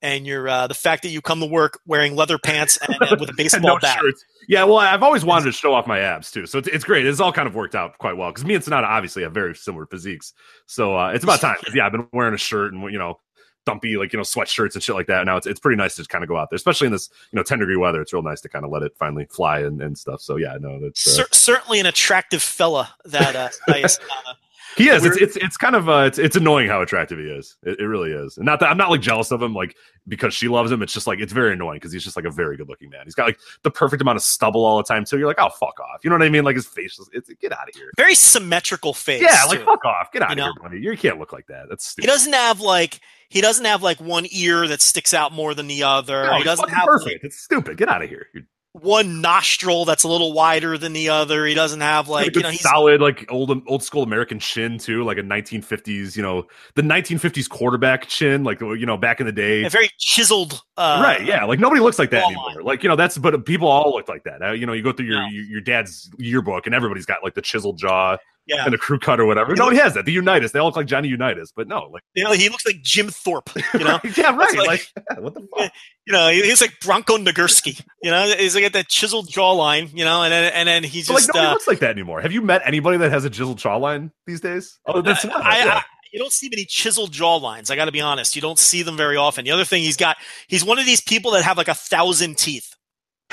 and your uh, the fact that you come to work wearing leather pants and, and with a baseball no bat? shirts. Yeah, well, I've always wanted to show off my abs too, so it's, it's great. It's all kind of worked out quite well because me and Sanada obviously have very similar physiques. So uh, it's about time. yeah, I've been wearing a shirt and you know, dumpy like you know sweatshirts and shit like that. Now it's it's pretty nice to just kind of go out there, especially in this you know ten degree weather. It's real nice to kind of let it finally fly and, and stuff. So yeah, no, that's uh, Cer- certainly an attractive fella that uh, Sanada. He is. It's, it's it's kind of uh, it's it's annoying how attractive he is. It, it really is. And not that I'm not like jealous of him, like because she loves him. It's just like it's very annoying because he's just like a very good looking man. He's got like the perfect amount of stubble all the time too. You're like, oh fuck off. You know what I mean? Like his face, is, it's get out of here. very symmetrical face. Yeah, like too. fuck off. Get out You of know? here, buddy. You can't look like that. That's stupid. he doesn't have like he doesn't have like one ear that sticks out more than the other. No, he doesn't have perfect. like, it's stupid. Get out of here. You're one nostril that's a little wider than the other. He doesn't have like you know he's solid, like old old school American chin too, like a 1950s, you know, the 1950s quarterback chin, like you know, back in the day. a very chiseled. Uh, right yeah like nobody looks like that anymore like you know that's but people all look like that uh, you know you go through your your, your dad's yearbook and everybody's got like the chiseled jaw Yeah, and the crew cut or whatever No, He has that the unitas they all look like johnny unitas but no like you know, he looks like Jim Thorpe. You know, yeah right like- like, what the fuck you know, he's like Bronco Nagurski. You know, he's like got that chiseled jawline. You know, and then and then he's But, like nobody uh, looks like that anymore have you met anybody that has a chiseled jawline these days oh that's I, not, I- yeah. I- you don't see many chiseled jawlines. I got to be honest. You don't see them very often. The other thing he's got, he's one of these people that have like a thousand teeth.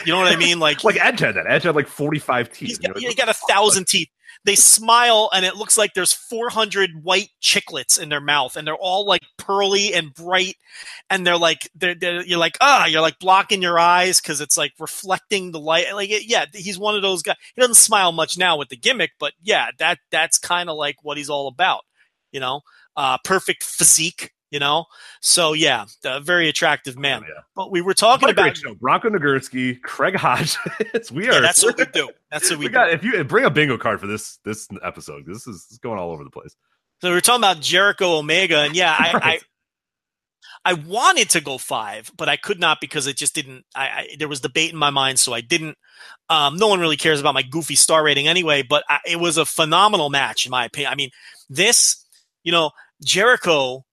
You know what I mean? Like, like edge had that edge had like 45 teeth he's you know? he got a thousand teeth. They smile and it looks like there's 400 white chiclets in their mouth and they're all like pearly and bright. And they're like, they're, they're you're like, ah, you're like blocking your eyes because it's like reflecting the light. Like, it- yeah, he's one of those guys. He doesn't smile much now with the gimmick, but yeah, that, that's kind of like what he's all about, you know, uh, perfect physique, you know? So yeah, a very attractive man. yeah. But we were talking about, show. Bronco Nagurski, Craig Hodges. we are. yeah, that's what we do. That's what we, we do. got. If you bring a bingo card for this this episode, this is, going all over the place. So we are talking about Jericho Omega, and yeah, I, Right. I I wanted to go five, but I could not because it just didn't. I, I there was debate in my mind, so I didn't. Um, no one really cares about my goofy star rating anyway, but I, it was a phenomenal match in my opinion. I mean, this, you know, Jericho.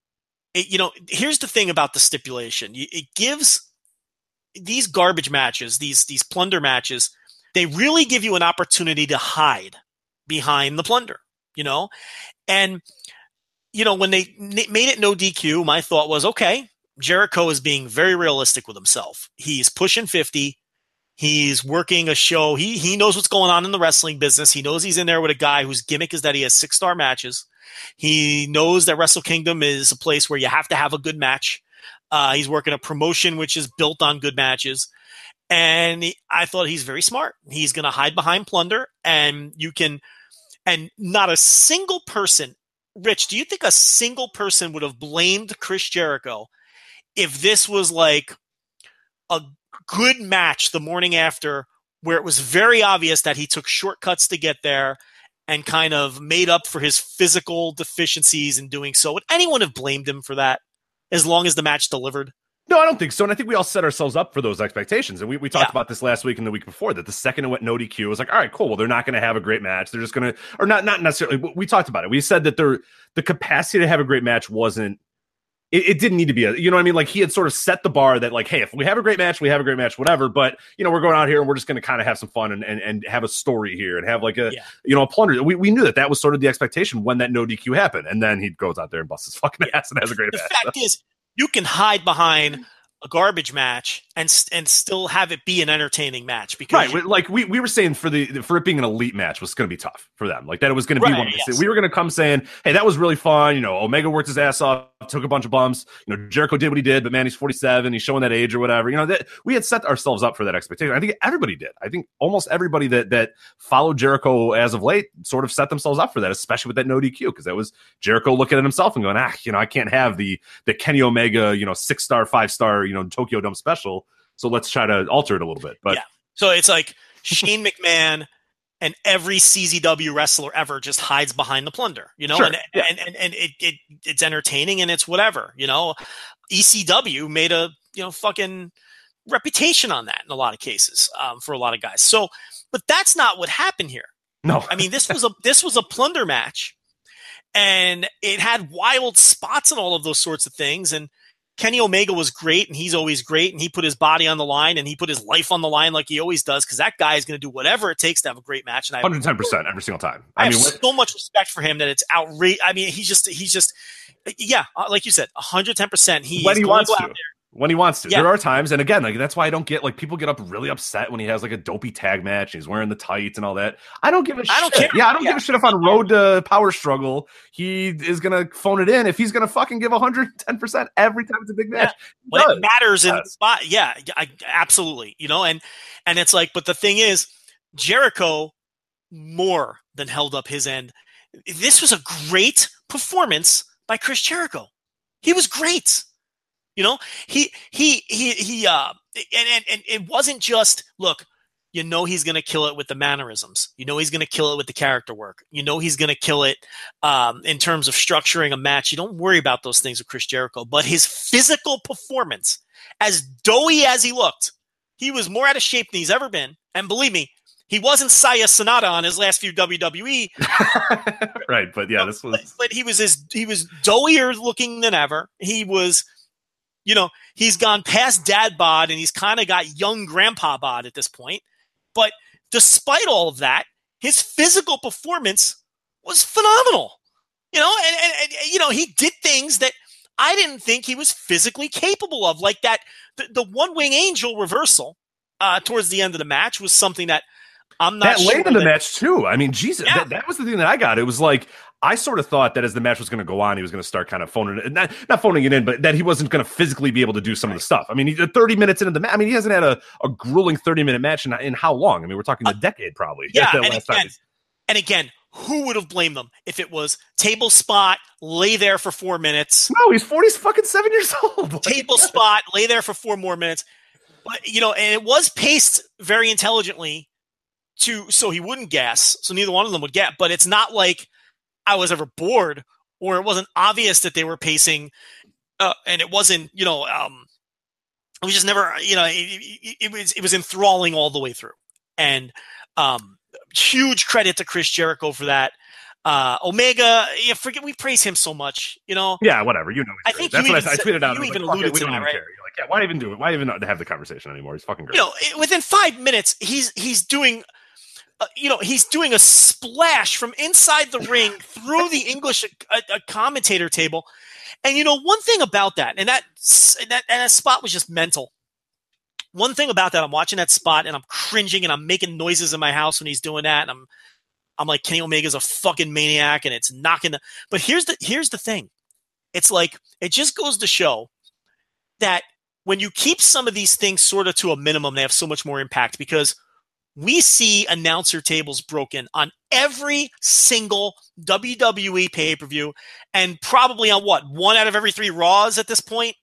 It, you know, here's the thing about the stipulation: it gives these garbage matches, these these plunder matches, they really give you an opportunity to hide behind the plunder. You know, and you know, when they n- made it no DQ, my thought was, okay, Jericho is being very realistic with himself. He's pushing 50. He's working a show. He he knows what's going on in the wrestling business. He knows he's in there with a guy whose gimmick is that he has six star matches. He knows that Wrestle Kingdom is a place where you have to have a good match. Uh, he's working a promotion which is built on good matches. And he- I thought he's very smart. He's going to hide behind plunder, and you can, and not a single person Rich, do you think a single person would have blamed Chris Jericho if this was like a good match the morning after where it was very obvious that he took shortcuts to get there and kind of made up for his physical deficiencies in doing so? Would anyone have blamed him for that as long as the match delivered? No, I don't think so. And I think we all set ourselves up for those expectations. And we, we talked Yeah. about this last week and the week before that the second it went no DQ, it was like, all right, cool. Well, they're not going to have a great match. They're just going to, or not, not necessarily. but We talked about it. We said that they're, the capacity to have a great match wasn't, it, it didn't need to be a, you know what I mean? Like he had sort of set the bar that like, hey, if we have a great match, we have a great match, whatever. But, you know, we're going out here and we're just going to kind of have some fun and, and, and have a story here and have like a, Yeah. you know, a plunder. We, we knew that that was sort of the expectation when that no DQ happened. And then he goes out there and busts his fucking ass and has a great The match. fact is, you can hide behind a garbage match and and still have it be an entertaining match because Right, like we, we were saying for the for it being an elite match was going to be tough for them. Like that it was going to be one. Of the- yes. We were going to come saying, "Hey, that was really fun." You know, Omega worked his ass off, took a bunch of bumps. You know, Jericho did what he did, but man, he's forty seven. He's showing that age or whatever. You know, that we had set ourselves up for that expectation. I think everybody did. I think almost everybody that that followed Jericho as of late sort of set themselves up for that, especially with that no DQ because that was Jericho looking at himself and going, "Ah, you know, I can't have the the Kenny Omega, you know, six star, five star, you know, Tokyo Dome special." So let's try to alter it a little bit. But Yeah. So it's like Shane McMahon and every CZW wrestler ever just hides behind the plunder, you know, Sure, and, yeah. and and and it, it it's entertaining and it's whatever, you know. ECW made a you know fucking reputation on that in a lot of cases um, for a lot of guys. So, but that's not what happened here. no, I mean, this was a this was a plunder match, and it had wild spots and all of those sorts of things. And Kenny Omega was great, and he's always great, and he put his body on the line, and he put his life on the line like he always does, because that guy is going to do whatever it takes to have a great match. And I, 110 percent every single time. I, I, have mean, what- so much respect for him that it's outrageous. I mean, he's just he's just yeah, uh, like you said, 110. percent He when he going wants go to. out there. When he wants to. Yeah. There are times, and again, like that's why I don't get like people get up really upset when he has like a dopey tag match and he's wearing the tights and all that. I don't give a I don't care. Yeah, I don't Yeah. give a shit if on road to power struggle he is gonna phone it in. If he's gonna fucking give 110 percent every time it's a big match, when it matters in the spot. Yeah, I, absolutely. You know, and and it's like, but the thing is, Jericho more than held up his end. This was a great performance by Chris Jericho. He was great. You know, he he he he. Uh, and and, and it wasn't just look. You know he's going to kill it with the mannerisms. You know he's going to kill it with the character work. You know he's going to kill it um, in terms of structuring a match. You don't worry about those things with Chris Jericho, but his physical performance, as doughy as he looked, he was more out of shape than he's ever been. And believe me, he wasn't Seiya Sanada on his last few WWE, right. But yeah, this but, was but he was as he was doughier looking than ever. He was, you know, he's gone past dad bod and he's kind of got young grandpa bod at this point. But despite all of that, his physical performance was phenomenal. You know, and, and, and you know, he did things that I didn't think he was physically capable of, like that the, the one wing angel reversal uh, towards the end of the match was something that I'm not that sure late in the match too. I mean, Jesus, Yeah. that, that was the thing that I got. It was like I sort of thought that as the match was going to go on, he was going to start kind of phoning it, not not phoning it in, but that he wasn't going to physically be able to do some of the stuff. I mean, he's 30 minutes into the match. I mean, he hasn't had a, a grueling 30 minute match in, in how long? I mean, we're talking a decade probably. Uh, yeah, and again, And again, who would have blamed them if it was table spot, lay there for four minutes, no, he's 40 fucking seven years old. Like, table spot, lay there for four more minutes. But you know, and it was paced very intelligently to so he wouldn't gas, so neither one of them would get. But it's not like I was ever bored or it wasn't obvious that they were pacing, uh, and it wasn't you know um, it was just never you know it, it, it was it was enthralling all the way through, and um, huge credit to Chris Jericho for that. Uh, Omega, yeah, forget we praise him so much, you know. Yeah, whatever. You know, I great. think that's what even I, I tweeted out. you even like, alluded to that, right? care. You're like, yeah, why even do it? Why even not have the conversation anymore? He's fucking great. you know, within five minutes, he's he's doing, uh, you know, he's doing a splash from inside the ring through the English uh, uh, commentator table, and you know one thing about that, and that and that and that spot was just mental. One thing about that, I'm watching that spot and I'm cringing and I'm making noises in my house when he's doing that, and I'm I'm like Kenny Omega's a fucking maniac, and it's knocking the. But here's the here's the thing, it's like it just goes to show that when you keep some of these things sort of to a minimum, they have so much more impact because we see announcer tables broken on every single WWE pay per view, and probably on what one out of every three Raws at this point.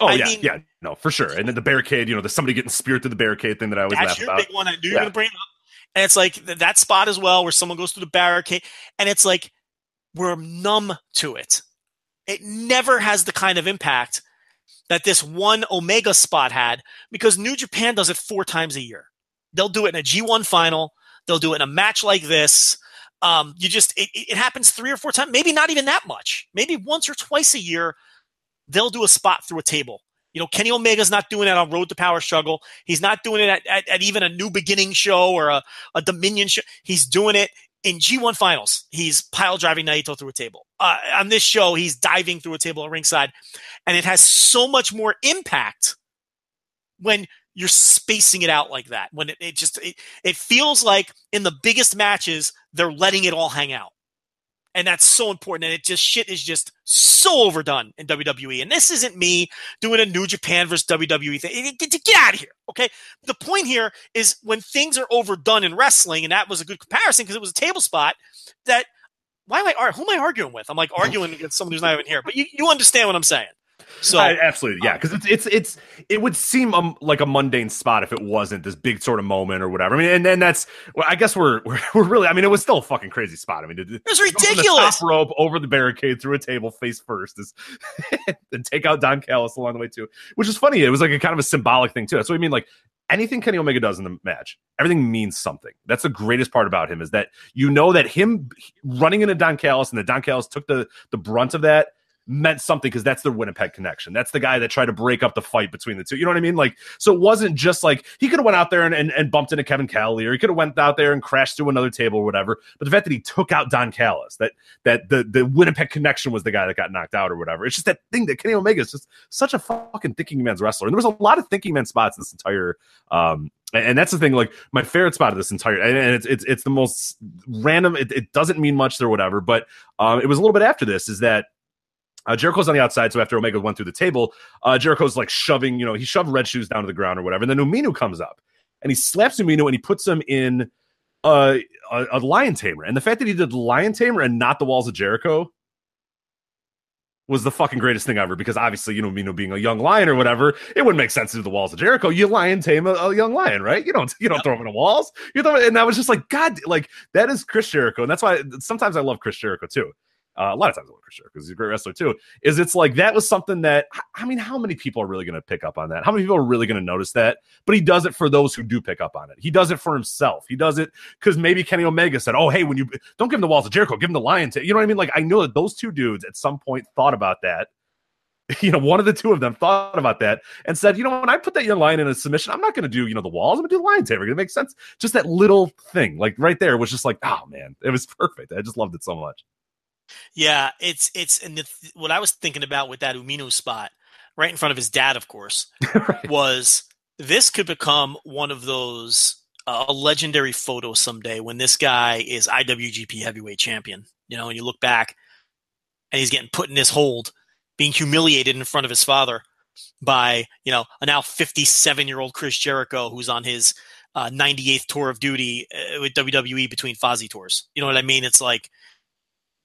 Oh I yeah, mean- yeah, no, for sure. And then the barricade, you know, there's somebody getting speared through the barricade thing that I always That's laugh your about. big one. I knew you were Yeah. to bring up. And it's like that spot as well where someone goes through the barricade. And it's like we're numb to it. It never has the kind of impact that this one Omega spot had because New Japan does it four times a year. They'll do it in a G1 final, they'll do it in a match like this. Um, you just, it, it happens three or four times, maybe not even that much. Maybe once or twice a year, they'll do a spot through a table. You know, Kenny Omega's not doing it on Road to Power Struggle. He's not doing it at, at, at even a New Beginning show or a, a Dominion show. He's doing it in G1 finals. He's pile driving Naito through a table. Uh, on this show, he's diving through a table at ringside. And it has so much more impact when you're spacing it out like that. When it, it just, it, it feels like in the biggest matches, they're letting it all hang out. And that's so important. And it just shit is just so overdone in WWE. And this isn't me doing a New Japan versus WWE thing. Get, get out of here. Okay. The point here is when things are overdone in wrestling, and that was a good comparison because it was a table spot, that why am I who am I arguing with? I'm like arguing against someone who's not even here. But you, you understand what I'm saying. So I, absolutely, yeah, because it's it's it's it would seem um, like a mundane spot if it wasn't this big sort of moment or whatever. I mean, and then that's well, I guess we're, we're we're really. I mean, it was still a fucking crazy spot. I mean, it, it was ridiculous. top rope over the barricade through a table face first is and take out Don Callis along the way too, which is funny. It was like a kind of a symbolic thing too. That's what I mean. Like anything Kenny Omega does in the match, everything means something. That's the greatest part about him is that you know that him running into Don Callis and that Don Callis took the the brunt of that meant something because that's their Winnipeg connection. That's the guy that tried to break up the fight between the two. You know what I mean? Like, so it wasn't just like he could have went out there and, and, and bumped into Kevin Kelly, or he could have went out there and crashed through another table or whatever. But the fact that he took out Don Callis, that that the the Winnipeg connection was the guy that got knocked out or whatever. It's just that thing that Kenny Omega is just such a fucking thinking man's wrestler. And there was a lot of thinking man spots this entire um and that's the thing, like my favorite spot of this entire, and and it's it's it's the most random. It, it doesn't mean much or whatever, but um, it was a little bit after this. Is that uh, Jericho's on the outside, so after Omega went through the table, uh, Jericho's like shoving, you know, he shoved Red Shoes down to the ground or whatever. And then Umino comes up and he slaps Umino and he puts him in uh, a, a lion tamer. And the fact that he did the lion tamer and not the walls of Jericho was the fucking greatest thing ever because obviously, you know, Umino being a young lion or whatever, it wouldn't make sense to do the walls of Jericho. You lion tame a, a young lion, right? You don't you don't throw him in the walls. You throw and that was just like God, like that is Chris Jericho, and that's why sometimes I love Chris Jericho too. Uh, a lot of times I love Chris Jericho because he's a great wrestler too. Is it's like that was something that I mean, how many people are really going to pick up on that? How many people are really going to notice that? But he does it for those who do pick up on it. He does it for himself. He does it because maybe Kenny Omega said, "Oh, hey, when you don't give him the walls of Jericho, give him the lion." T-. You know what I mean? Like I know that those two dudes at some point thought about that. You know, one of the two of them thought about that and said, "You know, when I put that young lion in a submission, I'm not going to do you know the walls. I'm going to do the lion tamer. It makes sense." Just that little thing, like right there, was just like, "Oh man, it was perfect." I just loved it so much. Yeah, it's it's and the, what I was thinking about with that Umino spot, right in front of his dad, of course, right. was this could become one of those uh, a legendary photo someday when this guy is IWGP Heavyweight Champion. You know, and you look back, and he's getting put in this hold, being humiliated in front of his father by you know a now 57 year old Chris Jericho who's on his uh, 98th tour of duty uh, with WWE between Fozzy tours. You know what I mean? It's like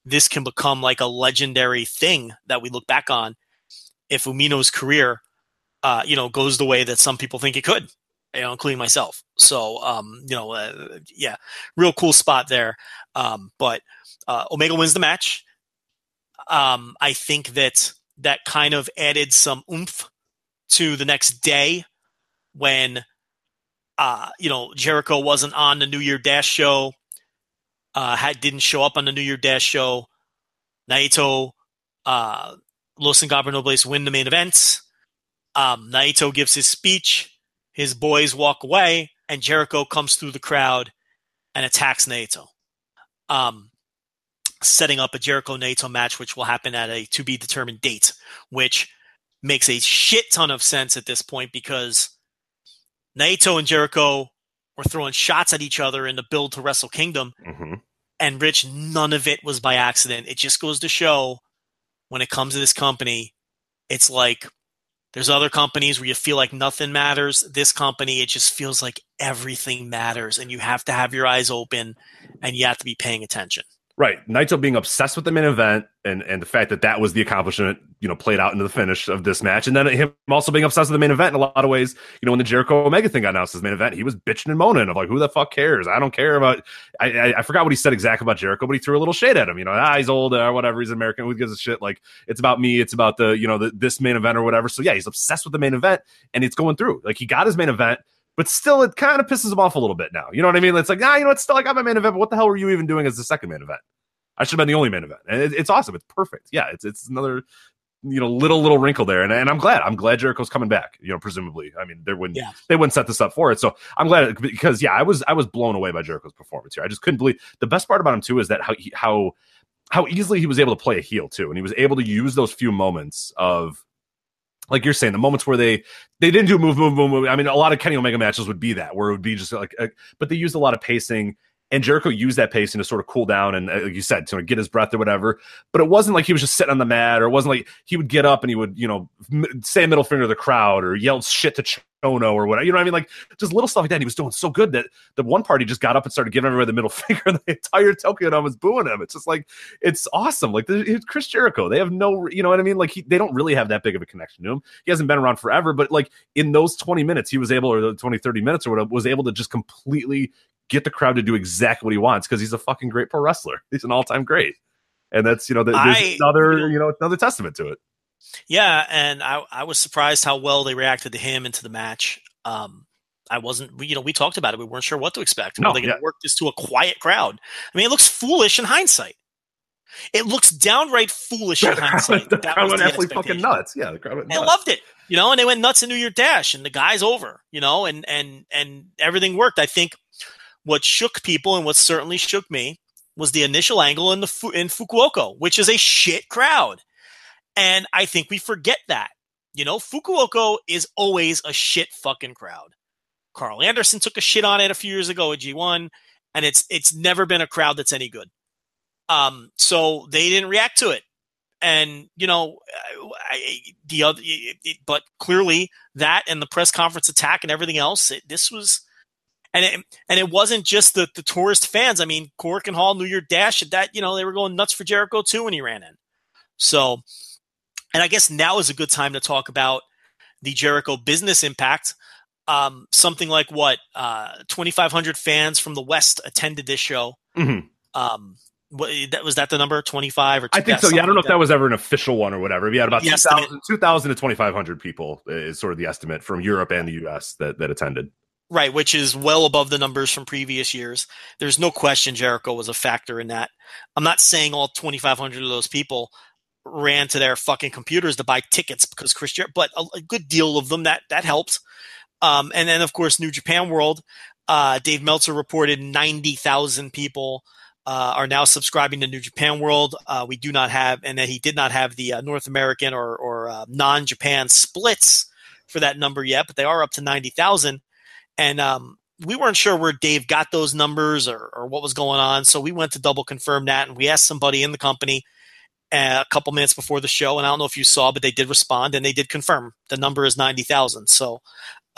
this can become like a legendary thing that we look back on if Umino's career, uh, you know, goes the way that some people think it could, you know, including myself. So, um, you know, uh, yeah, real cool spot there. Um, but uh, Omega wins the match. Um, I think that that kind of added some oomph to the next day when, uh, you know, Jericho wasn't on the New Year Dash show uh, had didn't show up on the New Year Dash show. Naito, uh, Los Ingobernables win the main events. Um, Naito gives his speech. His boys walk away, and Jericho comes through the crowd and attacks Naito, um, setting up a Jericho Naito match, which will happen at a to be determined date, which makes a shit ton of sense at this point because Naito and Jericho were throwing shots at each other in the build to Wrestle Kingdom. Mm-hmm. And Rich, none of it was by accident. It just goes to show when it comes to this company, it's like There's other companies where you feel like nothing matters. This company, it just feels like everything matters, and you have to have your eyes open, and you have to be paying attention. Right. Naito being obsessed with the main event and, and the fact that that was the accomplishment, you know, played out into the finish of this match. And then him also being obsessed with the main event in a lot of ways. You know, when the Jericho Omega thing got announced as main event, he was bitching and moaning of like, who the fuck cares? I don't care about. I, I, I forgot what he said exactly about Jericho, but he threw a little shade at him. You know, ah, he's old or whatever. He's American. Who gives a shit? Like, it's about me. It's about the, you know, the, this main event or whatever. So yeah, he's obsessed with the main event and it's going through. Like, he got his main event but still it kind of pisses him off a little bit now. You know what I mean? It's like, ah, you know, it's still like I got my main event, but what the hell were you even doing as the second main event? I should have been the only main event. And it, it's awesome. It's perfect. Yeah, it's it's another you know little little wrinkle there, and, and I'm glad. I'm glad Jericho's coming back. You know, presumably. I mean, they wouldn't Yeah. they wouldn't set this up for it. So I'm glad because yeah, I was I was blown away by Jericho's performance here. I just couldn't believe the best part about him too is that how he, how how easily he was able to play a heel too, and he was able to use those few moments of like you're saying, the moments where they they didn't do move, move, move, move. I mean, a lot of Kenny Omega matches would be that, where it would be just like, uh, but they used a lot of pacing, and Jericho used that pacing to sort of cool down and, uh, like you said, to get his breath or whatever. But it wasn't like he was just sitting on the mat, or it wasn't like he would get up and he would, you know, m- say middle finger to the crowd or yell shit to Chono or whatever. You know what I mean? Like just little stuff like that. He was doing so good that the one party just got up and started giving everybody the middle finger, and the entire Tokyo Dome was booing him. It's just like it's awesome. Like it's Chris Jericho, they have no, you know what I mean? Like he, they don't really have that big of a connection to him. He hasn't been around forever, but like in those 20 minutes, he was able, or the 20, 30 minutes or whatever, was able to just completely get the crowd to do exactly what he wants because he's a fucking great pro wrestler. He's an all time great. And that's, you know, there's I- another, you know, another testament to it. Yeah, and I, I was surprised how well they reacted to him into the match. Um, I wasn't, you know, we talked about it. We weren't sure what to expect. No, Are they going to yeah. work this to a quiet crowd? I mean, it looks foolish in hindsight. It looks downright foolish in hindsight. the That crowd was went absolutely fucking nuts. Yeah, the crowd went nuts. loved it, you know, and they went nuts in New Year Dash, and the guy's over, you know, and and and everything worked. I think what shook people and what certainly shook me was the initial angle in the in Fukuoka, which is a shit crowd, and I think we forget that. You know, Fukuoka is always a shit fucking crowd. Karl Anderson took a shit on it a few years ago at G1, and it's it's never been a crowd that's any good. Um, so they didn't react to it and you know I, the other it, it- but clearly that and the press conference attack and everything else it, this was and it, and it wasn't just the, the tourist fans i mean Korakuen Hall new year dash at that you know they were going nuts for jericho too when he ran in so and i guess now is a good time to talk about the jericho business impact um, something like what uh, 2500 fans from the west attended this show Mhm. um, what, that was that the number 25 or I think so. Yeah, I don't know if that was ever an official one or whatever. We had about 2,000 estimate. 2,000 to 2,500 people is sort of the estimate from Europe and the U.S. that, that attended. Right, which is well above the numbers from previous years. There's no question Jericho was a factor in that. I'm not saying all 2,500 of those people ran to their fucking computers to buy tickets because Chris Jericho, but a, a good deal of them that that helped. Um, and then of course New Japan World, uh, Dave Meltzer reported 90,000 people uh, are now subscribing to New Japan World. Uh, we do not have, and that he did not have the uh, North American or, or uh, non-Japan splits for that number yet, but they are up to 90,000 and um, we weren't sure where Dave got those numbers or, or what was going on. So we went to double confirm that, and we asked somebody in the company uh, a couple minutes before the show, and I don't know if you saw, but they did respond and they did confirm the number is ninety thousand. So.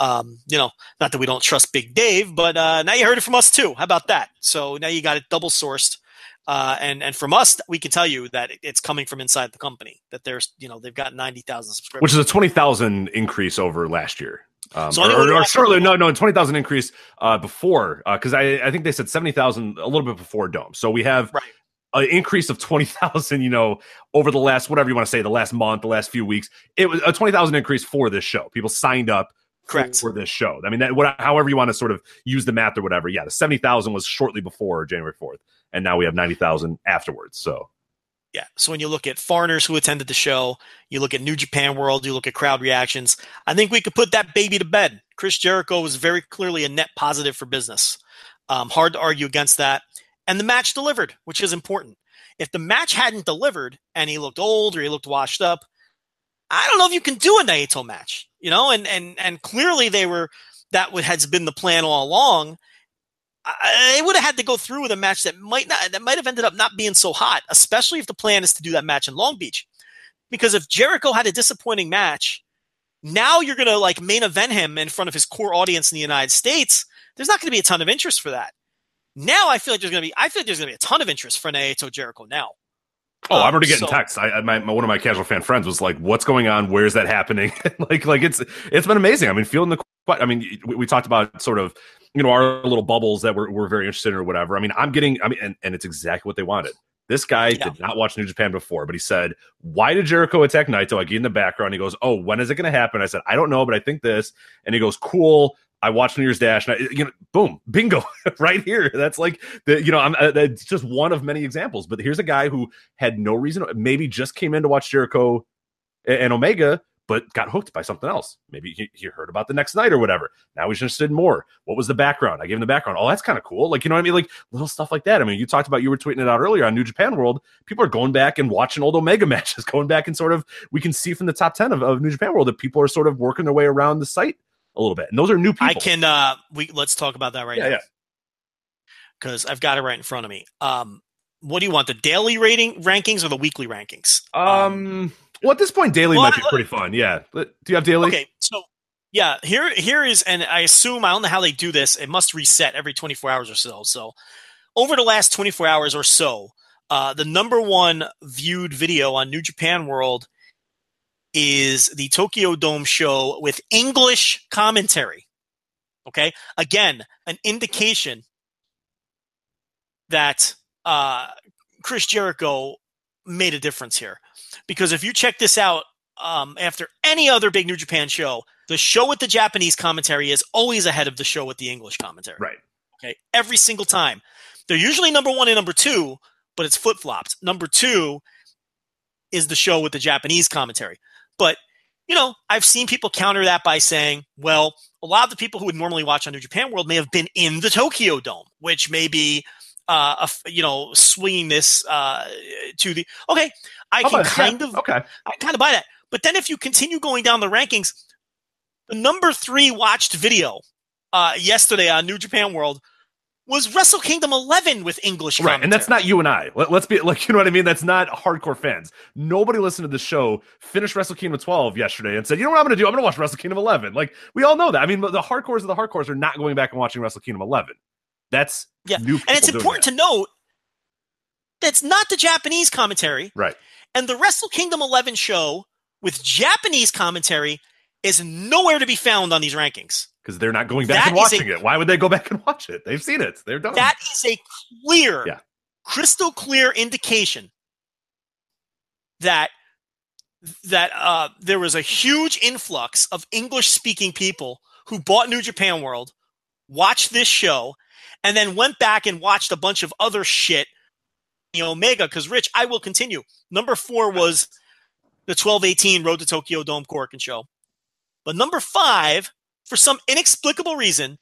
Um, you know, not that we don't trust Big Dave, but uh, now you heard it from us too. How about that? So now you got it double sourced, uh, and and from us, we can tell you that it's coming from inside the company. That there's, you know, they've got ninety thousand subscribers. which is a 20,000 increase over last year. Um, So or, or, or shortly, no, no, 20,000 increase uh, before, because I, I think they said 70,000 a little bit before Dome. So we have Right. an increase of 20,000, you know, over the last, whatever you want to say, the last month, the last few weeks. It was a 20,000 increase for this show. People signed up Correct. for this show. I mean, that, what, however you want to sort of use the math or whatever. Yeah, the 70,000 was shortly before January 4th. And now we have 90,000 afterwards. So Yeah. So when you look at foreigners who attended the show, you look at New Japan World, you look at crowd reactions, I think we could put that baby to bed. Chris Jericho was very clearly a net positive for business. Um, hard to argue against that. And the match delivered, which is important. If the match hadn't delivered and he looked old or he looked washed up, I don't know if you can do a Naito match, you know, and, and, and clearly they were, that would, has been the plan all along. I, they would have had to go through with a match that might not that might have ended up not being so hot, especially if the plan is to do that match in Long Beach. Because if Jericho had a disappointing match Now you're going to like main event him in front of his core audience in the United States. There's not going to be a ton of interest for that. Now I feel like there's going to be. I feel like there's going to be a ton of interest for Naito Jericho now. Oh, I'm Um, already getting so- texts. I, I my, my one of my casual fan friends was like, "What's going on? Where's that happening?" like, like it's it's been amazing. I mean, feeling the. I mean, we, we talked about sort of you know our little bubbles that we're, we're very interested in or whatever. I mean, I'm getting. I mean, and, and it's exactly what they wanted. This guy Yeah. did not watch New Japan before, but he said, "Why did Jericho attack Naito?" I get in the background. He goes, "Oh, when is it going to happen?" I said, "I don't know, but I think this." And he goes, "Cool." I watched New Year's Dash, and I, you know, boom, bingo, right here. That's like the, you know, I'm uh, that's just one of many examples. But here's a guy who had no reason, maybe just came in to watch Jericho and, and Omega, but got hooked by something else. Maybe he, he heard about the next night or whatever. Now he's interested in more. What was the background? I gave him the background. Oh, that's kind of cool. Like you know what I mean? Like little stuff like that. I mean, you talked about you were tweeting it out earlier on New Japan World. People are going back and watching old Omega matches, going back and sort of we can see from the top ten of, of New Japan World that people are sort of working their way around the site a little bit, and those are new people. I can. uh We let's talk about that right Yeah, now yeah. because I've got it right in front of me. Um, what do you want? The daily rating rankings or the weekly rankings? Um, well, at this point, daily well, might be pretty fun. Yeah. Do you have daily? Okay, so yeah, here here is, and I assume I don't know how they do this. It must reset every 24 hours or so. So over the last 24 hours or so, uh, the number one viewed video on New Japan World is the Tokyo Dome show with English commentary. Okay, again, an indication that uh, Chris Jericho made a difference here. Because if you check this out um, after any other big New Japan show, the show with the Japanese commentary is always ahead of the show with the English commentary. Right. Okay, every single time. They're usually number one and number two, but it's flip flopped. Number two is the show with the Japanese commentary. But, you know, I've seen people counter that by saying, well, a lot of the people who would normally watch on New Japan World may have been in the Tokyo Dome, which may be, uh, you know, swinging this uh, to the. Okay, I How can kind of Okay. I kind of buy that. But then if you continue going down the rankings, the number three watched video uh, yesterday on New Japan World was Wrestle Kingdom 11 with English Right, and that's not you and I. Let, us be like, you know what I mean. That's not hardcore fans. Nobody listened to the show, finished Wrestle Kingdom 12 yesterday, and said, "You know what I'm going to do? I'm going to watch Wrestle Kingdom 11." Like we all know that. I mean, the hardcores of the hardcores are not going back and watching Wrestle Kingdom 11. That's Yeah, new. And it's important that. to note that's not the Japanese commentary. right. And the Wrestle Kingdom 11 show with Japanese commentary is nowhere to be found on these rankings. Because they're not going back That and is a- watching it. Why would they go back and watch it? They've seen it. They're done. That is a clear, Yeah. crystal clear indication that that uh, there was a huge influx of English speaking people who bought New Japan World, watched this show, and then went back and watched a bunch of other shit. The Omega, because Rich, I will continue. Number four was the 1218 Road to Tokyo Dome Korakuen show. But number five, for some inexplicable reason,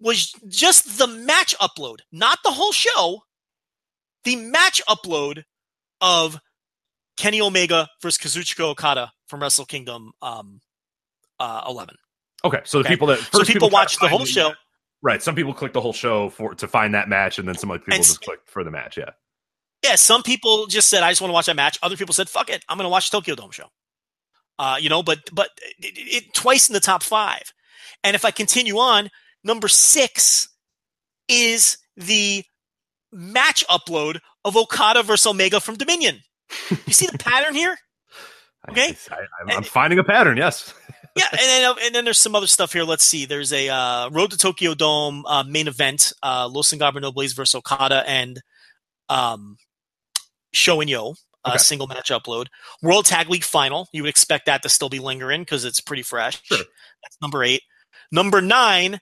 was just the match upload, not the whole show. The match upload of Kenny Omega versus Kazuchika Okada from Wrestle Kingdom um, uh, 11. okay, so the Okay. people that So first people watched the whole show. Right. Some people click the whole show for to find that match, and then some other people And just click for the match. Yeah. Yeah, some people just said, "I just want to watch that match." Other people said, "Fuck it, I'm going to watch Tokyo Dome show." Uh, you know, but but it, it, twice in the top five, and if I continue on, number six is the match upload of Okada versus Omega from Dominion. You see the pattern here? Okay. I, I, I'm finding a pattern. Yes. Yeah, and then and then there's some other stuff here. Let's see. There's a uh, Road to Tokyo Dome uh, main event: uh, Los Ingobernables versus Okada and um, Sho and Yoh. Uh, Okay. Single match upload. World Tag League final. You would expect that to still be lingering because it's pretty fresh. Sure. That's number eight. Number nine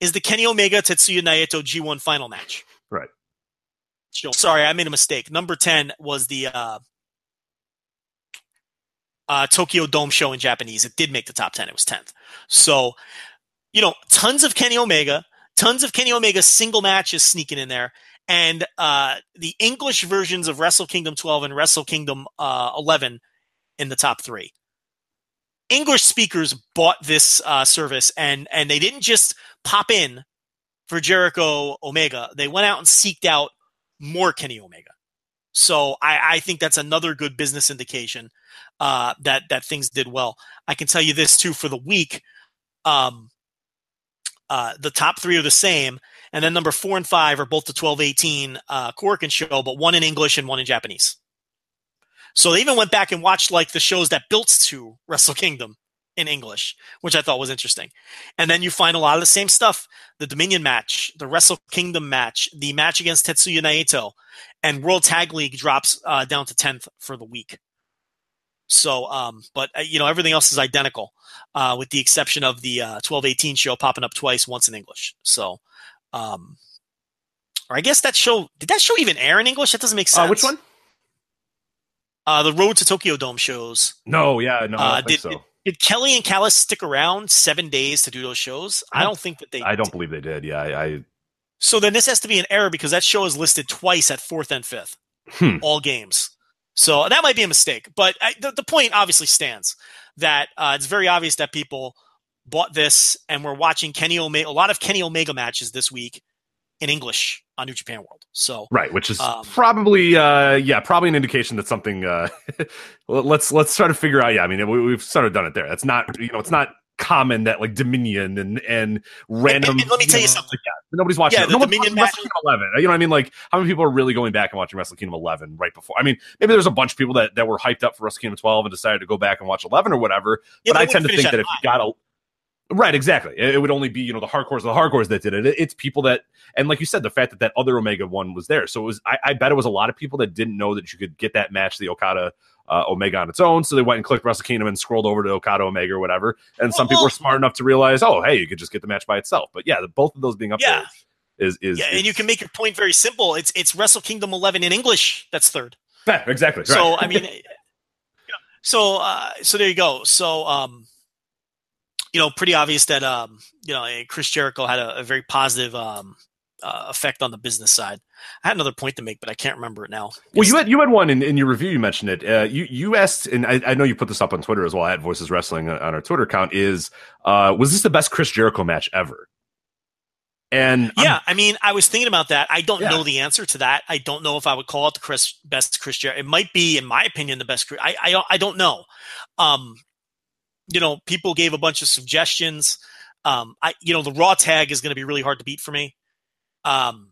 is the Kenny Omega Tetsuya Naito G1 final match. Right. Sorry, I made a mistake. Number 10 was the uh, uh, Tokyo Dome show in Japanese. It did make the top 10. It was 10th. So, you know, tons of Kenny Omega, tons of Kenny Omega single matches sneaking in there. And uh, the English versions of Wrestle Kingdom 12 and Wrestle Kingdom uh, 11 in the top three. English speakers bought this uh, service and and they didn't just pop in for Jericho Omega. They went out and seeked out more Kenny Omega. So I, I think that's another good business indication uh, that that things did well. I can tell you this too for the week. Um, uh, the top three are the same, and then number four and five are both the twelve eighteen uh, Korakuen show, but one in English and one in Japanese. So they even went back and watched like the shows that built to Wrestle Kingdom in English, which I thought was interesting. And then you find a lot of the same stuff: the Dominion match, the Wrestle Kingdom match, the match against Tetsuya Naito, and World Tag League drops uh, down to tenth for the week. So, um, but uh, you know, everything else is identical, uh, with the exception of the uh, twelve eighteen show popping up twice, once in English. So, um, or I guess that show did that show even air in English? That doesn't make sense. Uh, which one? Uh, the Road to Tokyo Dome shows. No, yeah, no, I Uh, don't think did, so. Did, did Kelly and Callis stick around seven days to do those shows? I don't think that they. I don't believe they did. Yeah, I, I So then this has to be an error because that show is listed twice at fourth and fifth, Hmm. all games. So that might be a mistake, but I, the, the point obviously stands that uh, it's very obvious that people bought this and we're watching Kenny Omega, a lot of Kenny Omega matches this week in English on New Japan World. So right, which is Um, probably, uh, yeah, probably an indication that something. Uh, let's let's try to figure out. Yeah, I mean, we, we've sort of done it there. That's not, you know, it's not common that like Dominion and and random. and- and let me tell you know, something. like, yeah, nobody's watching. Yeah, the Dominion watching Wrestle Kingdom Eleven. You know what I mean? Like, how many people are really going back and watching Wrestle Kingdom Eleven right before? I mean, maybe there's a bunch of people that that were hyped up for Wrestle Kingdom Twelve and decided to go back and watch Eleven or whatever. Yeah, but they I tend to think that at if you got a Right, exactly. It, would only be you know the hardcores, the hardcores that did it. It- It's people that, and like you said, the fact that that other Omega one was there. So it was. I, I bet it was a lot of people that didn't know that you could get that match, the Okada uh, Omega on its own. So they went and clicked Wrestle Kingdom and scrolled over to Okada Omega or whatever. And some people were smart enough to realize, oh, hey, you could just get the match by itself. But yeah, the, both of those being up Yeah. there is is yeah, is, and you can make your point very simple. It's it's Wrestle Kingdom 11 in English. That's third. Yeah, exactly. So. I mean, you know, so uh, so there you go. So um, you know, pretty obvious that um, you know, Chris Jericho had a, a very positive um uh, effect on the business side. I had another point to make, but I can't remember it now. Well, you had you had one in, in your review. You mentioned it. Uh, you you asked, and I, I know you put this up on Twitter as well at Voices Wrestling on our Twitter account. Is uh, was this the best Chris Jericho match ever? And I'm- Yeah, I mean, I was thinking about that. I don't Yeah. know the answer to that. I don't know if I would call it the Chris best Chris Jericho. It might be, in my opinion, the best. Chris- I I don't, I don't know. Um, you know, people gave a bunch of suggestions. Um, I you know the Raw tag is going to be really hard to beat for me. Um,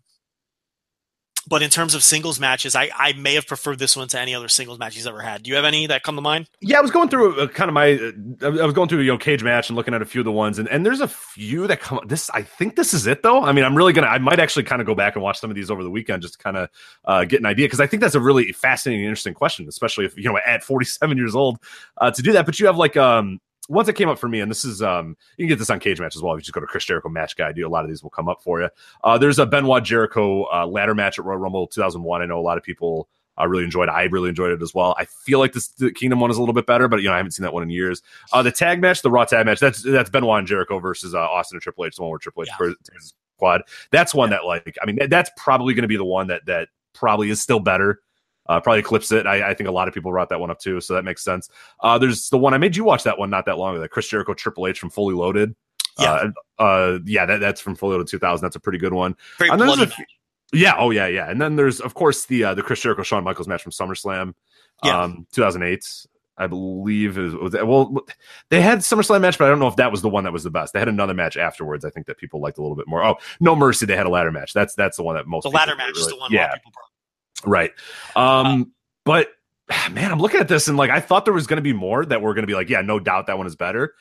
but in terms of singles matches, I I may have preferred this one to any other singles match he's ever had. Do you have any that come to mind? yeah, I was going through uh, kind of my. Uh, I was going through you know cage match and looking at a few of the ones, and, and there's a few that come. This I think this is it though. I mean, I'm really gonna. I might actually kind of go back and watch some of these over the weekend just to kind of uh, get an idea because I think that's a really fascinating, interesting question, especially if you know at 47 years old uh, to do that. But you have like um ones that came up for me, and this is um you can get this on Cage Match as well. If you just go to Chris Jericho Match Guide, you a lot of these will come up for you. Uh, there's a Benoit Jericho uh, ladder match at Royal Rumble 2001. I know a lot of people uh, really enjoyed. it. I really enjoyed it as well. I feel like this the Kingdom one is a little bit better, but you know I haven't seen that one in years. Uh, the tag match, the Raw tag match, that's that's Benoit and Jericho versus uh, Austin and Triple H, the one where Triple H Yeah. That's one that like I mean that, that's probably going to be the one that that probably is still better. Uh, probably eclipse it. I, I think a lot of people brought that one up too, so that makes sense. Uh, there's the one I made you watch that one not that long ago, the Chris Jericho Triple H from Fully Loaded. Yeah. Uh, uh, yeah, that, that's from Fully Loaded 2000. That's a pretty good one. Very And bloody. a few- yeah, oh yeah, yeah. And then there's of course the uh, the Chris Jericho Shawn Michaels match from SummerSlam, Yeah. um, 2008. I believe was that, well they had SummerSlam match, but I don't know if that was the one that was the best. They had another match afterwards. I think that people liked a little bit more. Oh, No Mercy, they had a ladder match. That's that's the one that most the ladder really- match is the one. Yeah, Right. Um, but man, I'm looking at this and like I thought there was going to be more that were going to be like, yeah, no doubt that one is better.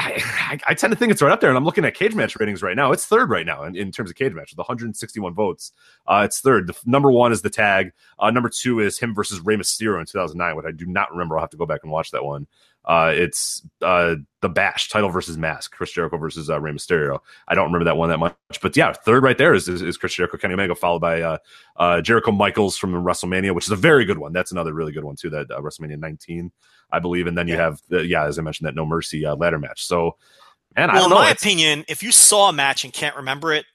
I, I, I tend to think it's right up there, and I'm looking at cage match ratings right now. It's third right now in, in terms of cage match with 161 votes. Uh, it's third. The f- number one is the tag. Uh, number two is him versus Rey Mysterio in 2009, which I do not remember. I'll have to go back and watch that one. Uh, it's uh, the Bash title versus mask, Chris Jericho versus uh, Rey Mysterio. I don't remember that one that much, but yeah, third right there is is, is Chris Jericho, Kenny Omega, followed by uh, uh, Jericho Michaels from WrestleMania, which is a very good one. That's another really good one too. That uh, WrestleMania 19, I believe, and then you Yeah. have the, yeah, as I mentioned, that No Mercy uh, ladder match. So, man, I Well, in know. my opinion, if you saw a match and can't remember it,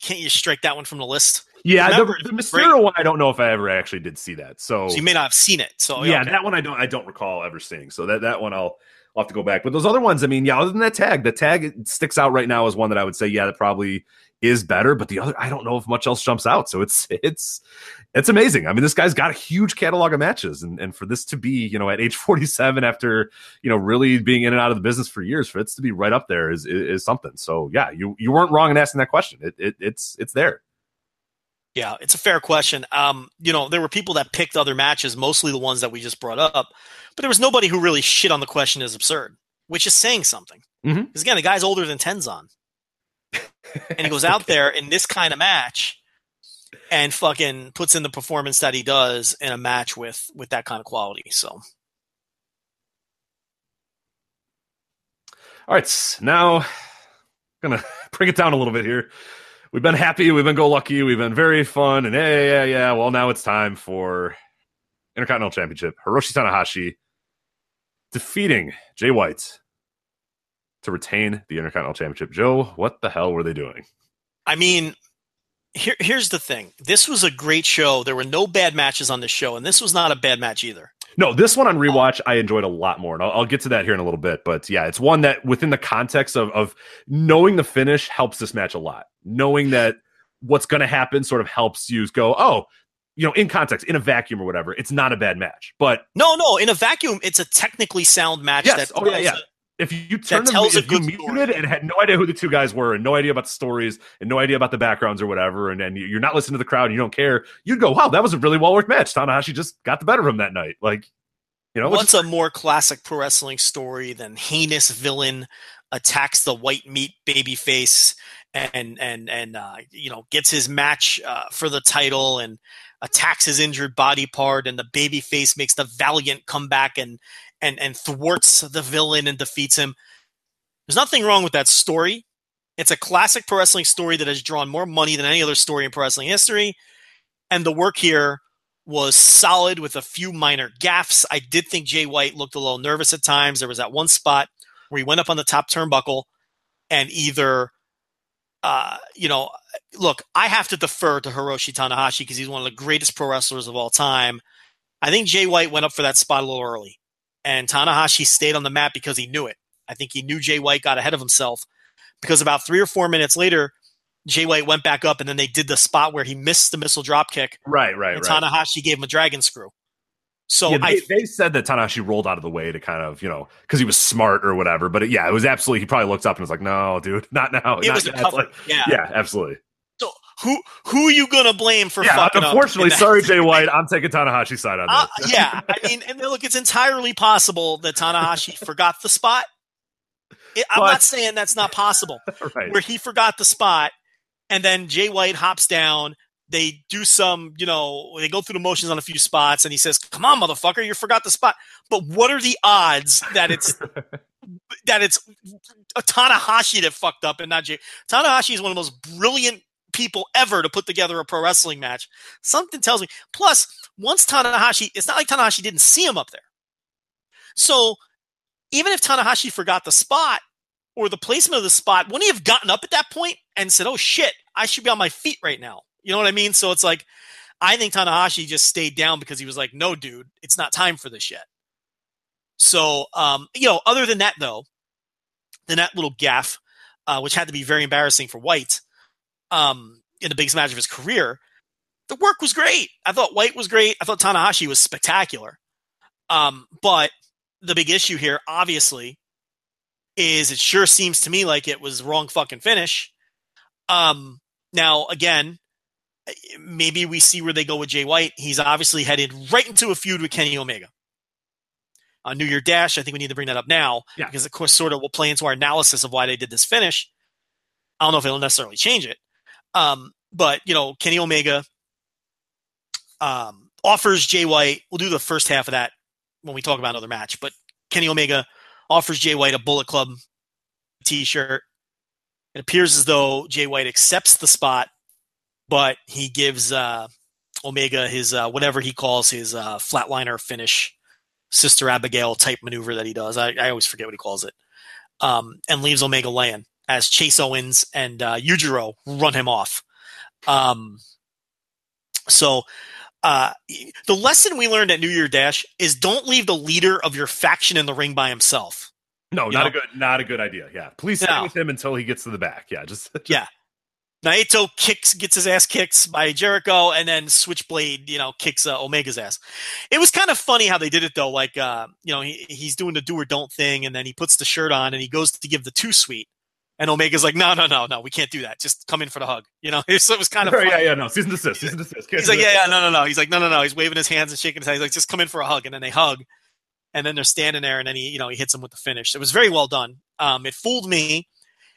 can't you strike that one from the list? Yeah, the, remember the Mysterio one, I don't know if I ever actually did see that. So, So you may not have seen it. So yeah, okay. that one I don't I don't recall ever seeing. So that that one I'll I'll have to go back. But those other ones, I mean, yeah, other than that tag, the tag sticks out right now as one that I would say, yeah, that probably is better. But the other, I don't know if much else jumps out. So it's it's it's amazing. I mean, this guy's got a huge catalog of matches, and and for this to be, you know, at age 47, after you know really being in and out of the business for years, for it to be right up there is is, is something. So yeah, you you weren't wrong in asking that question. It, it it's it's there. Yeah, it's a fair question. Um, you know, there were people that picked other matches, mostly the ones that we just brought up, but there was nobody who really shit on the question as absurd, which is saying something. Because Mhm. again, the guy's older than Tenzan, and he goes out there in this kind of match and fucking puts in the performance that he does in a match with with that kind of quality. So All right, now gonna bring it down a little bit here. We've been happy, we've been go lucky, we've been very fun, and yeah, yeah, yeah. Well, now it's time for Intercontinental Championship. Hiroshi Tanahashi defeating Jay White to retain the Intercontinental Championship. Joe, what the hell were they doing? I mean, here, here's the thing. This was a great show. There were no bad matches on this show, and this was not a bad match either. No, this one on rewatch I enjoyed a lot more, and I'll, I'll get to that here in a little bit. But yeah, it's one that within the context of of knowing the finish helps this match a lot. Knowing that what's going to happen sort of helps you go, oh, you know, in context, in a vacuum or whatever, it's not a bad match. But No, no, in a vacuum, it's a technically sound match. Yes. That Oh, yeah, yeah. If you turn them, if you muted story. and had no idea who the two guys were, and no idea about the stories, and no idea about the backgrounds or whatever, and then you're not listening to the crowd, and you don't care, you'd go, wow, that was a really well worked match. Tanahashi just got the better of him that night. Like, you know, What's a more classic pro wrestling story than heinous villain attacks the white meat baby face and and and uh, you know gets his match uh, for the title and attacks his injured body part and the baby face makes the valiant come back and and and thwarts the villain and defeats him. There's nothing wrong with that story. It's a classic pro wrestling story that has drawn more money than any other story in pro wrestling history. And the work here was solid with a few minor gaffes. I did think Jay White looked a little nervous at times. There was that one spot where he went up on the top turnbuckle and either, uh, you know, look, I have to defer to Hiroshi Tanahashi because he's one of the greatest pro wrestlers of all time. I think Jay White went up for that spot a little early, and Tanahashi stayed on the mat because he knew it. I think he knew Jay White got ahead of himself because about three or four minutes later, Jay White went back up, and then they did the spot where he missed the missile drop kick, right, right, and right. Tanahashi gave him a dragon screw. So yeah, they, I they said that Tanahashi rolled out of the way to kind of, you know, because he was smart or whatever. But it, yeah, it was absolutely. He probably looked up and was like, "No, dude, not now." it not was a cover. Like, yeah. yeah, absolutely. Who who are you gonna blame for Yeah, fucking up unfortunately, sorry, Jay White. I'm taking Tanahashi's side on Uh, this. yeah, I mean, and look, it's entirely possible that Tanahashi forgot the spot. It, I'm But- not saying that's not possible. right. Where he forgot the spot, and then Jay White hops down. They do some, you know, they go through the motions on a few spots, and he says, "Come on, motherfucker, you forgot the spot." But what are the odds that it's that it's a Tanahashi that fucked up and not Jay? Tanahashi is one of the most brilliant people ever to put together a pro wrestling match. Something tells me. Plus, once Tanahashi, it's not like Tanahashi didn't see him up there. So even if Tanahashi forgot the spot or the placement of the spot, wouldn't he have gotten up at that point and said, "Oh shit, I should be on my feet right now"? You know what I mean? So it's like, I think Tanahashi just stayed down because he was like, "No, dude, it's not time for this yet." So, um, you know, other than that, though, than that little gaff, uh, which had to be very embarrassing for White um, in the biggest match of his career, the work was great. I thought White was great. I thought Tanahashi was spectacular. Um, but the big issue here, obviously, is it sure seems to me like it was wrong fucking finish. Um, now, again, maybe we see where they go with Jay White. He's obviously headed right into a feud with Kenny Omega. On New Year Dash, I think we need to bring that up now Yeah. because, of course, sort of will play into our analysis of why they did this finish. I don't know if it'll necessarily change it. Um, but, you know, Kenny Omega um, offers Jay White, we'll do the first half of that when we talk about another match, but Kenny Omega offers Jay White a Bullet Club t shirt. It appears as though Jay White accepts the spot, but he gives uh, Omega his uh, whatever he calls his uh, flatliner finish, Sister Abigail type maneuver that he does. I, I always forget what he calls it, um, and leaves Omega laying as Chase Owens and uh, Yujiro run him off. Um, so uh, the lesson we learned at New Year Dash is don't leave the leader of your faction in the ring by himself. No, not know? a good, not a good idea. Yeah, please stay No. with him until he gets to the back. Yeah, just, just Yeah. Naito kicks, gets his ass kicked by Jericho, and then Switchblade, you know, kicks uh, Omega's ass. It was kind of funny how they did it though. Like, uh, you know, he, he's doing the do or don't thing, and then he puts the shirt on and he goes to give the too sweet, and Omega's like, no, no, no, no, we can't do that. Just come in for the hug. You know, so it was kind of yeah, yeah, no, season desist, season desist. Can't He's like, yeah, yeah, no, no, no. He's like, no, no, no. He's waving his hands and shaking his head. He's like, just come in for a hug, and then they hug, and then they're standing there, and then he, you know, he hits him with the finish. It was very well done. Um, it fooled me,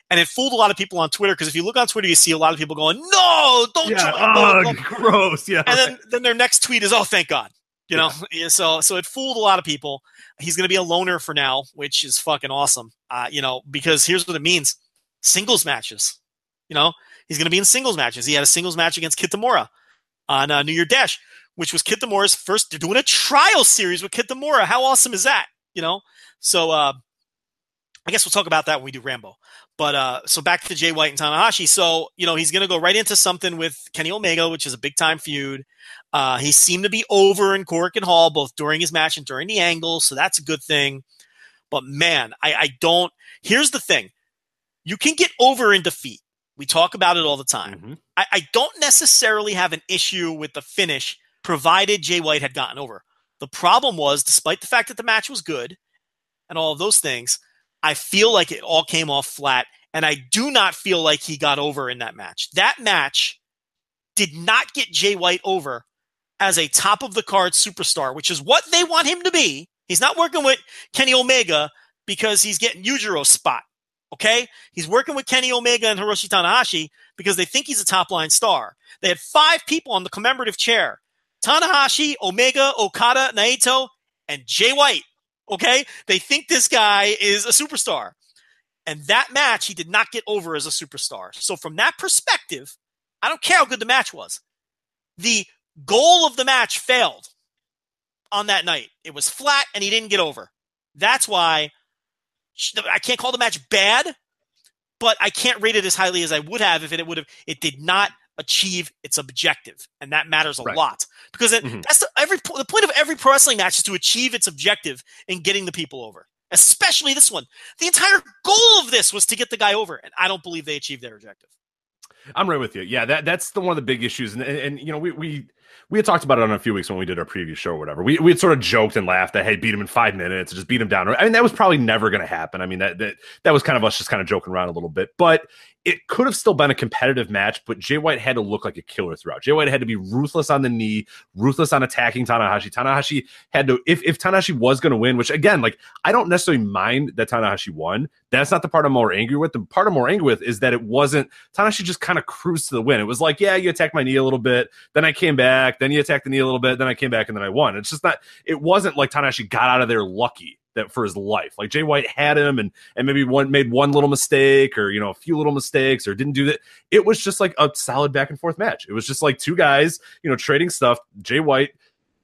and it fooled a lot of people on Twitter because if you look on Twitter, you see a lot of people going, no, don't yeah, join. blah, blah, blah." ugh, gross. Yeah, And then, then their next tweet is, oh, thank God. You know, Yeah, so so it fooled a lot of people. He's going to be a loner for now, which is fucking awesome. Uh, you know, because here's what it means: singles matches. You know, he's going to be in singles matches. He had a singles match against Kitamura on uh, New Year Dash, which was Kitamura's first. They're doing a trial series with Kitamura. How awesome is that? You know, so uh, I guess we'll talk about that when we do Rambo. But uh, so back to Jay White and Tanahashi. So you know he's going to go right into something with Kenny Omega, which is a big time feud. Uh, he seemed to be over in Korakuen Hall both during his match and during the angle, so that's a good thing. But man, I, I don't. Here's the thing: you can get over in defeat. We talk about it all the time. Mhm. I, I don't necessarily have an issue with the finish, provided Jay White had gotten over. The problem was, despite the fact that the match was good and all of those things, I feel like it all came off flat, and I do not feel like he got over in that match. That match did not get Jay White over as a top of the card superstar, which is what they want him to be. He's not working with Kenny Omega because he's getting Yujiro's spot. Okay? He's working with Kenny Omega and Hiroshi Tanahashi because they think he's a top line star. They had five people on the commemorative chair Tanahashi, Omega, Okada, Naito, and Jay White. Okay? They think this guy is a superstar. And that match, he did not get over as a superstar. So, from that perspective, I don't care how good the match was. The goal of the match failed on that night. It was flat and he didn't get over. That's why I can't call the match bad, but I can't rate it as highly as I would have if it would have. It did not achieve its objective, and that matters a Right. lot because it, Mhm. that's the, every the point of every pro wrestling match is to achieve its objective in getting the people over. Especially this one. The entire goal of this was to get the guy over, and I don't believe they achieved their objective. I'm right with you. Yeah, that that's the one of the big issues, and and, and you know we we we had talked about it on a few weeks when we did our previous show or whatever. We we had sort of joked and laughed that hey, beat him in five minutes, just beat him down. I mean, that was probably never going to happen. I mean, that that that was kind of us just kind of joking around a little bit, but it could have still been a competitive match. But Jay White had to look like a killer throughout. Jay White had to be ruthless on the knee, ruthless on attacking Tanahashi. Tanahashi had to if if Tanahashi was going to win, which again, like I don't necessarily mind that Tanahashi won. That's not the part I'm more angry with. The part I'm more angry with is that it wasn't Tanahashi just kind of cruised to the win. It was like, yeah, you attacked my knee a little bit, then I came back, then you attacked the knee a little bit, then I came back, and then I won. It's just not. It wasn't like Tanahashi got out of there lucky that for his life. Like Jay White had him, and and maybe one made one little mistake or you know a few little mistakes or didn't do that. It was just like a solid back and forth match. It was just like two guys, you know, trading stuff. Jay White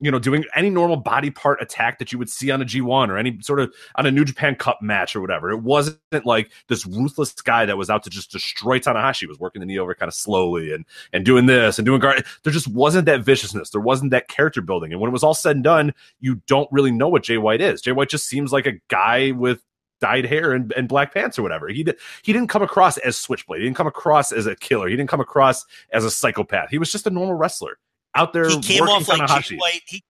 you know, doing any normal body part attack that you would see on a G1 or any sort of on a New Japan Cup match or whatever. It wasn't like this ruthless guy that was out to just destroy Tanahashi. Was working the knee over kind of slowly and and doing this and doing guard. There just wasn't that viciousness. There wasn't that character building. And when it was all said and done, you don't really know what Jay White is. Jay White just seems like a guy with dyed hair and, and black pants or whatever. He he didn't come across as Switchblade. He didn't come across as a killer. He didn't come across as a psychopath. He was just a normal wrestler out there He came off like Jay White. He,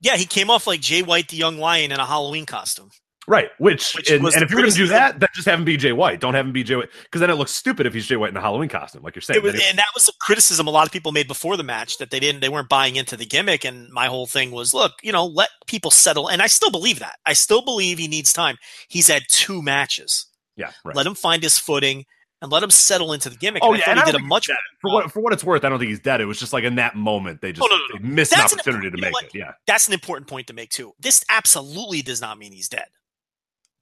yeah, he came off like Jay White, the young lion, in a Halloween costume. Right, which, Which and, and if you're going to do that, then just have him be Jay White. Don't have him be Jay White because then it looks stupid if he's Jay White in a Halloween costume, like you're saying. Was, and that was a criticism a lot of people made before the match that they didn't, they weren't buying into the gimmick. And my whole thing was, look, you know, let people settle. And I still believe that. I still believe he needs time. He's had two matches. yeah, right. Let him find his footing and let him settle into the gimmick. Oh And yeah, I and I he don't did a much for what for what it's worth. I don't think he's dead. It was just like in that moment they just Oh, no, no, no. missed That's an an opportunity to you know make what? it. Yeah, that's an important point to make too. This absolutely does not mean he's dead.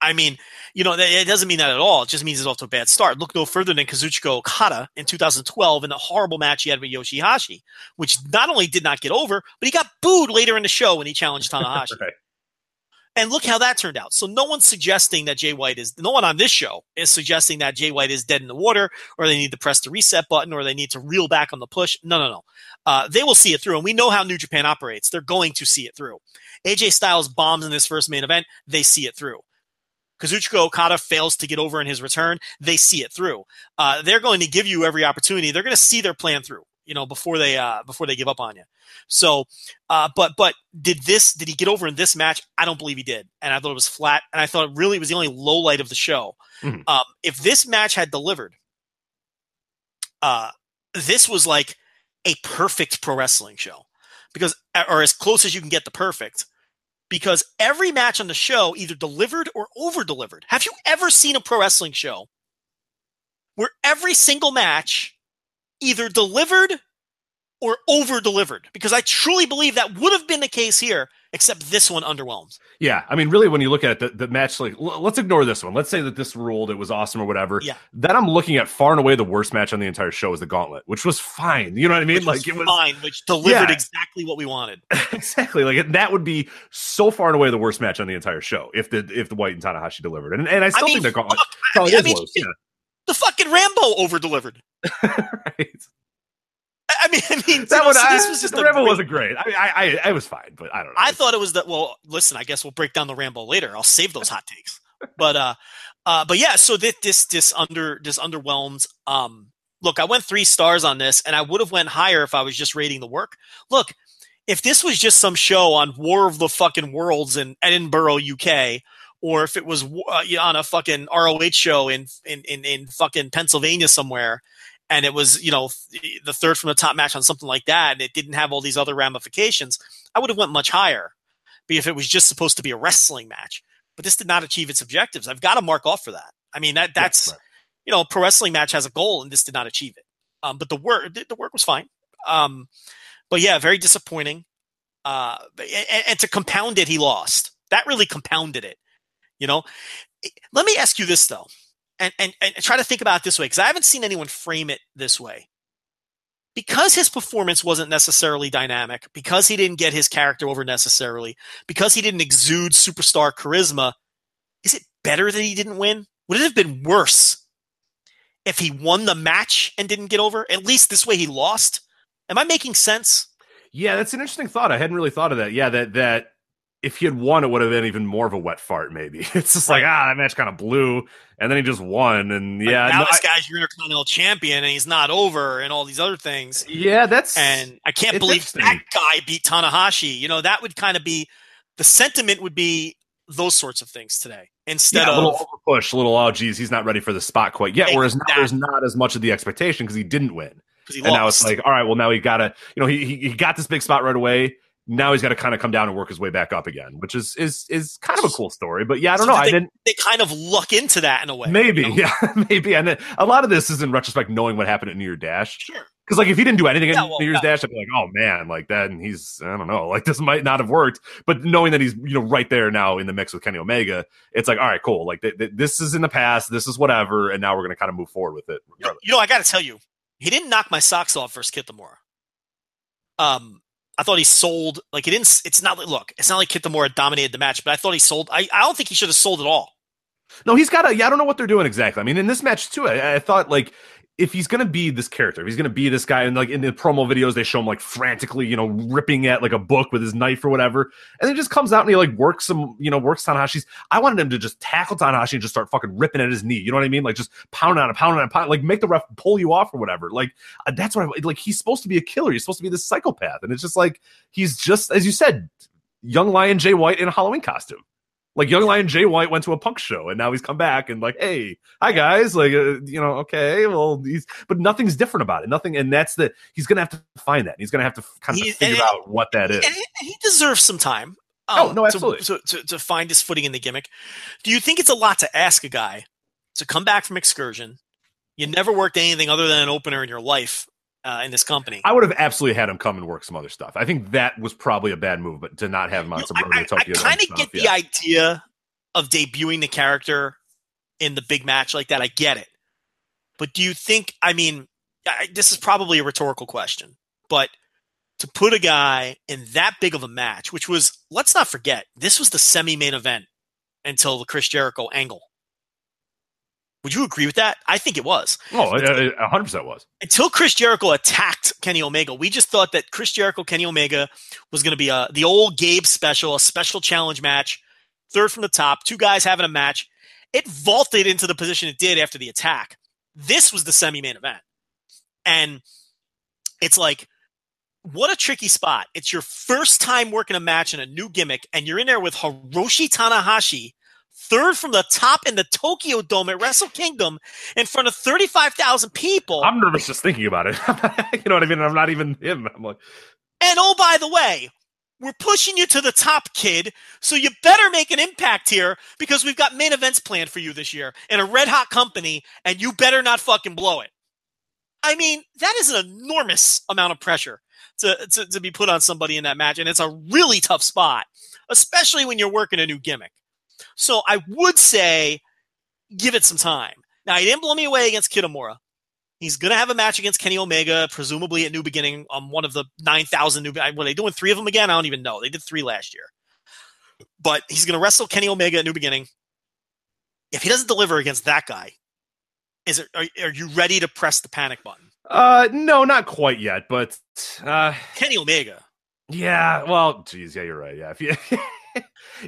I mean, you know, it doesn't mean that at all. It just means he's off to a bad start. Look no further than Kazuchika Okada in 2012 in the horrible match he had with Yoshihashi, which not only did not get over, but he got booed later in the show when he challenged Tanahashi. right. And look how that turned out. So no one's suggesting that Jay White is no one on this show is suggesting that Jay White is dead in the water, or they need to press the reset button, or they need to reel back on the push. No, no, no. Uh, they will see it through, and we know how New Japan operates. They're going to see it through. AJ Styles bombs in this first main event. They see it through. Kazuchika Okada fails to get over in his return, they see it through. Uh, they're going to give you every opportunity. They're going to see their plan through, you know, before they uh, before they give up on you. So, uh, but but did this did he get over in this match? I don't believe he did, and I thought it was flat, and I thought it really was the only low light of the show. Mhm. Um, if this match had delivered, uh, this was like a perfect pro wrestling show because, or as close as you can get to perfect, because every match on the show either delivered or over delivered. Have you ever seen a pro wrestling show where every single match either delivered or over delivered? Because I truly believe that would have been the case here, except this one underwhelms. Yeah, I mean, really, when you look at it, the, the match, like, l- let's ignore this one. Let's say that this ruled, it was awesome or whatever. Yeah. Then I'm looking at far and away the worst match on the entire show is the Gauntlet, which was fine. You know what I mean? Which like was it was fine, which delivered Yeah. exactly what we wanted. exactly like that would be so far and away the worst match on the entire show if the if the White and Tanahashi delivered, and and I still mean, think the Gauntlet I probably mean- I mean, worse. The fucking Rambo over delivered. Right. I mean, I mean, That one, so I, this was just the Rebel great- wasn't great. I mean, I, I I was fine, but I don't know. I thought it was that. Well, listen, I guess we'll break down the Rambo later. I'll save those hot takes. But uh, uh, but yeah. So this this this under this underwhelms. Um, look, I went three stars on this, and I would have went higher if I was just rating the work. Look, if this was just some show on War of the fucking Worlds in Edinburgh, UK, or if it was uh, you know, on a fucking ROH show in in in, in fucking Pennsylvania somewhere. And it was, you know, the third from the top match on something like that, and it didn't have all these other ramifications. I would have went much higher, but if it was just supposed to be a wrestling match. But this did not achieve its objectives. I've got to mark off for that. I mean, that that's right. you know, a pro wrestling match has a goal, and this did not achieve it. Um, but the work the the work was fine. Um, but yeah, very disappointing. Uh, and, and to compound it, he lost. That really compounded it. You know, let me ask you this though, and and, and try to think about it this way because I haven't seen anyone frame it this way. Because his performance wasn't necessarily dynamic, because he didn't get his character over necessarily, because he didn't exude superstar charisma, is it better that he didn't win? Would it have been worse if he won the match and didn't get over? At least this way he lost. Am I making sense? Yeah, that's an interesting thought. I hadn't really thought of that. Yeah, that that if he had won, it would have been even more of a wet fart. Maybe it's just like ah, that match kind of blew, and then he just won, and Like, yeah, now no, this guy's your intercontinental champion and he's not over and all these other things. yeah, that's And I can't believe that guy beat Tanahashi. You know, that would kind of be the sentiment would be those sorts of things today instead yeah, a of little push, a little oh geez, he's not ready for the spot quite yet. Whereas now there's not as much of the expectation because he didn't win, he and now it's like all right, well now he got to you know he he got this big spot right away. Now he's got to kind of come down and work his way back up again, which is is is kind of a cool story. But yeah, I don't So know. did I didn't. they kind of luck into that in a way. Maybe, you know? yeah, maybe. And then a lot of this is in retrospect, knowing what happened at New Year Dash. Sure. Because like if he didn't do anything Yeah, in well, New Year's yeah. Dash, I'd be like, oh man, like that, and he's I don't know, like this might not have worked. But knowing that he's you know right there now in the mix with Kenny Omega, it's like all right, cool. Like th- th- this is in the past, this is whatever, and now we're gonna kind of move forward with it. You know, you know, I got to tell you, he didn't knock my socks off versus Kitamura. Um, I thought he sold like he didn't. It's not like look, it's not like Kitamura dominated the match, but I thought he sold. I, I don't think he should have sold at all. No, he's got a. Yeah, I don't know what they're doing exactly. I mean, in this match too, I, I thought like if he's gonna be this character, if he's gonna be this guy, and like in the promo videos, they show him like frantically, you know, ripping at like a book with his knife or whatever, and then he just comes out and he like works some, you know, works Tanahashi's. I wanted him to just tackle Tanahashi and just start fucking ripping at his knee. You know what I mean? Like just pounding on it, pounding on it, pounding, like make the ref pull you off or whatever. Like uh, that's what I like. He's supposed to be a killer. He's supposed to be this psychopath, and it's just like he's just as you said, young Lion Jay White in a Halloween costume. Like young Lion Jay White went to a punk show and now he's come back and like, hey, hi guys, like uh, you know, okay, well, he's but nothing's different about it. Nothing, and that's the he's gonna have to find that. He's gonna have to kind of He- figure out what that is. And he, he deserves some time. Oh, um, no, to- absolutely. To, to, to find his footing in the gimmick. Do you think it's a lot to ask a guy to come back from excursion? You never worked anything other than an opener in your life uh, in this company. I would have absolutely had him come and work some other stuff. I think that was probably a bad move, but to not have him on You some know, I, Tokyo Dome kind of get the idea of debuting the character in the big match like that. I get it, but do you think? I mean, I, this is probably a rhetorical question, but to put a guy in that big of a match, which was, let's not forget, this was the semi-main event until the Chris Jericho angle. Would you agree with that? I think it was Oh, a hundred percent was. until Chris Jericho attacked Kenny Omega, we just thought that Chris Jericho, Kenny Omega was going to be a the old Gabe special, a special challenge match, third from the top, two guys having a match, it vaulted into the position it did after the attack. This was the semi-main event, and it's like what a tricky spot. It's your first time working a match in a new gimmick, and you're in there with Hiroshi Tanahashi, third from the top in the Tokyo Dome at Wrestle Kingdom in front of 35,000 people. I'm nervous just thinking about it. you know what I mean? I'm not even him. I'm like, and oh, by the way, we're pushing you to the top, kid. So you better make an impact here because we've got main events planned for you this year in a red hot company, and you better not fucking blow it. I mean, that is an enormous amount of pressure to, to, to be put on somebody in that match. And it's a really tough spot, especially when you're working a new gimmick. So I would say give it some time. Now, he didn't blow me away against Kitamura. He's going to have a match against Kenny Omega, presumably at New Beginning on one of the 9,000 new. Were they doing three of them again? I don't even know. They did three last year. But he's going to wrestle Kenny Omega at New Beginning. If he doesn't deliver against that guy, is it, are, are you ready to press the panic button? Uh, no, not quite yet, but uh, Kenny Omega. Yeah, well, geez, yeah, you're right. Yeah, if you,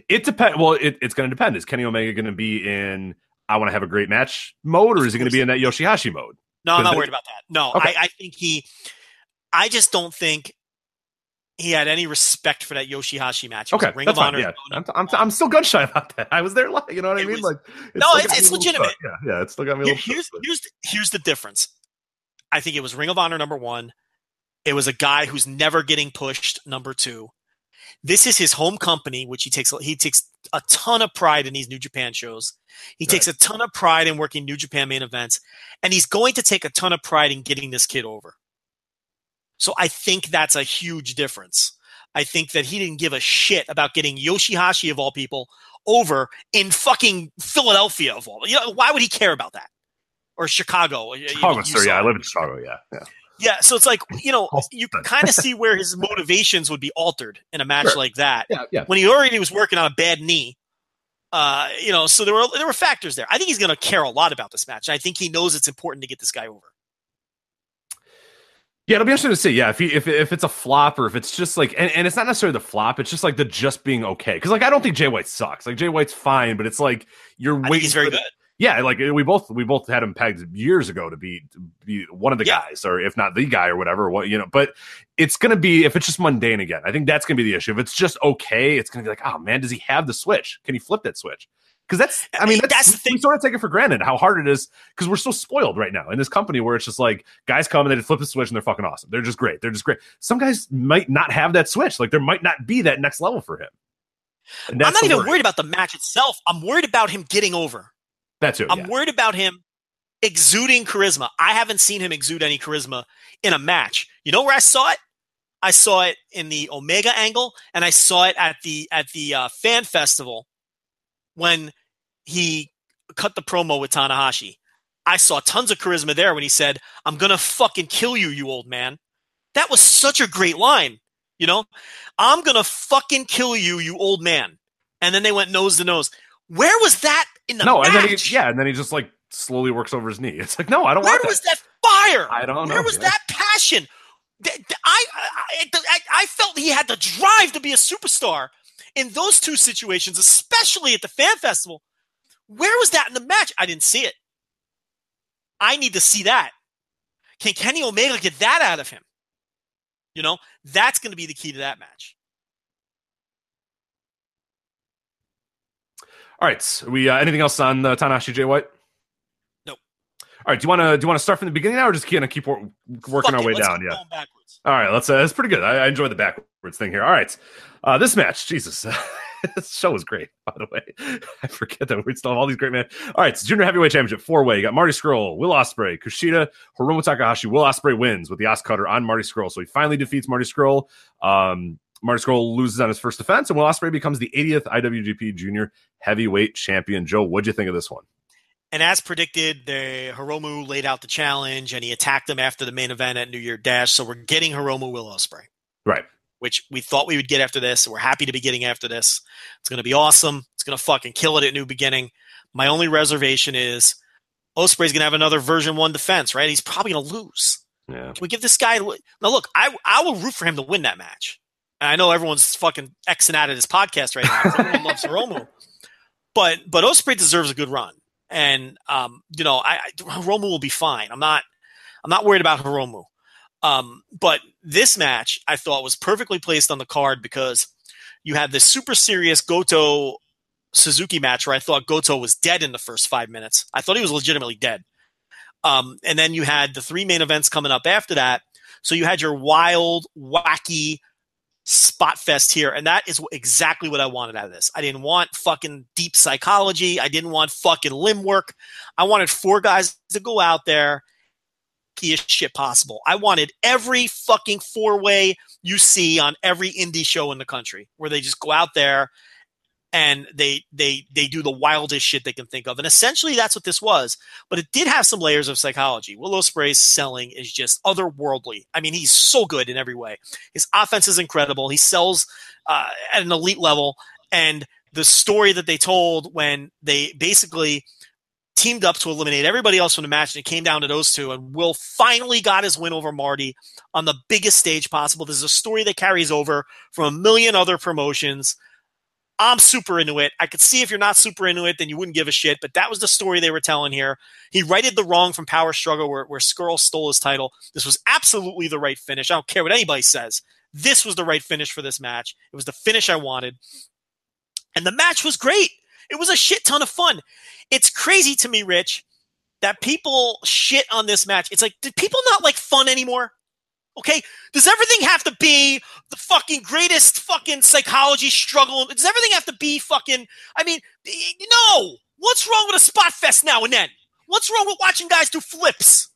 it depends. Well, it, it's going to depend. Is Kenny Omega going to be in I want to have a great match mode, or is he going to be in that Yoshihashi mode? No, I'm not worried about that. No, okay. I, I think he. I just don't think he had any respect for that Yoshihashi match. Okay, Ring that's of fine. Honor. Yeah, I'm, I'm, I'm, still gun shy about that. I was there, like, you know what I mean? Was, like, it's no, it's, it's legitimate. Yeah, yeah, it's still got me. Here, here's here's the, here's the difference. I think it was Ring of Honor number one. It was a guy who's never getting pushed number two. This is his home company, which he takes he takes a ton of pride in these New Japan shows. He right. takes a ton of pride in working New Japan main events, and he's going to take a ton of pride in getting this kid over. So I think that's a huge difference. I think that he didn't give a shit about getting Yoshihashi of all people over in fucking Philadelphia of all. You know, why would he care about that? or Chicago. Chicago, sir. Yeah, I live in Chicago. Yeah, yeah. Yeah, so it's like you know you kind of see where his motivations would be altered in a match sure. like that. Yeah, yeah. When he already was working on a bad knee, uh, you know, so there were there were factors there. I think he's going to care a lot about this match. I think he knows it's important to get this guy over. Yeah, it'll be interesting to see. Yeah, if he, if if it's a flop or if it's just like, and, and it's not necessarily the flop. It's just like the just being okay. Because like I don't think Jay White sucks. Like Jay White's fine, but it's like you're waiting. he's very good yeah, like we both we both had him pegged years ago to be to be one of the yeah. guys, or if not the guy, or whatever. What you know, but it's gonna be if it's just mundane again. I think that's gonna be the issue. If it's just okay, it's gonna be like, oh man, does he have the switch? Can he flip that switch? Because that's, I mean, that's, that's the thing. We sort of take it for granted how hard it is because we're so spoiled right now in this company where it's just like guys come and they just flip the switch and they're fucking awesome. They're just great. They're just great. Some guys might not have that switch. Like there might not be that next level for him. I'm not even worry. worried about the match itself. I'm worried about him getting over. That's it. I'm yeah. worried about him exuding charisma. I haven't seen him exude any charisma in a match. You know where I saw it? I saw it in the Omega angle, and I saw it at the at the uh, fan festival when he cut the promo with Tanahashi. I saw tons of charisma there when he said, "I'm gonna fucking kill you, you old man." That was such a great line. You know, I'm gonna fucking kill you, you old man. And then they went nose to nose. Where was that in the no, match? and then he, yeah, and then he just like slowly works over his knee. It's like, no, I don't Where want that. was that fire? I don't know. Where was that passion? I, I, I, I felt he had the drive to be a superstar in those two situations, especially at the fan festival. Where was that in the match? I didn't see it. I need to see that. Can Kenny Omega get that out of him? You know, that's going to be the key to that match. All right. We uh, anything else on uh, Tanahashi Jay White? Nope. All right. Do you want to do you want to start from the beginning now, or just kind of keep working Fuck our it, way down? Yeah. All right. Let's. Uh, that's pretty good. I, I enjoy the backwards thing here. All right. Uh, this match, Jesus, this show was great. By the way, I forget that we still have all these great men. All right, so junior heavyweight championship four way. You got Marty Scurll, Will Ospreay, Kushida, Hiromu Takahashi. Will Ospreay wins with the OsCutter on Marty Scurll, so he finally defeats Marty Scurll. Um, Marty Scurll loses on his first defense, and Will Ospreay becomes the 80th IWGP Junior Heavyweight Champion. Joe, what'd you think of this one? And as predicted, the Hiromu laid out the challenge, and he attacked him after the main event at New Year Dash. So we're getting Hiromu Will Ospreay, right? Which we thought we would get after this. So we're happy to be getting after this. It's going to be awesome. It's going to fucking kill it at New Beginning. My only reservation is Ospreay's going to have another version one defense, right? He's probably going to lose. Yeah. Can we give this guy? Now, look, I I will root for him to win that match. I know everyone's fucking Xing out of this podcast right now. Everyone loves Hiromu. But but Ospreay deserves a good run. and um, you know, I, I Hiromu will be fine. I'm not I'm not worried about Hiromu. Um, but this match I thought was perfectly placed on the card because you had this super serious Goto Suzuki match where I thought Goto was dead in the first five minutes. I thought he was legitimately dead. Um, and then you had the three main events coming up after that. So you had your wild, wacky spot fest here. And that is exactly what I wanted out of this. I didn't want fucking deep psychology. I didn't want fucking limb work. I wanted four guys to go out there as shit possible. I wanted every fucking four way you see on every indie show in the country where they just go out there and they they they do the wildest shit they can think of. And essentially that's what this was. But it did have some layers of psychology. Will Ospreay's selling is just otherworldly. I mean, he's so good in every way. His offense is incredible. He sells uh, at an elite level and the story that they told when they basically teamed up to eliminate everybody else from the match, and it came down to those two. And Will finally got his win over Marty on the biggest stage possible. This is a story that carries over from a million other promotions. I'm super into it. I could see if you're not super into it, then you wouldn't give a shit. But that was the story they were telling here. He righted the wrong from Power Struggle, where, where Scurll stole his title. This was absolutely the right finish. I don't care what anybody says. This was the right finish for this match. It was the finish I wanted. And the match was great. It was a shit ton of fun. It's crazy to me, Rich, that people shit on this match. It's like, did people not like fun anymore? Okay, does everything have to be the fucking greatest fucking psychology struggle? Does everything have to be fucking? I mean, no. What's wrong with a spot fest now and then? What's wrong with watching guys do flips?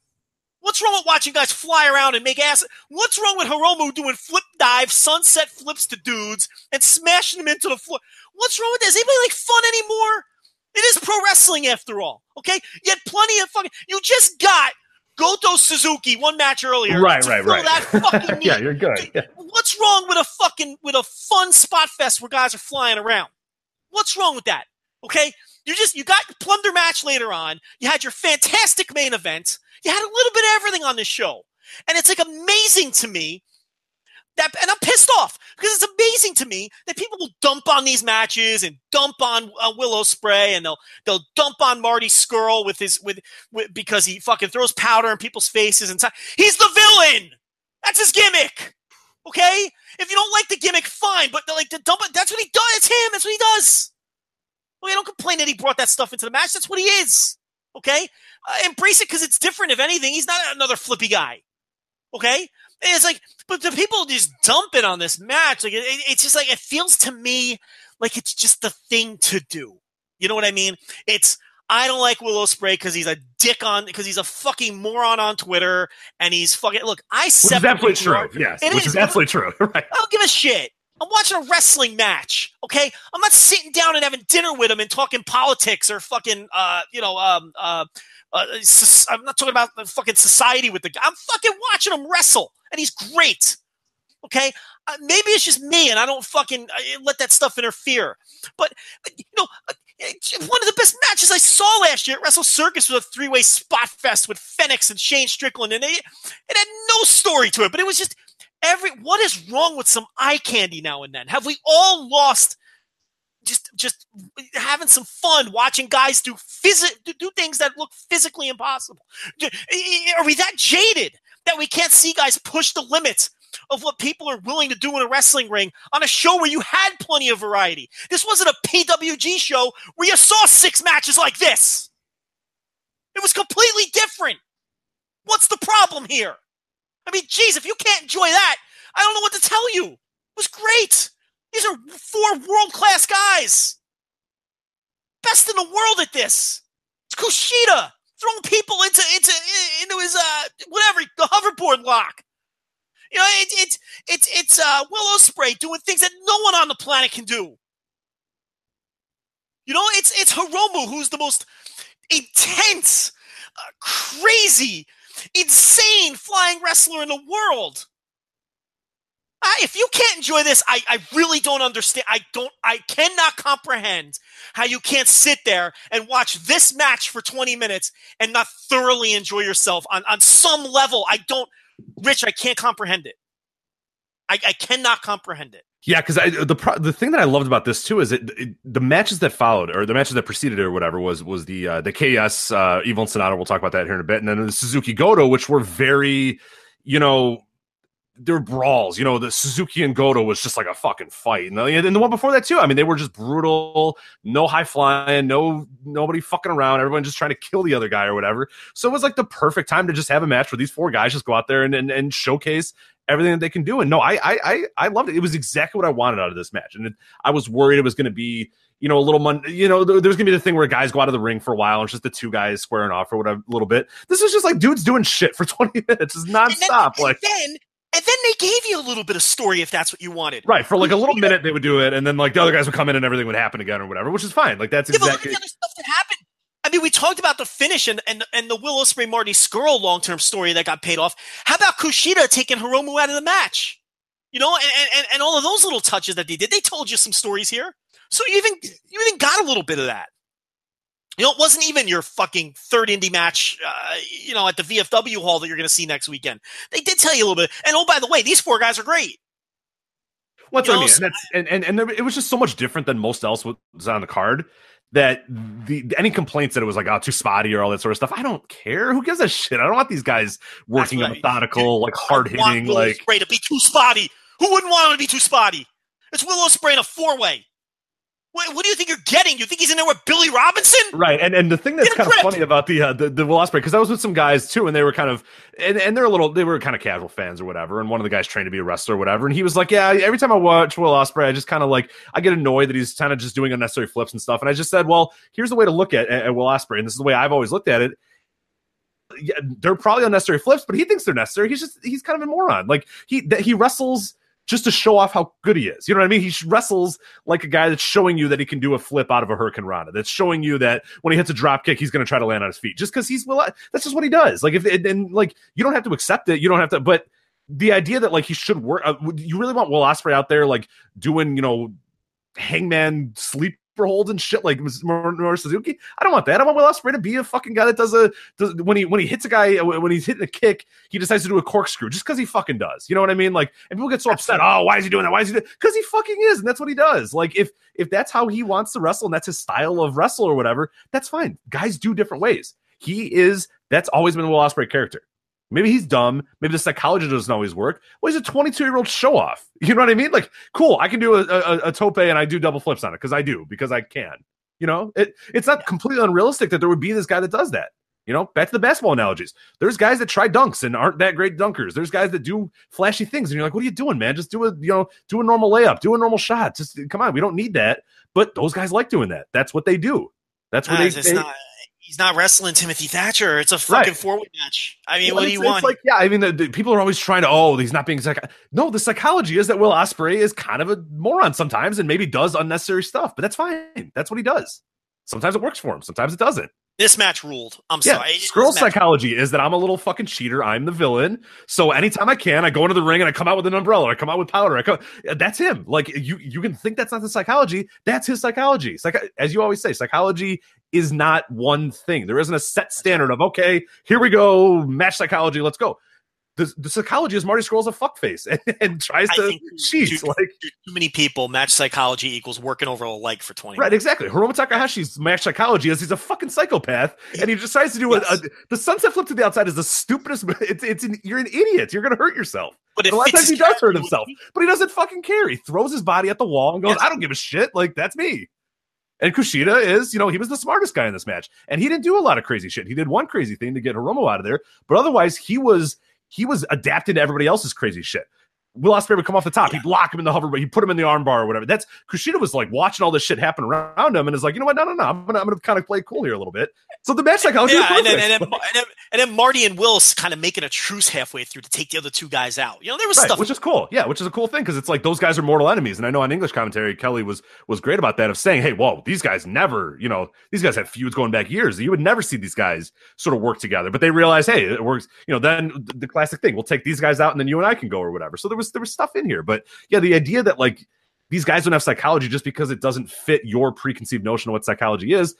What's wrong with watching guys fly around and make ass? What's wrong with Hiromu doing flip dive, sunset flips to dudes and smashing them into the floor? What's wrong with this? Anybody like fun anymore? It is pro wrestling after all. Okay, you had plenty of fucking. You just got Goto Suzuki one match earlier. Right, right, right. That fucking yeah, you're good. Yeah. What's wrong with a fucking with a fun spot fest where guys are flying around? What's wrong with that? Okay, you just you got your plunder match later on. You had your fantastic main event. You had a little bit of everything on this show, and it's like amazing to me that, and I'm pissed off because it's amazing to me that people will dump on these matches and dump on uh, Will Ospreay and they'll they'll dump on Marty Scurll with his with, with because he fucking throws powder in people's faces and t- he's the villain. That's his gimmick. Okay, if you don't like the gimmick, fine, but like the dump, that's what he does. It's him. That's what he does. Okay, don't complain that he brought that stuff into the match. That's what he is. Okay, uh, embrace it because it's different. If anything, he's not another flippy guy. Okay, it's like, but the people just dumping on this match, like it, it's just like it feels to me like it's just the thing to do. You know what I mean? It's I don't like Will Ospreay because he's a dick on because he's a fucking moron on Twitter and he's fucking look. I which is absolutely true. Yes, it which is, is absolutely true. Right. I don't give a shit. I'm watching a wrestling match. Okay, I'm not sitting down and having dinner with him and talking politics or fucking uh you know um uh uh, I'm not talking about the fucking society with the guy. I'm fucking watching him wrestle, and he's great. Okay, uh, maybe it's just me, and I don't fucking uh, let that stuff interfere. But you know, uh, one of the best matches I saw last year at Wrestle Circus was a three-way spot fest with Fenix and Shane Strickland, and it, it had no story to it, but it was just every. What is wrong with some eye candy now and then? Have we all lost? just just having some fun watching guys do phys- do things that look physically impossible. Are we that jaded that we can't see guys push the limits of what people are willing to do in a wrestling ring on a show where you had plenty of variety? This wasn't a PWG show where you saw six matches like this. It was completely different. What's the problem here? I mean, geez, if you can't enjoy that, I don't know what to tell you. It was great. These are four world class guys. Best in the world at this. It's Kushida throwing people into into into his uh whatever the hoverboard lock. You know, it's it's it's it's uh Will Ospreay doing things that no one on the planet can do. You know, it's it's Hiromu who's the most intense, uh, crazy, insane flying wrestler in the world. If you can't enjoy this, I, I really don't understand. I don't, I cannot comprehend how you can't sit there and watch this match for 20 minutes and not thoroughly enjoy yourself on, on some level. I don't, Rich, I can't comprehend it. I, I cannot comprehend it. Yeah, because the the thing that I loved about this too is it, it, the matches that followed or the matches that preceded it or whatever was was the uh, the KS uh, Evil and Sanada. We'll talk about that here in a bit, and then the Suzuki Goto, which were very, you know, they were brawls. You know, the Suzuki and Goto was just like a fucking fight, and the, and the one before that too. I mean, they were just brutal. No high flying, no nobody fucking around. Everyone just trying to kill the other guy or whatever. So it was like the perfect time to just have a match where these four guys just go out there and and, and showcase everything that they can do. And no, I I I, I loved it. It was exactly what I wanted out of this match, and it, I was worried it was going to be you know, a little mon- you know, there's gonna be the thing where guys go out of the ring for a while and it's just the two guys squaring off or whatever, a little bit. This is just like dudes doing shit for 20 minutes, just nonstop. And then, like, and then, and then they gave you a little bit of story if that's what you wanted. right for like a little minute they would do it, and then like the other guys would come in and everything would happen again or whatever, which is fine. Like that's Yeah, but look at exactly the other stuff that happened. I mean, we talked about the finish and and, and the Will Ospreay Marty Scurll long term story that got paid off. How about Kushida taking Hiromu out of the match? You know, and, and and all of those little touches that they did. They told you some stories here, so you even you even got a little bit of that. You know, it wasn't even your fucking third indie match, uh, you know, at the VFW hall that you're going to see next weekend. They did tell you a little bit. And oh, by the way, these four guys are great. What's You what I mean? so- And, that's, and, and it was just so much different than most else was on the card that the any complaints that it was like oh too spotty or all that sort of stuff. I don't care. Who gives a shit? I don't want these guys working That's a right. methodical, like hard hitting, like Ospreay to be too spotty. Who wouldn't want him to be too spotty? It's Will Ospreay in a four way. What, what do you think you're getting? You think he's in there with Billy Robinson? Right, and and the thing that's kind of funny about the uh, the the Will Ospreay because I was with some guys too, and they were kind of and, and they're a little they were kind of casual fans or whatever, and one of the guys trained to be a wrestler or whatever, and he was like, yeah, every time I watch Will Ospreay, I just kind of like I get annoyed that he's kind of just doing unnecessary flips and stuff, and I just said, well, here's the way to look at, at Will Ospreay, and this is the way I've always looked at it. Yeah, they're probably unnecessary flips, but he thinks they're necessary. He's just he's kind of a moron. Like he he wrestles just to show off how good he is. You know what I mean? He wrestles like a guy that's showing you that he can do a flip out of a Hurricane Rana. That's showing you that when he hits a drop kick, he's going to try to land on his feet just because he's well. That's just what he does. Like if and, like you don't have to accept it. You don't have to. But the idea that like he should work. Uh, you really want Will Ospreay out there like doing you know hangman sleeper holds and shit like Minoru Suzuki. I don't want that. I want Will Ospreay to be a fucking guy that does a does, when he when he hits a guy uh, when he's hitting a kick, he decides to do a corkscrew just because he fucking does. You know what I mean? Like, and people get so upset. Oh, why is he doing that? Why is he? Because he fucking is, and that's what he does. Like, if if that's how he wants to wrestle and that's his style of wrestle or whatever, that's fine. Guys do different ways. He is. That's always been Will Ospreay character. Maybe he's dumb. Maybe the psychology doesn't always work. Well, he's a 22 year old show off. You know what I mean? Like, cool. I can do a, a, a tope and I do double flips on it because I do because I can. You know, it, it's not completely unrealistic that there would be this guy that does that. You know, back to the basketball analogies. There's guys that try dunks and aren't that great dunkers. There's guys that do flashy things, and you're like, "What are you doing, man? Just do a you know, do a normal layup, do a normal shot. Just come on, we don't need that." But those guys like doing that. That's what they do. That's what Ah, they. it's they- not, he's not wrestling Timothy Thatcher. It's a fucking Right. four way match. I mean, Well, what do you it's want? Like, yeah, I mean, the, the people are always trying to, oh, he's not being psych. No, the psychology is that Will Ospreay is kind of a moron sometimes and maybe does unnecessary stuff, but that's fine. That's what he does. Sometimes it works for him. Sometimes it doesn't. this match ruled. I'm Yeah, sorry. Match- psychology is that I'm a little fucking cheater. I'm the villain. So anytime I can, I go into the ring and I come out with an umbrella. I come out with powder. I come. That's him. Like you, you can think that's not the psychology. That's his psychology. Psych- as you always say, psychology is not one thing. There isn't a set standard of okay, here we go, match psychology. Let's go. The, the psychology is Marty Scurll's a fuckface and, and tries to cheat. dude, Like Too many people match psychology equals working over a leg for 20 Right, minutes. exactly. Hiromu Takahashi's match psychology is he's a fucking psychopath, and he decides to do a, Yes. a the sunset flip to the outside is the stupidest. It's it's an, you're an idiot. You're gonna hurt yourself. But a lot of times he does hurt himself, but he doesn't fucking care. He throws his body at the wall and goes, Yes. "I don't give a shit." Like that's me. And Kushida is, you know, he was the smartest guy in this match, and he didn't do a lot of crazy shit. He did one crazy thing to get Hiromu out of there, but otherwise, he was he was adapted to everybody else's crazy shit. Will Ospreay would come off the top. He'd block him in the hover, but he put him in the armbar or whatever. That's Kushida was like watching all this shit happen around him and is like, you know what? No, no, no. I'm gonna, I'm gonna kind of play cool here a little bit. So the match psychology, was Yeah, and then, and, then, and, then, and then Marty and Will's kind of making a truce halfway through to take the other two guys out. You know, there was Right, stuff. which is cool. Yeah, which is a cool thing because it's like those guys are mortal enemies, and I know on English commentary Kelly was was great about that of saying, "Hey, whoa, these guys never, you know, these guys had feuds going back years. You would never see these guys sort of work together, but they realize, hey, it works. You know, then the- the classic thing, we'll take these guys out, and then you and I can go or whatever. So there was there was stuff in here, but yeah, the idea that like these guys don't have psychology just because it doesn't fit your preconceived notion of what psychology is,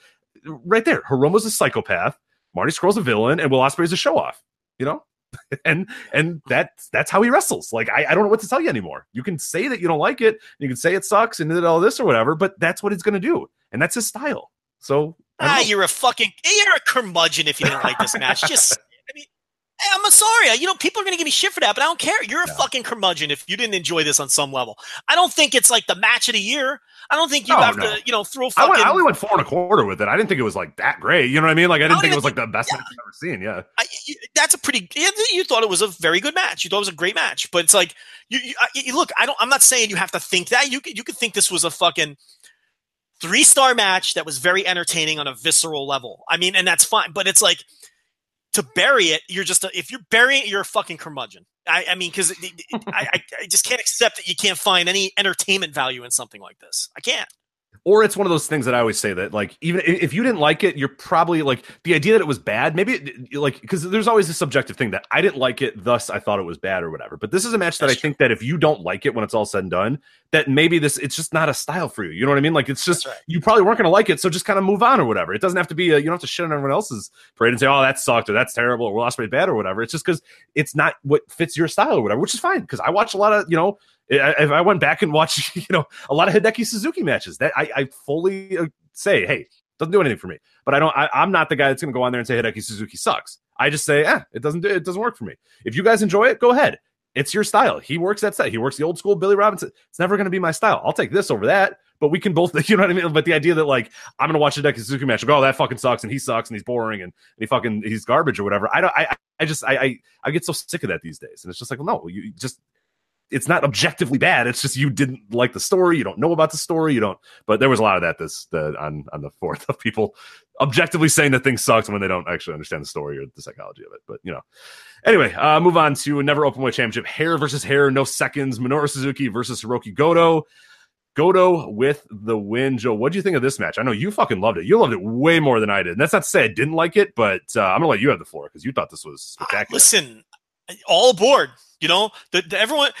right there. Hiromu's a psychopath. Marty Scurll's a villain, and Will Ospreay's a show off. You know, and and that's that's how he wrestles. Like I, I don't know what to tell you anymore. You can say that you don't like it, you can say it sucks and all this or whatever, but that's what he's going to do, and that's his style. So ah, you're a fucking you're a curmudgeon if you didn't like this match. Just I mean. I'm sorry. You know, people are going to give me shit for that, but I don't care. You're a yeah. fucking curmudgeon if you didn't enjoy this on some level. I don't think it's like the match of the year. I don't think you oh, have no. to, you know, throw fucking. I, went, I, only went four and a quarter with it. I didn't think it was like that great. You know what I mean? Like I didn't think it was like the best yeah. match I've ever seen. Yeah, I, you, that's a pretty. You thought it was a very good match. You thought it was a great match, but it's like you, you, you look. I don't. I'm not saying you have to think that. You could. You could think this was a fucking three star match that was very entertaining on a visceral level. I mean, and that's fine. But it's like to bury it, you're just a, if you're burying it, you're a fucking curmudgeon. I, I mean, because I, I just can't accept that you can't find any entertainment value in something like this. I can't or it's one of those things that I always say that like even if you didn't like it, you're probably like the idea that it was bad. Maybe it, like because there's always a subjective thing that I didn't like it, thus I thought it was bad or whatever. But this is a match that That's I true. think that if you don't like it when it's all said and done, that maybe this it's just not a style for you. You know what I mean? Like it's just right. you probably weren't going to like it, so just kind of move on or whatever. It doesn't have to be a, you don't have to shit on everyone else's parade and say oh that sucked or that's terrible or lost weight bad or whatever. It's just because it's not what fits your style or whatever, which is fine because I watch a lot of you know if I went back and watched, you know, a lot of Hideki Suzuki matches, that I, I fully uh, say, hey, doesn't do anything for me. But I don't. I, am not the guy that's going to go on there and say Hideki Suzuki sucks. I just say, eh, it doesn't. Do, it doesn't work for me. If you guys enjoy it, go ahead. It's your style. He works that style. He works the old school Billy Robinson. It's never going to be my style. I'll take this over that. But we can both, you know what I mean. But the idea that like I'm going to watch a Hideki Suzuki match, go, oh, that fucking sucks, and he sucks, and he's boring, and, he fucking he's garbage or whatever. I don't. I I just I, I I get so sick of that these days, and it's just like, well, no, you just it's not objectively bad. It's just you didn't like the story. You don't know about the story. You don't. But there was a lot of that this the, on on the fourth of people objectively saying that things sucked when they don't actually understand the story or the psychology of it. But you know, anyway, uh, move on to never open weight championship. Hair versus hair, no seconds. Minoru Suzuki versus Hiroki Goto. Goto with the win. Joe, what do you think of this match? I know you fucking loved it. You loved it way more than I did. And that's not to say I didn't like it, but uh, I'm gonna let you have the floor because you thought this was spectacular. Uh, listen, all aboard. You know, the, the, everyone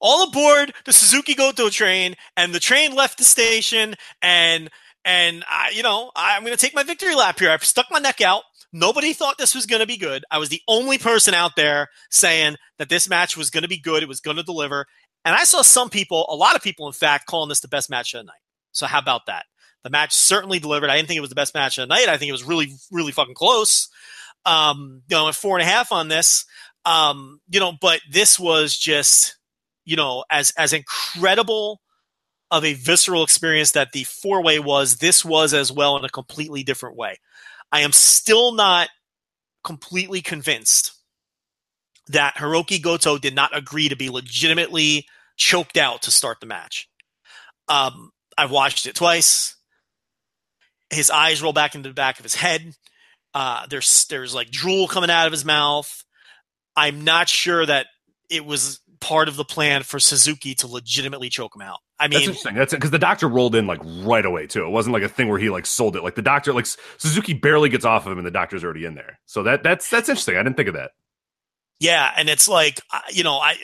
all aboard the Suzuki Goto train, and the train left the station, and and I, you know, I, I'm going to take my victory lap here. I've stuck my neck out. Nobody thought this was going to be good. I was the only person out there saying that this match was going to be good. It was going to deliver. And I saw some people, a lot of people, in fact, calling this the best match of the night. So how about that? The match certainly delivered. I didn't think it was the best match of the night. I think it was really, really fucking close. Um, you know, at four and a half on this. Um, you know, but this was just, you know, as as incredible of a visceral experience that the four way was, this was as well in a completely different way. I am still not completely convinced that Hiroki Goto did not agree to be legitimately choked out to start the match. Um, I've watched it twice. His eyes roll back into the back of his head. Uh, there's there's like drool coming out of his mouth. I'm not sure that it was part of the plan for Suzuki to legitimately choke him out. I mean, that's interesting. That's because the doctor rolled in like right away too. It wasn't like a thing where he like sold it. Like the doctor, like Suzuki barely gets off of him, and the doctor's already in there. So that that's that's interesting. I didn't think of that. Yeah, and it's like uh, you know, I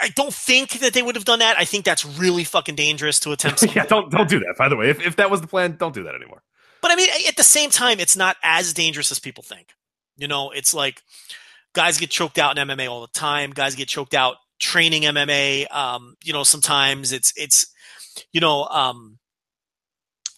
I don't think that they would have done that. I think that's really fucking dangerous to attempt. yeah, don't don't do that. By the way, if if that was the plan, don't do that anymore. But I mean, at the same time, it's not as dangerous as people think. You know, it's like guys get choked out in MMA all the time. Guys get choked out training MMA. Um, you know, sometimes it's it's you know, um,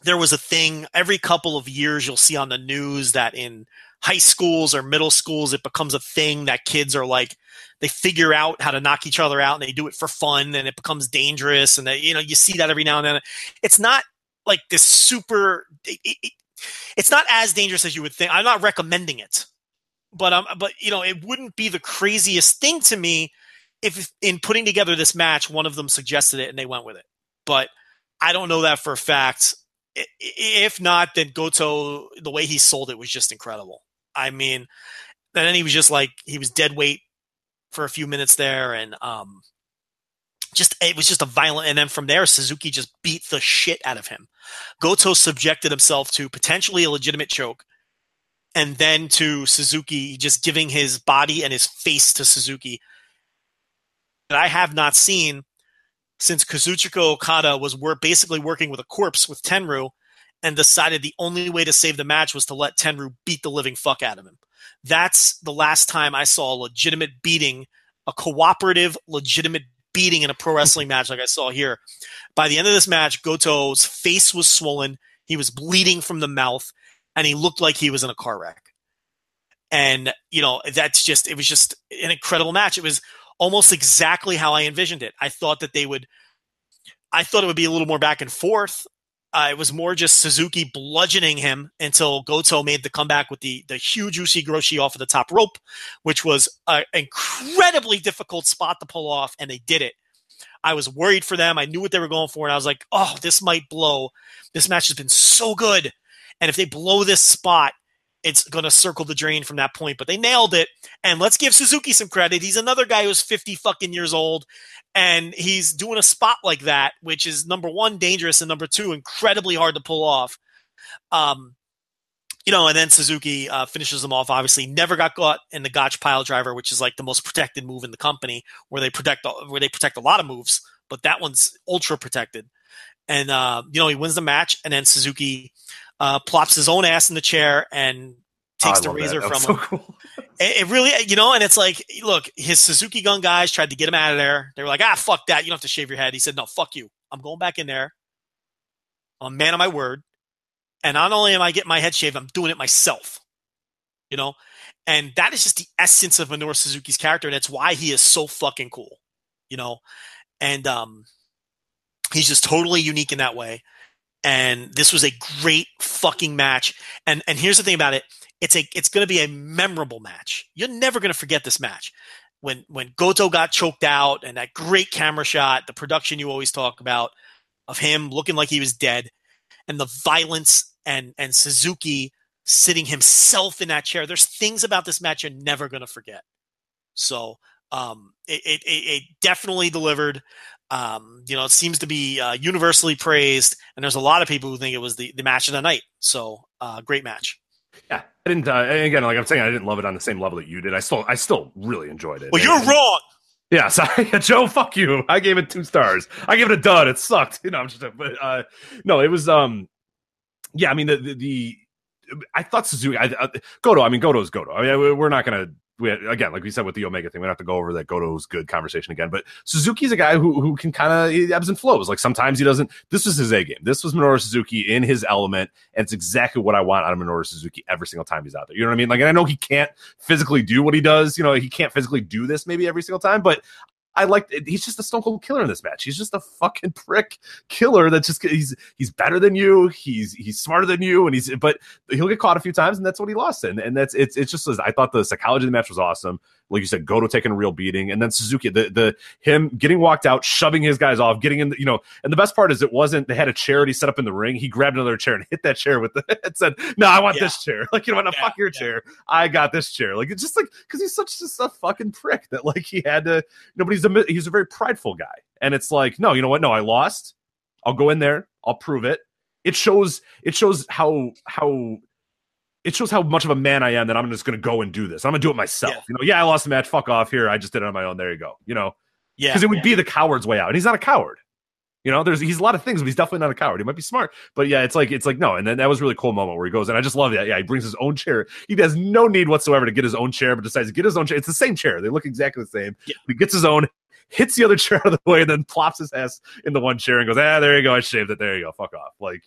there was a thing every couple of years you'll see on the news that in high schools or middle schools it becomes a thing that kids are like they figure out how to knock each other out and they do it for fun and it becomes dangerous and you know you see that every now and then it's not like this super it, it, it's not as dangerous as you would think i'm not recommending it but um, but you know, it wouldn't be the craziest thing to me if in putting together this match, one of them suggested it and they went with it. But I don't know that for a fact. If not, then Goto, the way he sold it was just incredible. I mean, and then he was just like he was dead weight for a few minutes there, and um, just it was just a violent. And then from there, Suzuki just beat the shit out of him. Goto subjected himself to potentially a legitimate choke and then to Suzuki just giving his body and his face to Suzuki that I have not seen since Kazuchika Okada was basically working with a corpse with Tenryu and decided the only way to save the match was to let Tenryu beat the living fuck out of him. That's the last time I saw a legitimate beating, a cooperative, legitimate beating in a pro wrestling match like I saw here. By the end of this match, Goto's face was swollen. He was bleeding from the mouth, and he looked like he was in a car wreck. And, you know, that's just, it was just an incredible match. It was almost exactly how I envisioned it. I thought that they would, I thought it would be a little more back and forth. Uh, it was more just Suzuki bludgeoning him until Goto made the comeback with the the huge Usi off of the top rope, which was an incredibly difficult spot to pull off, and they did it. I was worried for them. I knew what they were going for, and I was like, "Oh, this might blow." This match has been so good, and if they blow this spot, it's going to circle the drain from that point. But they nailed it. And let's give Suzuki some credit. He's another guy who's 50 fucking years old and he's doing a spot like that, which is number one, dangerous, and number two, incredibly hard to pull off. Um, you know, and then Suzuki uh, finishes them off. Obviously, never got caught in the Gotch pile driver, which is like the most protected move in the company, where they protect where they protect a lot of moves, but that one's ultra protected. And uh, you know, he wins the match, and then Suzuki uh, plops his own ass in the chair and takes oh, the razor from him. cool. it, it, really, you know, and it's like, look, his Suzuki gun guys tried to get him out of there. They were like, ah, fuck that. You don't have to shave your head. He said, no, fuck you. I'm going back in there. I'm a man of my word. And not only am I getting my head shaved, I'm doing it myself. You know? And that is just the essence of Minoru Suzuki's character. And it's why he is so fucking cool. You know? And um he's just totally unique in that way and this was a great fucking match. And and here's the thing about it: it's a it's going to be a memorable match. You're never going to forget this match. When when Goto got choked out and that great camera shot, the production you always talk about of him looking like he was dead, and the violence and and Suzuki sitting himself in that chair. There's things about this match you're never going to forget. So um, it, it, it definitely delivered. Um, you know, it seems to be uh, universally praised, and there's a lot of people who think it was the, the match of the night. So, uh, great match. Yeah, I didn't. Uh, again, like I'm saying, I didn't love it on the same level that you did. I still, I still really enjoyed it. Well, you're and, wrong. Yeah, sorry, Joe. Fuck you. I gave it two stars. I gave it a dud. It sucked. You know, I'm just. But uh, no, it was. Um, yeah, I mean the the, the I thought Suzuki. I, I, Goto. I mean, Goto's Goto. I mean, we're not gonna we again, like we said with the Omega thing, we don't have to go over that Goto's good conversation again. But Suzuki's a guy who who can kind of ebbs and flows. Like sometimes he doesn't. This was his A game. This was Minoru Suzuki in his element, and it's exactly what I want out of Minoru Suzuki every single time he's out there. You know what I mean? Like, I know he can't physically do what he does. You know, he can't physically do this maybe every single time, but I like he's just a stone cold killer in this match. He's just a fucking prick killer that just he's he's better than you. He's he's smarter than you, and he's but he'll get caught a few times, and that's what he lost in. And that's it's it's just I thought the psychology of the match was awesome like you said, Goto taking a real beating, and then Suzuki, the the him getting walked out, shoving his guys off, getting in, the, you know, and the best part is it wasn't they had a charity set up in the ring. He grabbed another chair and hit that chair with the and said, "No, I want yeah. this chair." Like you know what? Yeah, fuck your yeah. chair. I got this chair. Like it's just like because he's such just a fucking prick that like he had to. Nobody's a he's a very prideful guy, and it's like, no, you know what? No, I lost. I'll go in there. I'll prove it. It shows. It shows how how it shows how much of a man I am that I'm just going to go and do this. I'm going to do it myself. Yeah. You know, yeah, I lost the match. Fuck off here. I just did it on my own. There you go. You know, yeah, because it would yeah. be the coward's way out, and he's not a coward. You know, there's he's a lot of things, but he's definitely not a coward. He might be smart, but yeah, it's like it's like no. And then that was really cool moment where he goes, and I just love that. Yeah, he brings his own chair. He has no need whatsoever to get his own chair, but decides to get his own chair. It's the same chair. They look exactly the same. Yeah. He gets his own, hits the other chair out of the way, and then plops his ass in the one chair and goes, ah, there you go. I shaved it. There you go. Fuck off. Like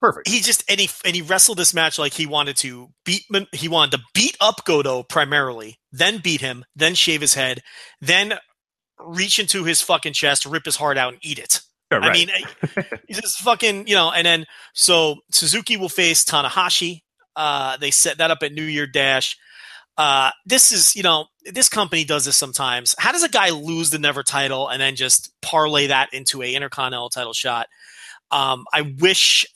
Perfect. He just and he and he wrestled this match like he wanted to beat he wanted to beat up Goto primarily, then beat him, then shave his head, then reach into his fucking chest, rip his heart out, and eat it. Yeah, right. I mean, he's just fucking you know. And then so Suzuki will face Tanahashi. Uh, they set that up at New Year Dash. Uh, this is, you know, this company does this sometimes. How does a guy lose the Never title and then just parlay that into a Intercontinental title shot? Um, I wish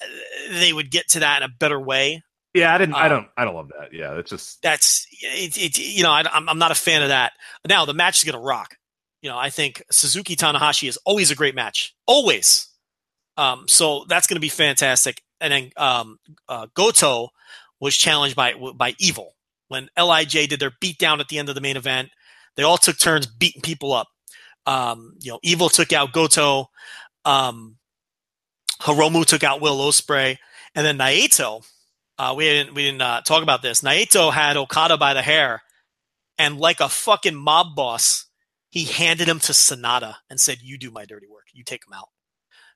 they would get to that in a better way. Yeah, I didn't. Um, I don't. I don't love that. Yeah, it's just that's it. it you know, I, am I'm not a fan of that. Now the match is going to rock. You know, I think Suzuki Tanahashi is always a great match, always. Um, so that's going to be fantastic. And then um, uh, Goto was challenged by by Evil when LIJ did their beatdown at the end of the main event. They all took turns beating people up. Um, you know, Evil took out Goto. Um, Hiromu took out Will Ospreay, and then Naito Uh, we didn't we didn't uh, talk about this. Naito had Okada by the hair, and like a fucking mob boss, he handed him to Sanada and said, "You do my dirty work. You take him out."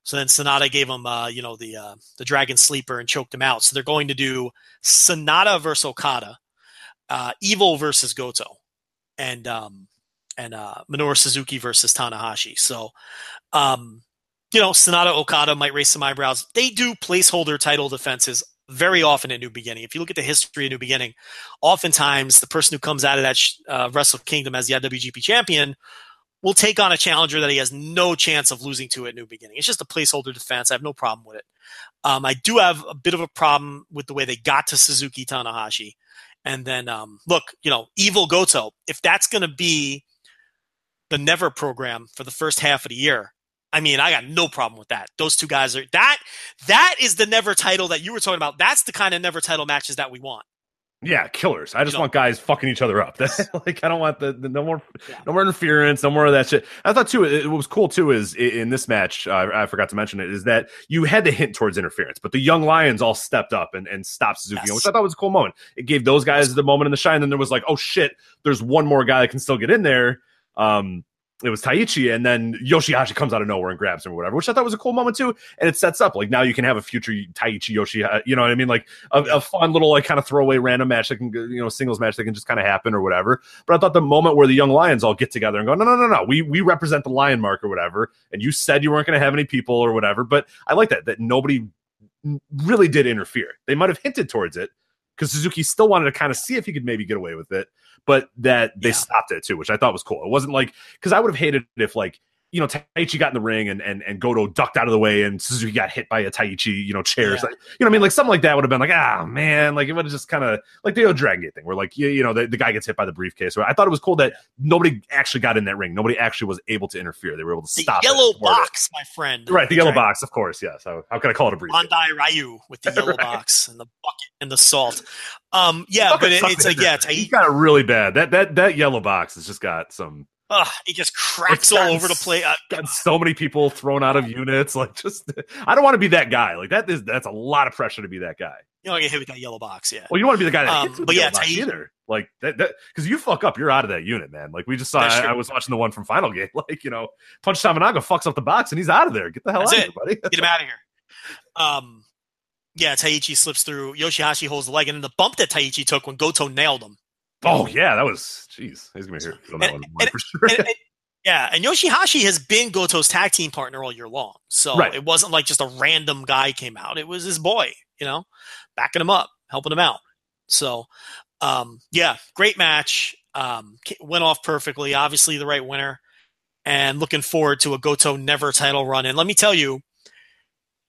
So then Sanada gave him, uh, you know, the uh, the Dragon Sleeper and choked him out. So they're going to do Sanada versus Okada, uh, Evil versus Goto, and um, and uh, Minoru Suzuki versus Tanahashi. So, um, you know, Sanada Okada might raise some eyebrows. They do placeholder title defenses very often at New Beginning. If you look at the history of New Beginning, oftentimes the person who comes out of that uh, Wrestle Kingdom as the IWGP champion will take on a challenger that he has no chance of losing to at New Beginning. It's just a placeholder defense. I have no problem with it. Um, I do have a bit of a problem with the way they got to Suzuki Tanahashi. And then, um, look, you know, Evil Goto, if that's going to be the Never program for the first half of the year, I mean, I got no problem with that. Those two guys are that that is the never title that you were talking about. That's the kind of never title matches that we want. Yeah, killers. I just you want guys fucking each other up. like I don't want the, the no more yeah. no more interference, no more of that shit. I thought too. It, what was cool too is in this match. Uh, I forgot to mention it is that you had to hint towards interference, but the young lions all stepped up and, and stopped Suzuki, yes. which I thought was a cool moment. It gave those guys the moment in the shine. Then there was like, oh shit, there's one more guy that can still get in there. Um, it was Taichi, and then Yoshihashi comes out of nowhere and grabs him or whatever, which I thought was a cool moment too. And it sets up like now you can have a future Taichi Yoshi, you know what I mean? Like a, a fun little like kind of throwaway random match that can you know singles match that can just kind of happen or whatever. But I thought the moment where the young lions all get together and go, no, no, no, no, we we represent the lion mark or whatever, and you said you weren't going to have any people or whatever. But I like that that nobody really did interfere. They might have hinted towards it because Suzuki still wanted to kind of see if he could maybe get away with it but that they yeah. stopped it too, which I thought was cool. It wasn't like because I would have hated if like you know Taichi got in the ring and and and Goto ducked out of the way and Suzuki got hit by a Taichi you know chairs yeah. like, you know what I mean like something like that would have been like ah man like it would have just kind of like the old Dragon Gate thing where like you, you know the, the guy gets hit by the briefcase. So I thought it was cool that nobody actually got in that ring. Nobody actually was able to interfere. They were able to the stop yellow box, my friend. Right, the, the yellow Dragon. box, of course. Yes. How, how can I call it a briefcase? Bandai Ryu with the yellow right. box and the bucket and the salt. Um, yeah, but it, it's like yeah, he got it really bad. That that that yellow box has just got some Ugh, he just cracks all over the place. Uh, got so many people thrown out of units. Like, just I don't want to be that guy. Like that is that's a lot of pressure to be that guy. You don't get hit with that yellow box, yeah. Well, you want to be the guy that um, but the yeah, box either. Like that, because you fuck up, you're out of that unit, man. Like we just saw. I, I, was watching the one from Final Gate. Like you know, Punch Tominaga fucks up the box and he's out of there. Get the hell that's out it. of here, buddy. Get him out of here. Um, yeah, Taichi slips through. Yoshihashi holds the leg, and then the bump that Taichi took when Goto nailed him. Oh yeah, that was jeez. He's gonna be here on that and, one and, for sure. And, yeah, and Yoshihashi has been Goto's tag team partner all year long. So right. it wasn't like just a random guy came out. It was his boy, you know, backing him up, helping him out. So, um, yeah, great match. Um, went off perfectly. Obviously, the right winner. And looking forward to a Goto never title run. And let me tell you,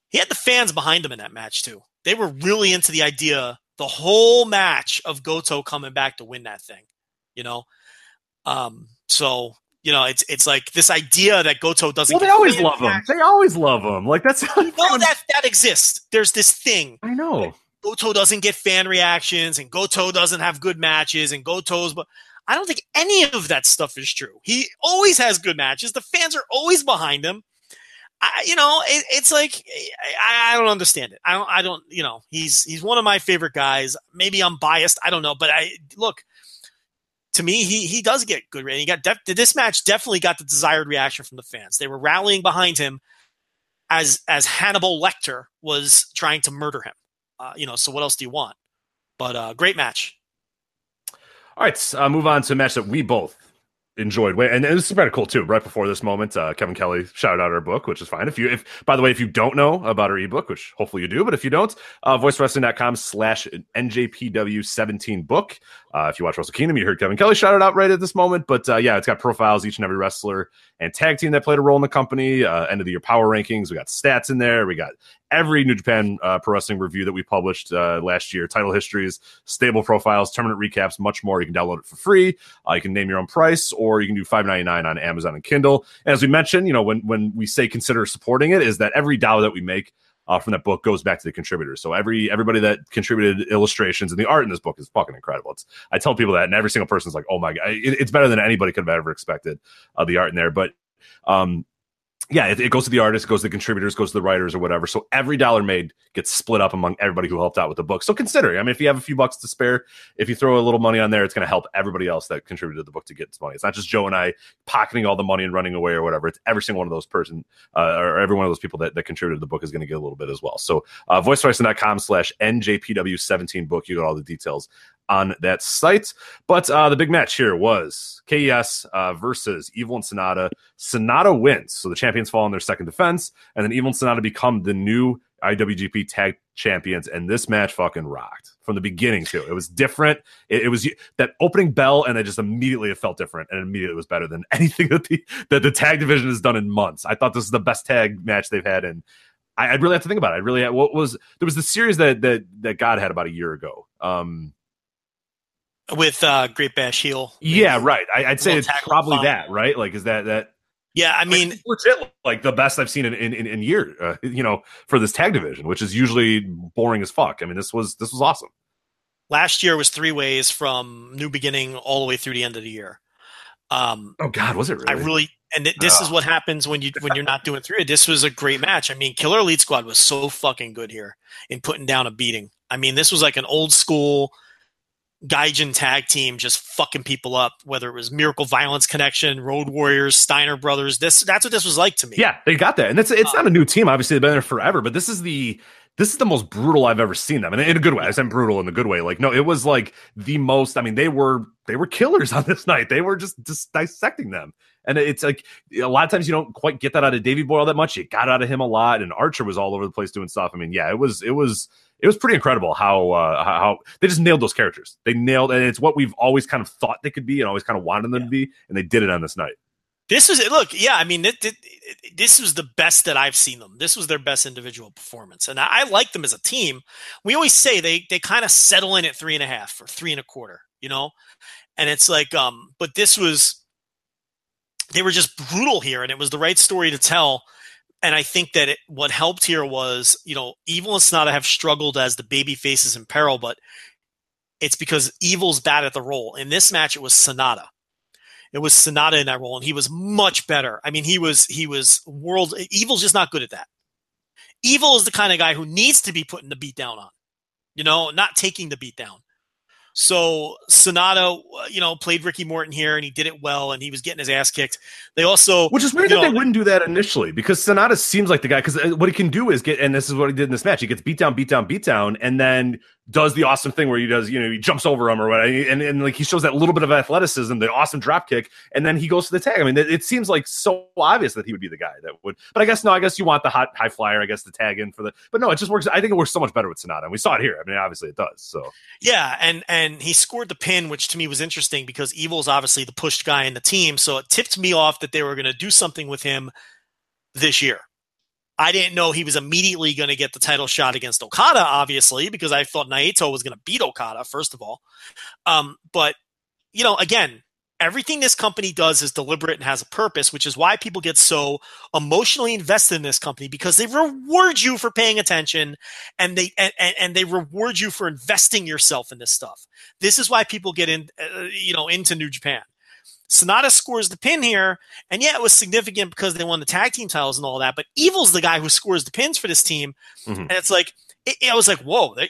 he had the fans behind him in that match, too. They were really into the idea, the whole match of Goto coming back to win that thing, you know? Um, so you know, it's it's like this idea that Goto doesn't. Well, they always love him. They always love him. Like that's you know that that exists. There's this thing. I know. Goto doesn't get fan reactions, and Goto doesn't have good matches, and Goto's. But I don't think any of that stuff is true. He always has good matches. The fans are always behind him. I, you know, it, it's like I, I, don't understand it. I don't. I don't. You know, he's he's one of my favorite guys. Maybe I'm biased. I don't know, but I look to me, he he does get good. He got def- this match definitely got the desired reaction from the fans. They were rallying behind him as as Hannibal Lecter was trying to murder him. Uh, you know, so what else do you want? But uh, great match. All right, uh, move on to a match that we both enjoyed. way And this is pretty cool too. Right before this moment, uh, Kevin Kelly shouted out her book, which is fine. If you, if by the way, if you don't know about her ebook, which hopefully you do, but if you don't, uh, voicewrestling.com slash NJPW 17 book. Uh, if you watch Wrestle Kingdom, you heard Kevin Kelly shout it out right at this moment. But uh, yeah, it's got profiles each and every wrestler and tag team that played a role in the company. Uh, end of the year power rankings. We got stats in there. We got every New Japan uh, Pro Wrestling review that we published uh, last year, title histories, stable profiles, tournament recaps, much more. You can download it for free. Uh, you can name your own price, or you can do five ninety nine on Amazon and Kindle. And as we mentioned, you know, when when we say consider supporting it, is that every dollar that we make uh, from that book goes back to the contributors. So every everybody that contributed illustrations and the art in this book is fucking incredible. It's I tell people that, and every single person's like, "Oh my god, it, it's better than anybody could have ever expected." Uh, the art in there, but um, yeah, it, it, goes to the artist, goes to the contributors, goes to the writers or whatever. So every dollar made gets split up among everybody who helped out with the book. So consider, I mean, if you have a few bucks to spare, if you throw a little money on there, it's going to help everybody else that contributed to the book to get money. It's not just Joe and I pocketing all the money and running away or whatever. It's every single one of those person uh, or every one of those people that, that contributed to the book is going to get a little bit as well. So uh, voicewrestling.com slash NJPW17 book. You got all the details on that site. But uh, the big match here was KES uh, versus Evil and Sanada. Sanada wins, so the champions fall in their second defense, and then Evil and Sanada become the new IWGP Tag Champions. And this match fucking rocked from the beginning too. It was different. It, it was that opening bell, and then just immediately it felt different, and immediately was better than anything that the that the tag division has done in months. I thought this is the best tag match they've had in. I, would really have to think about it. I really had, what was there was the series that that that God had about a year ago. Um, with uh, Great Bash Heel. Yeah, right. I, would say it's probably that, right? Like, is that that? Yeah, I mean, like, legit, like the best I've seen in in, in, in years. Uh, you know, for this tag division, which is usually boring as fuck. I mean, this was this was awesome. Last year was three ways from new beginning all the way through the end of the year. Um, oh God, was it really? I really, and th- this oh. is what happens when you when you're not doing three. This was a great match. I mean, Killer Elite Squad was so fucking good here in putting down a beating. I mean, this was like an old school Gaijin tag team just fucking people up, whether it was Miracle Violence Connection, Road Warriors, Steiner Brothers. This that's what this was like to me. Yeah, they got that. And it's it's uh, not a new team, obviously, they've been there forever, but this is the this is the most brutal I've ever seen them. And in a good way. I said brutal in a good way. Like, no, it was like the most, I mean, they were they were killers on this night. They were just just dissecting them. And it's like a lot of times you don't quite get that out of Davey Boy all that much. You got out of him a lot, and Archer was all over the place doing stuff. I mean, yeah, it was it was it was pretty incredible how uh, how they just nailed those characters. They nailed, and it's what we've always kind of thought they could be, and always kind of wanted them yeah. to be, and they did it on this night. This was look, yeah. I mean, it, it, it, this was the best that I've seen them. This was their best individual performance, and I, I like them as a team. We always say they they kind of settle in at three and a half or three and a quarter, you know, and it's like, um, but this was they were just brutal here, and it was the right story to tell and I think that it, what helped here was, you know, Evil and Sanada have struggled as the baby faces in peril, but it's because Evil's bad at the role. In this match, it was Sanada. It was Sanada in that role, and he was much better. I mean, he was he was world. Evil's just not good at that. Evil is the kind of guy who needs to be putting the beat down on, you know, not taking the beat down. So Sanada, you know, played Ricky Morton here, and he did it well, and he was getting his ass kicked. They also, which is weird that know, they wouldn't do that initially, because Sanada seems like the guy. Because uh, what he can do is get, and this is what he did in this match. He gets beat down, beat down, beat down, and then does the awesome thing where he does, you know, he jumps over him or what, and, and like he shows that little bit of athleticism, the awesome drop kick, and then he goes to the tag. I mean, it, it, seems like so obvious that he would be the guy that would, but I guess no, I guess you want the hot high flyer, I guess the tag in for the, but no, it just works. I think it works so much better with Sanada, and we saw it here. I mean, obviously it does. So yeah, and and he scored the pin, which to me was interesting because Evil is obviously the pushed guy in the team, so it tipped me off that they were going to do something with him this year. I didn't know he was immediately going to get the title shot against Okada, obviously, because I thought Naito was going to beat Okada, first of all. Um, but, you know, again, everything this company does is deliberate and has a purpose, which is why people get so emotionally invested in this company because they reward you for paying attention and they and, and they reward you for investing yourself in this stuff. This is why people get in, uh, you know, into New Japan. Sanada scores the pin here, and yeah, it was significant because they won the tag team titles and all that. But Evil's the guy who scores the pins for this team, mm-hmm. and it's like it, I was like, whoa, they,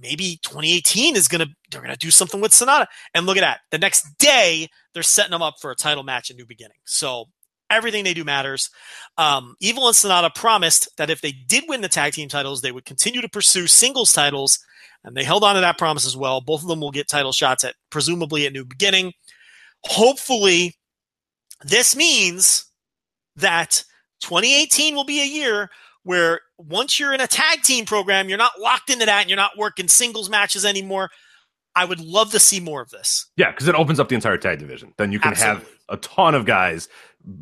maybe 2018 is gonna they're gonna do something with Sanada. And look at that, the next day they're setting them up for a title match at New Beginning. So everything they do matters. Um, Evil and Sanada promised that if they did win the tag team titles, they would continue to pursue singles titles, and they held on to that promise as well. Both of them will get title shots at presumably at New Beginning hopefully, this means that 2018 will be a year where once you're in a tag team program, you're not locked into that and you're not working singles matches anymore. I would love to see more of this. Yeah, because it opens up the entire tag division. Then you can Absolutely. have a ton of guys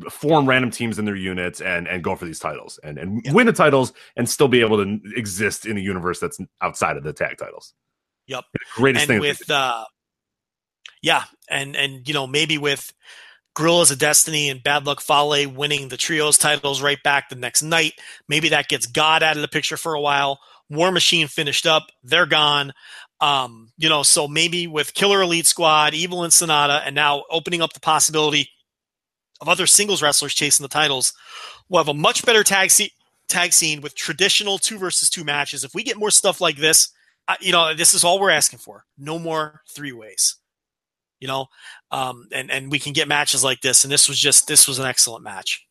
form random teams in their units and and go for these titles and and yep. win the titles and still be able to exist in a universe that's outside of the tag titles. Yep. The greatest and thing with uh yeah, and and you know maybe with Guerrillas of Destiny and Bad Luck Fale winning the trios titles right back the next night, maybe that gets God out of the picture for a while. War Machine finished up; they're gone. Um, you know, so maybe with Killer Elite Squad, Evil and Sanada, and now opening up the possibility of other singles wrestlers chasing the titles. We'll have a much better tag scene, tag scene with traditional two versus two matches. If we get more stuff like this, I, you know, this is all we're asking for. No more three ways. You know, um, and and we can get matches like this. And this was just this was an excellent match.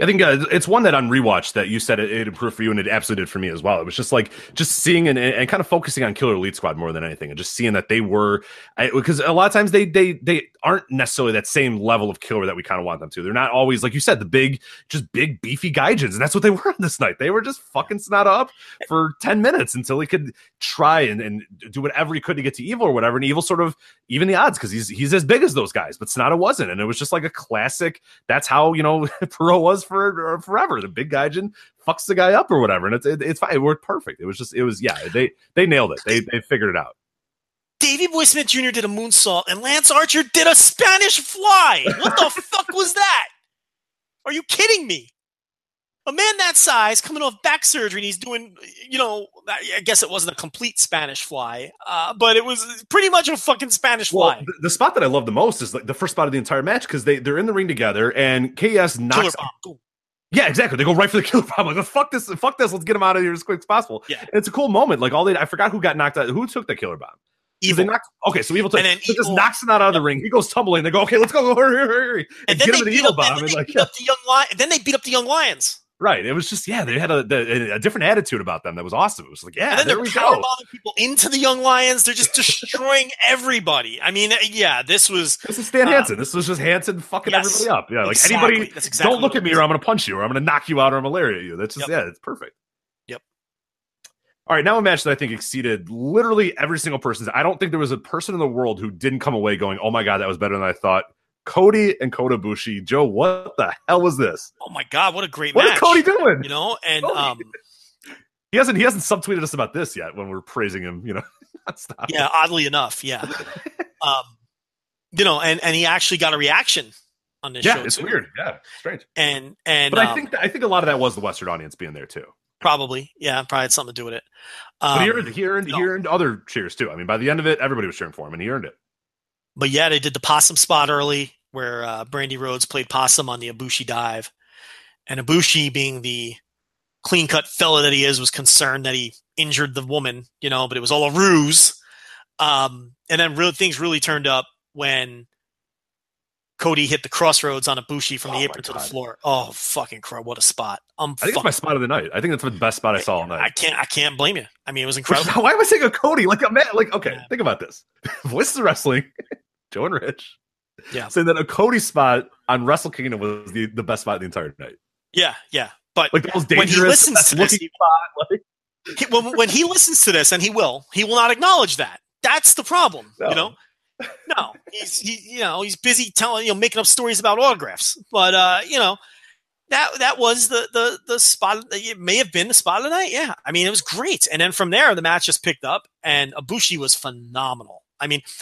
I think uh, it's one that on rewatch that you said it, it, improved for you, and it absolutely did for me as well. It was just like just seeing and, and kind of focusing on Killer Elite Squad more than anything, and just seeing that they were because a lot of times they they they aren't necessarily that same level of killer that we kind of want them to. They're not always like you said the big just big beefy gaijins, and that's what they were on this night. They were just fucking Sanada up for ten minutes until he could try and, and do whatever he could to get to Evil or whatever, and Evil sort of even the odds because he's he's as big as those guys, but Sanada wasn't, and it was just like a classic. That's how you know Pro was for uh, forever. The big gaijin fucks the guy up or whatever, and it's it, it's fine. It worked perfect. It was just it was yeah. They they nailed it. They they figured it out. Davey Boy Smith Jr. did a moonsault, and Lance Archer did a Spanish fly. What the fuck was that? Are you kidding me? A man that size coming off back surgery, and he's doing, you know, I guess it wasn't a complete Spanish fly, uh, but it was pretty much a fucking Spanish fly. Well, the, the, spot that I love the most is like the first spot of the entire match because they they're in the ring together, and KS knocks. Yeah, exactly. They go right for the killer bomb. Like, fuck this, fuck this. Let's get him out of here as quick as possible. Yeah, and it's a cool moment. Like all they, I forgot who got knocked out. Who took the killer bomb? Evil. Knocked, okay, so evil, took, and then so evil just knocks him out of the ring. He goes tumbling. They go, okay, let's go, hurry, hurry, hurry, and, and then get him the evil bomb. And, and like, up the young lion. Then they beat up the young lions. Right. It was just yeah, they had a, a, a, different attitude about them that was awesome. It was like yeah, and then there they're we go. people into the young lions. They're just destroying everybody. I mean, yeah, this was this is Stan uh, Hansen. This was just Hansen fucking yes, everybody up. Yeah, like exactly. anybody, exactly don't look at me or I'm going to punch you or I'm going to knock you out or I'm going to malaria you. That's just yep. yeah, it's perfect. Yep. All right, now a match that I think exceeded literally every single person's. I don't think there was a person in the world who didn't come away going, "Oh my god, that was better than I thought." Cody and Kota Ibushi. Joe, what the hell was this? Oh my god, what a great what match! What is Cody doing? You know, and Cody. um, he hasn't he hasn't subtweeted us about this yet when we're praising him. You know, yeah. Oddly enough, yeah. um, you know, and and he actually got a reaction on this yeah, show. it's too. weird. Yeah, strange. And and but um, I think I think a lot of that was the Western audience being there too. Probably, yeah, probably had something to do with it. Um, but he earned, he earned, no. he earned other cheers too. I mean, by the end of it, everybody was cheering for him, and he earned it. But yeah, they did the possum spot early where uh, Brandi Rhodes played possum on the Ibushi dive, and Ibushi, being the clean cut fella that he is, was concerned that he injured the woman, you know, but it was all a ruse. Um, and then real things really turned up when Cody hit the crossroads on Ibushi from the oh apron to the floor. Oh, fucking crow! What a spot! I'm I think it's my spot of the night. I think that's the best spot I saw all night. I can't. I can't blame you. I mean, it was incredible. Why am I saying a Cody? Like a man? Like okay, yeah. think about this. Voices of Wrestling, Joe and Rich. Yeah. Saying that a Cody spot on Wrestle Kingdom was the, the best spot of the entire night. Yeah, yeah. But like the most dangerous when he listens to this, spot, like... he, when, when he listens to this, and he will, he will not acknowledge that. That's the problem. No. You know, no, he's he, you know he's busy telling you know making up stories about autographs. But uh, you know that that was the the the spot. It may have been the spot of the night. Yeah, I mean it was great. And then from there, the match just picked up, and Ibushi was phenomenal. I mean, oh,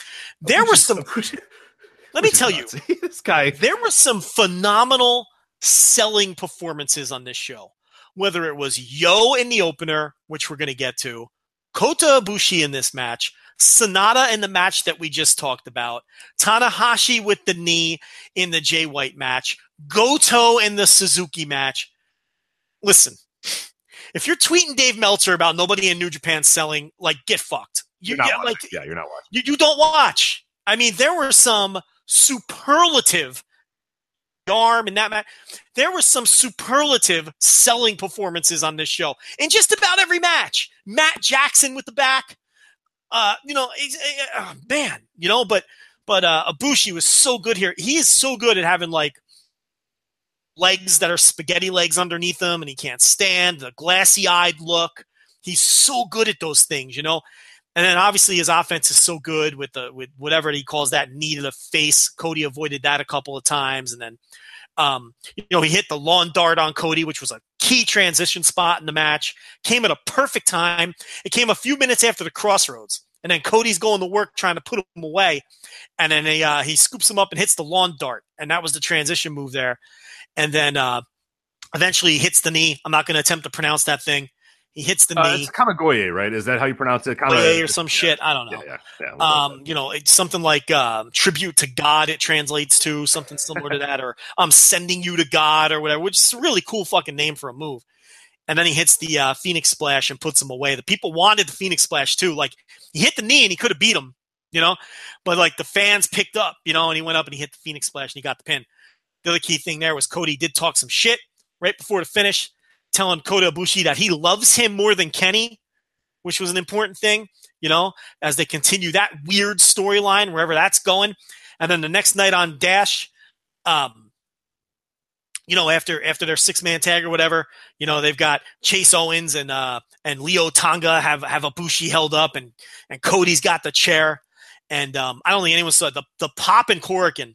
there Ibushi's, were some. Let me tell you, this guy. There were some phenomenal selling performances on this show. Whether it was Yoh in the opener, which we're going to get to, Kota Ibushi in this match, Sanada in the match that we just talked about, Tanahashi with the knee in the Jay White match, Goto in the Suzuki match. Listen, if you're tweeting Dave Meltzer about nobody in New Japan selling, like get fucked. You, are yeah, like, yeah, you're not watching. You, you don't watch. I mean, there were some superlative arm and that match. There were some superlative selling performances on this show in just about every match. Matt Jackson with the back, uh, you know, uh, man, you know, but but uh, Ibushi was so good here. He is so good at having like legs that are spaghetti legs underneath him, and he can't stand the glassy eyed look. He's so good at those things, you know. And then obviously his offense is so good with the with whatever he calls that knee to the face. Cody avoided that a couple of times, and then um, you know he hit the lawn dart on Cody, which was a key transition spot in the match. Came at a perfect time. It came a few minutes after the crossroads, and then Cody's going to work trying to put him away, and then he uh, he scoops him up and hits the lawn dart, and that was the transition move there. And then uh, eventually hits the knee. I'm not going to attempt to pronounce that thing He hits the Uh, knee, it's Kamagoye, right? Is that how you pronounce it? Kama- Oye or some shit. I don't know. Yeah, yeah, yeah. we'll um, you know, it's something like um, tribute to God. It translates to something similar to that, or I'm sending you to God, or whatever. Which is a really cool fucking name for a move. And then he hits the uh, Phoenix Splash and puts him away. The people wanted the Phoenix Splash too. Like he hit the knee and he could have beat him, you know, but like the fans picked up, you know, and he went up and he hit the Phoenix Splash and he got the pin. The other key thing there was Cody did talk some shit right before the finish, telling Kota Ibushi that he loves him more than Kenny, which was an important thing, you know, as they continue that weird storyline wherever that's going. And then the next night on Dash, um, you know, after after their six man tag or whatever, you know, they've got Chase Owens and uh and Leo Tonga have have Ibushi held up and and Cody's got the chair. And um, I don't think anyone saw the the pop in Korakuen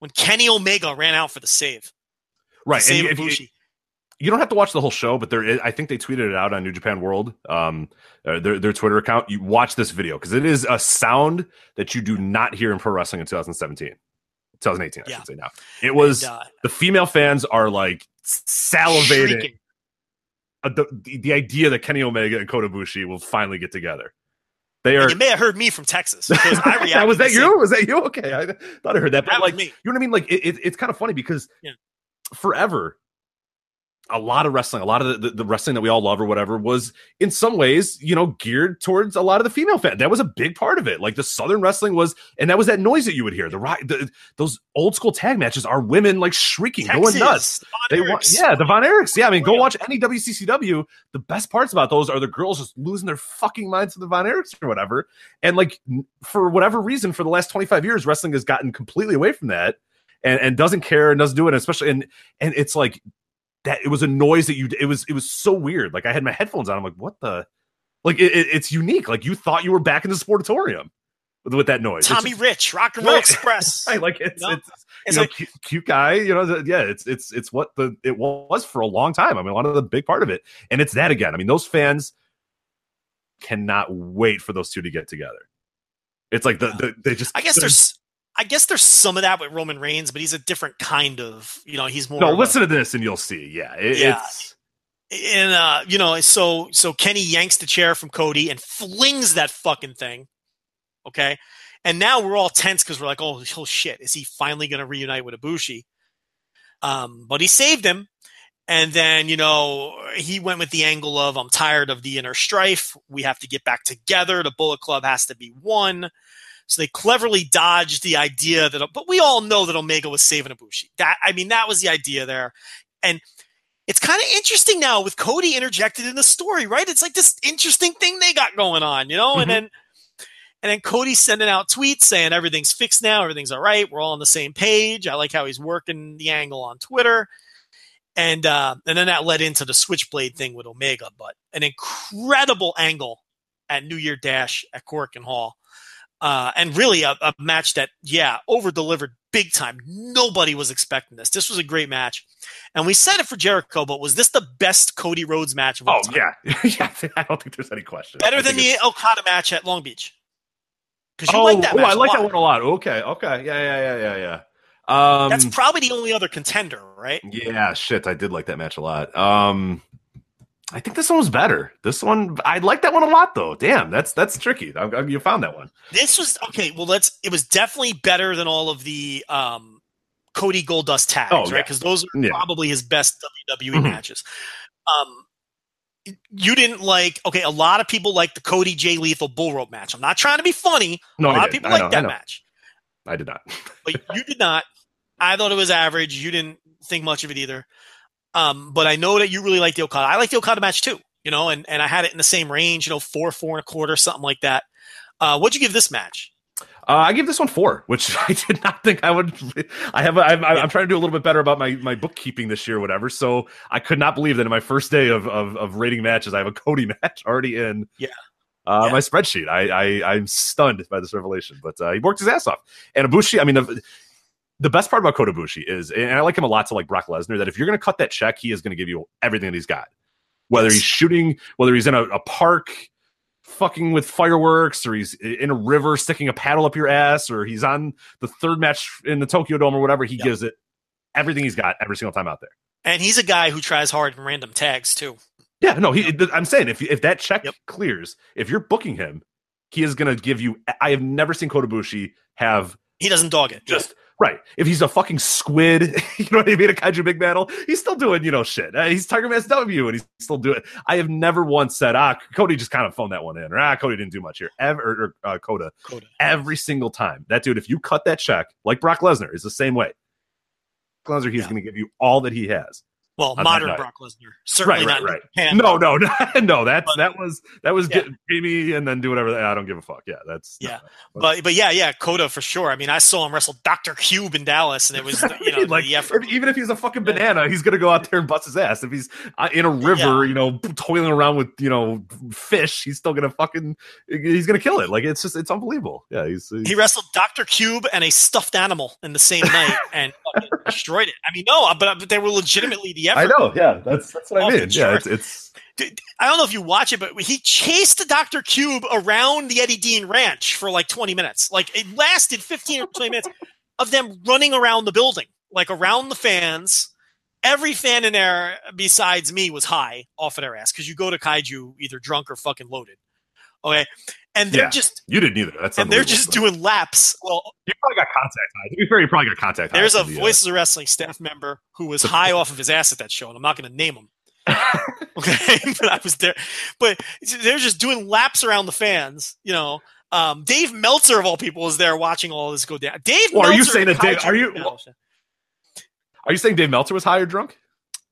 when Kenny Omega ran out for the save. right. To save And if you, Ibushi. You don't have to watch the whole show, but there, is, I think they tweeted it out on New Japan World, um, uh, their their Twitter account. You watch this video because it is a sound that you do not hear in pro wrestling in 2017, 2018. I Yeah. should say now. It was And, uh, the female fans are like salivating uh, the, the the idea that Kenny Omega and Kota Ibushi will finally get together. They are. And you may have heard me from Texas I was that same. you? Was that you? Okay, I thought I heard that. But That like, me. you know what I mean? Like, it, it, it's kind of funny because Yeah. forever, a lot of wrestling, a lot of the, the, wrestling that we all love or whatever, was in some ways, you know, geared towards a lot of the female fan. That was a big part of it. Like the Southern wrestling was, and that was that noise that you would hear. The, the those old school tag matches are women like shrieking, going nuts. Von They want, yeah, the Von Erichs. Yeah, I mean, go watch any WCCW. The best parts about those are the girls just losing their fucking minds to the Von Erichs or whatever. And like, for whatever reason, for the last 25 years, wrestling has gotten completely away from that and, and doesn't care and doesn't do it. Especially, and, and it's like that, it was a noise that you, it was, it was so weird. Like, I had my headphones on. I'm like, what the, like, it, it- it's unique. Like, you thought you were back in the sportatorium with, with that noise. Tommy just- Rich, Rock and Roll Right. Express. Right, like it's know? it's, It's know, like- cute, cute guy. You know, the, yeah, it's it's it's what the it was for a long time. I mean, a lot of the big part of it, and it's that again. I mean, those fans cannot wait for those two to get together. It's like the, the they just I guess there's I guess there's some of that with Roman Reigns, but he's a different kind of you know he's more no. of a- Listen to this, and you'll see. Yeah, it, Yeah. it's and uh you know so so Kenny yanks the chair from Cody and flings that fucking thing. Okay, and now we're all tense because we're like, oh, oh shit, is he finally going to reunite with Ibushi? Um, but he saved him. And then, you know, he went with the angle of I'm tired of the inner strife. We have to get back together. The Bullet Club has to be one. So they cleverly dodged the idea that, but we all know that Omega was saving Ibushi. That I mean, that was the idea there. And it's kind of interesting now with Cody interjected in the story, right? It's like this interesting thing they got going on, you know. Mhm. And then, and then Cody's sending out tweets saying everything's fixed now, everything's all right, we're all on the same page. I like how he's working the angle on Twitter. And uh, and then that led into the Switchblade thing with Omega, but an incredible angle at New Year Dash at Korakuen Hall. Uh, and really a, a match that, yeah, over delivered big time. Nobody was expecting this. This was a great match. And we said it for Jericho, but was this the best Cody Rhodes match of all oh time? yeah, yeah. I don't think there's any question. Better I than the Okada match at Long Beach. Because you oh, like that oh, match. I like that one a lot. Okay, okay, yeah, yeah, yeah, yeah, yeah. Um, That's probably the only other contender, right? Yeah, shit, I did like that match a lot. Um I think this one was better. This one, I like that one a lot, though. Damn, that's that's tricky. I, I, you found that one. This was okay. Well, let's. It was definitely better than all of the um, Cody Goldust tags, Oh, right? yeah. Because those are Yeah. probably his best WWE Mhm. matches. Um, you didn't like. Okay, a lot of people like the Cody J Lethal Bull Rope match. I'm not trying to be funny. No, a lot of people like know, I that match, I did not. but you did not. I thought it was average. You didn't think much of it either. Um, but I know that you really like the Okada. I like the Okada match too. You know, and and I had it in the same range. You know, four, four and a quarter, something like that. Uh, what'd you give this match? Uh, I give this one four, which I did not think I would. I have. I'm, I'm, trying to do a little bit better about my, my bookkeeping this year, or whatever. So I could not believe that in my first day of, of, of rating matches, I have a Cody match already in. Yeah. Uh, Yeah. My spreadsheet. I, I I'm stunned by this revelation, but uh, he worked his ass off. And Ibushi, I mean, the, best part about Kota Ibushi is, and I like him a lot to like Brock Lesnar, that if you're going to cut that check, he is going to give you everything that he's got. Whether Yes. he's shooting, whether he's in a, a park, fucking with fireworks, or he's in a river sticking a paddle up your ass, or he's on the third match in the Tokyo Dome or whatever, he Yep. gives it everything he's got every single time out there. And he's a guy who tries hard in random tags too. Yeah, no, he. th- I'm saying if if that check Yep. clears, if you're booking him, he is going to give you. I have never seen Kota Ibushi have He doesn't dog it. just right. If he's a fucking squid, you know what I mean, a kaiju big battle, he's still doing you know shit. Uh, he's Tiger Mask W, and he's still doing. I have never once said, ah, Cody just kind of phoned that one in, or ah, Cody didn't do much here. Ever or, or uh, Kota Kota. every single time. That dude, if you cut that check, like Brock Lesnar, is the same way. Lesnar, he's Yeah. going to give you all that he has. Well, that modern. Brock Lesnar, certainly right, not right. Japan. No, no, no, no. That's But- that was that was Yeah. get baby and then do whatever. I don't give a fuck. Yeah, that's Yeah. But but yeah, yeah, Kota for sure. I mean, I saw him wrestle Doctor Cube in Dallas, and it was you know like the effort. even if he's a fucking banana, he's gonna go out there and bust his ass. If he's uh, in a river, you know, toiling around with you know fish, he's still gonna fucking he's gonna kill it. Like it's just it's unbelievable. Yeah, he's, he's He wrestled Doctor Cube and a stuffed animal in the same night and destroyed it. I mean, no, but but they were legitimately the I know. Yeah, that's that's what I mean. Yeah, it's it's I don't know if you watch it, but he chased the Dr. Cube around the Eddie Deen Ranch for like 20 minutes. Like it lasted 15 or 20 minutes of them running around the building, like around the fans. Every fan in there besides me was high off of their ass because you go to kaiju either drunk or fucking loaded. Okay. And they're Yeah. just you didn't either. That's and they're just doing laps. Well, You probably got contact high. To be fair, you probably got contact high. there's a the, uh, Voices of Wrestling staff member who was high off of his ass at that show, and I'm not going to name him. okay, but I was there. But they're just doing laps around the fans. You know, um, Dave Meltzer of all people was there watching all this go down. Dave, Well, are you saying that Dave- are you- No. Are you saying Dave Meltzer was high or drunk?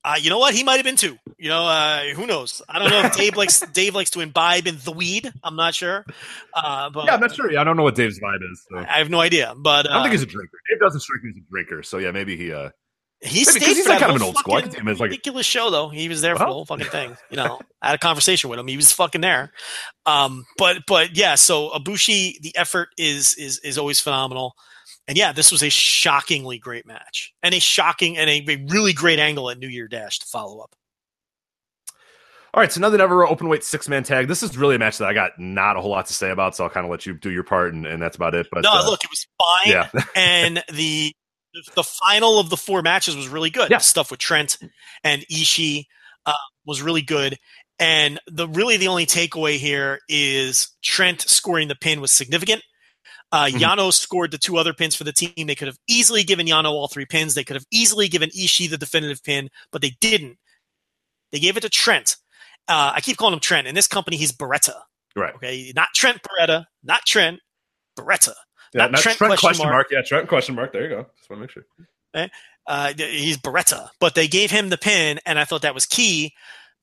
Uh, you know what? He might have been too. You know, uh, who knows? I don't know if Dave likes Dave likes to imbibe in the weed. I'm not sure. Uh, but Yeah, I'm not sure. Yeah, I don't know what Dave's vibe is. So. I have no idea. But uh, I don't think he's a drinker. Dave doesn't strike me as a drinker. So yeah, maybe he. uh He Maybe 'cause stayed he's for like that kind of an old school. I fucking could see him as like- ridiculous show, though. He was there for the whole fucking thing. You know, I had a conversation with him. He was fucking there. Um, but but yeah, so Ibushi, the effort is is is always phenomenal. And yeah, this was a shockingly great match and a shocking and a, a really great angle at New Year Dash to follow up. All right, so another never open weight six man tag. This is really a match that I got not a whole lot to say about, so I'll kind of let you do your part, and, and that's about it. But no, uh, look, it was fine. yeah, and the the final of the four matches was really good. Yeah. Stuff with Trent and Ishii uh, was really good. And the really the only takeaway here is Trent scoring the pin was significant. Uh, Mhm. Yano scored the two other pins for the team. They could have easily given Yano all three pins. They could have easily given Ishii the definitive pin, but they didn't. They gave it to Trent. Uh, I keep calling him Trent. In this company, he's Beretta. right. Okay, not Trent Beretta, not Trent Beretta. Yeah, Not not Trent Trent, question question mark. mark. Yeah, Trent question mark. There you go. Just want to make sure. uh, he's Beretta, but they gave him the pin, and I thought that was key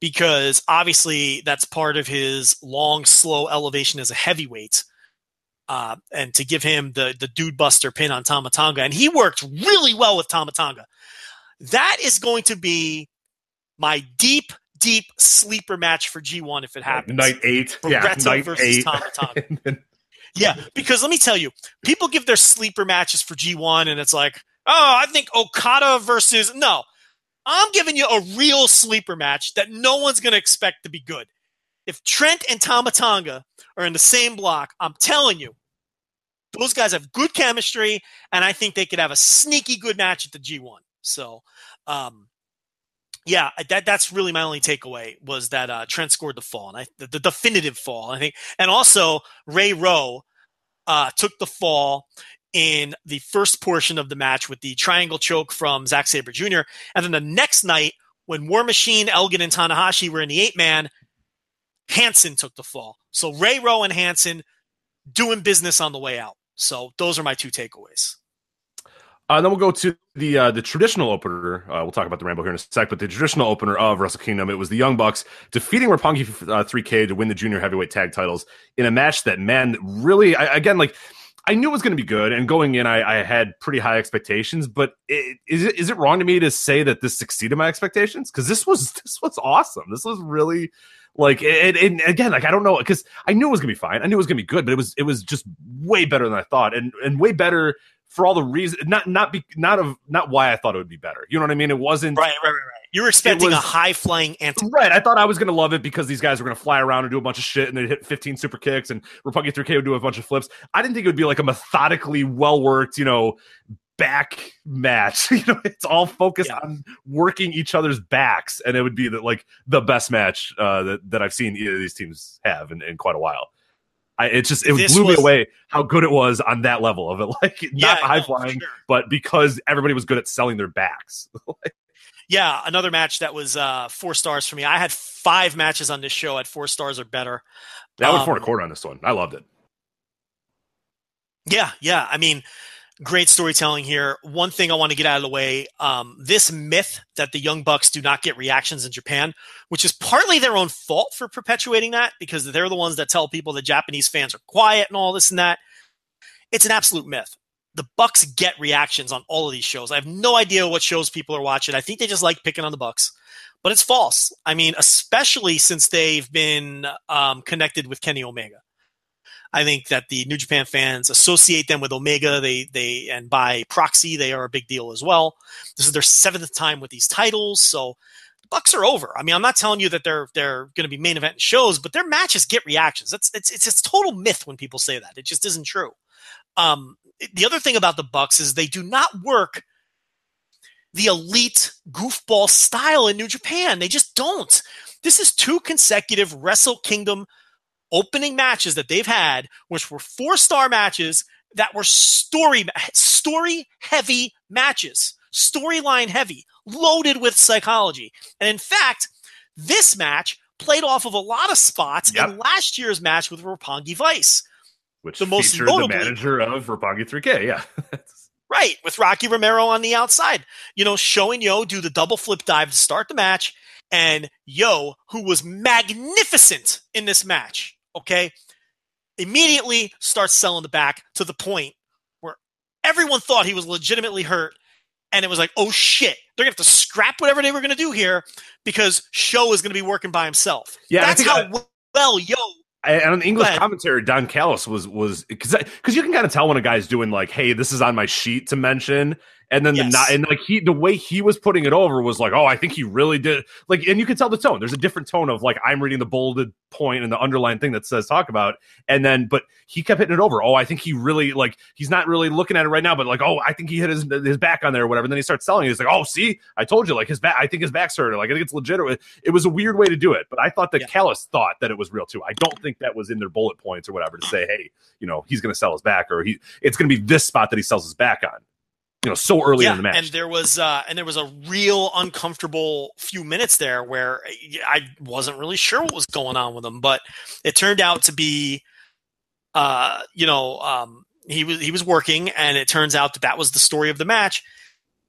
because obviously that's part of his long, slow elevation as a heavyweight. Uh, and to give him the the dude buster pin on Tama Tonga, and he worked really well with Tama Tonga. That is going to be my deep, deep sleeper match for G1 if it happens. Night eight. yeah, Beretta night versus eight. Tama Tonga. Yeah, because let me tell you, people give their sleeper matches for G1 and it's like, oh, I think Okada versus. No, I'm giving you a real sleeper match that no one's going to expect to be good. If Trent and Tama Tonga are in the same block, I'm telling you, those guys have good chemistry, and I think they could have a sneaky good match at the G1. So, um, yeah, that that's really my only takeaway was that uh, Trent scored the fall, and I, the, the definitive fall. I think, and also Ray Rowe uh, took the fall in the first portion of the match with the triangle choke from Zack Sabre Jr. And then the next night, when War Machine, Elgin, and Tanahashi were in the eight man, Hanson took the fall. So Ray Rowe and Hanson doing business on the way out. So those are my two takeaways. Uh, then we'll go to the uh, the traditional opener. Uh, we'll talk about the Rambo here in a sec, but the traditional opener of Wrestle Kingdom, it was the Young Bucks defeating Roppongi uh, 3K to win the junior heavyweight tag titles in a match that, man, really, I, again, like I knew it was going to be good, and going in, I, I had pretty high expectations. But it, is it is it wrong to me to say that this exceeded my expectations? Because this was this was awesome. This was really like it, and again, like I don't know, because I knew it was gonna be fine. I knew it was gonna be good, but it was it was just way better than I thought, and and way better for all the reasons. Not not be not of not why I thought it would be better. You know what I mean? It wasn't Right, right, right, right. You were expecting was- a high flying anti. Right. I thought I was going to love it because these guys were going to fly around and do a bunch of shit and they'd hit 15 super kicks and Roppongi 3K would do a bunch of flips. I didn't think it would be like a methodically well worked, you know, back match. you know, it's all focused Yeah. on working each other's backs, and it would be the, like the best match uh, that that I've seen either of these teams have in, in quite a while. I, it's just it This blew was- me away how good it was on that level of it, like not no, high for flying, sure. but because everybody was good at selling their backs. Yeah, another match that was uh, four stars for me. I had five matches on this show at four stars or better. that Um, four and a quarter on this one. I loved it. Yeah, yeah. I mean, great storytelling here. One thing I want to get out of the way um, this myth that the Young Bucks do not get reactions in Japan, which is partly their own fault for perpetuating that because they're the ones that tell people that Japanese fans are quiet and all this and that. It's an absolute myth. The Bucks get reactions on all of these shows. I have no idea what shows people are watching. I think they just like picking on the Bucks, but it's false. I mean, especially since they've been um, connected with Kenny Omega. I think that the New Japan fans associate them with Omega. They they and by proxy they are a big deal as well. This is their seventh time with these titles, so the Bucks are over. I mean, I'm not telling you that they're they're going to be main event shows, but their matches get reactions. That's it's it's a total myth when people say that. It just isn't true. Um, the other thing about the Bucks is they do not work the elite goofball style in New Japan. They just don't. This is two consecutive Wrestle Kingdom opening matches that they've had, which were four star matches that were story story heavy matches, storyline heavy, loaded with psychology. And in fact, this match played off of a lot of spots Yep. in last year's match with Roppongi Vice. Which the most featured the manager of Roppongi 3K. Yeah, Right, with Rocky Romero on the outside. You know, showing Yoh do the double flip dive to start the match, and Yoh, who was magnificent in this match, okay, immediately starts selling the back to the point where everyone thought he was legitimately hurt. And it was like, oh shit, they're gonna have to scrap whatever they were gonna do here because Sho is gonna be working by himself. Yeah, that's how I- well Yoh and on the English commentary, Don Callis was was because because you can kind of tell when a guy's doing like, "Hey, this is on my sheet to mention," and then Yes. the not and like he the way he was putting it over was like, "Oh, I think he really did." Like, and you can tell the tone. There's a different tone of like I'm reading the bolded point and the underlined thing that says talk about, and then but he kept hitting it over. Oh, I think he really like he's not really looking at it right now, but like, oh, I think he hit his his back on there or whatever. And then he starts selling it. He's like, "Oh, see, I told you, like his back. I think his back's hurt. Like I think it's legit." It was a weird way to do it, but I thought that Yeah. Callis thought that it was real too. I don't think that was in their bullet points or whatever to say, hey, you know, he's going to sell his back or he it's going to be this spot that he sells his back on. You know, so early in the match. And there was uh, and there was a real uncomfortable few minutes there where I wasn't really sure what was going on with him, but it turned out to be, uh, you know, um, he was he was working, and it turns out that that was the story of the match.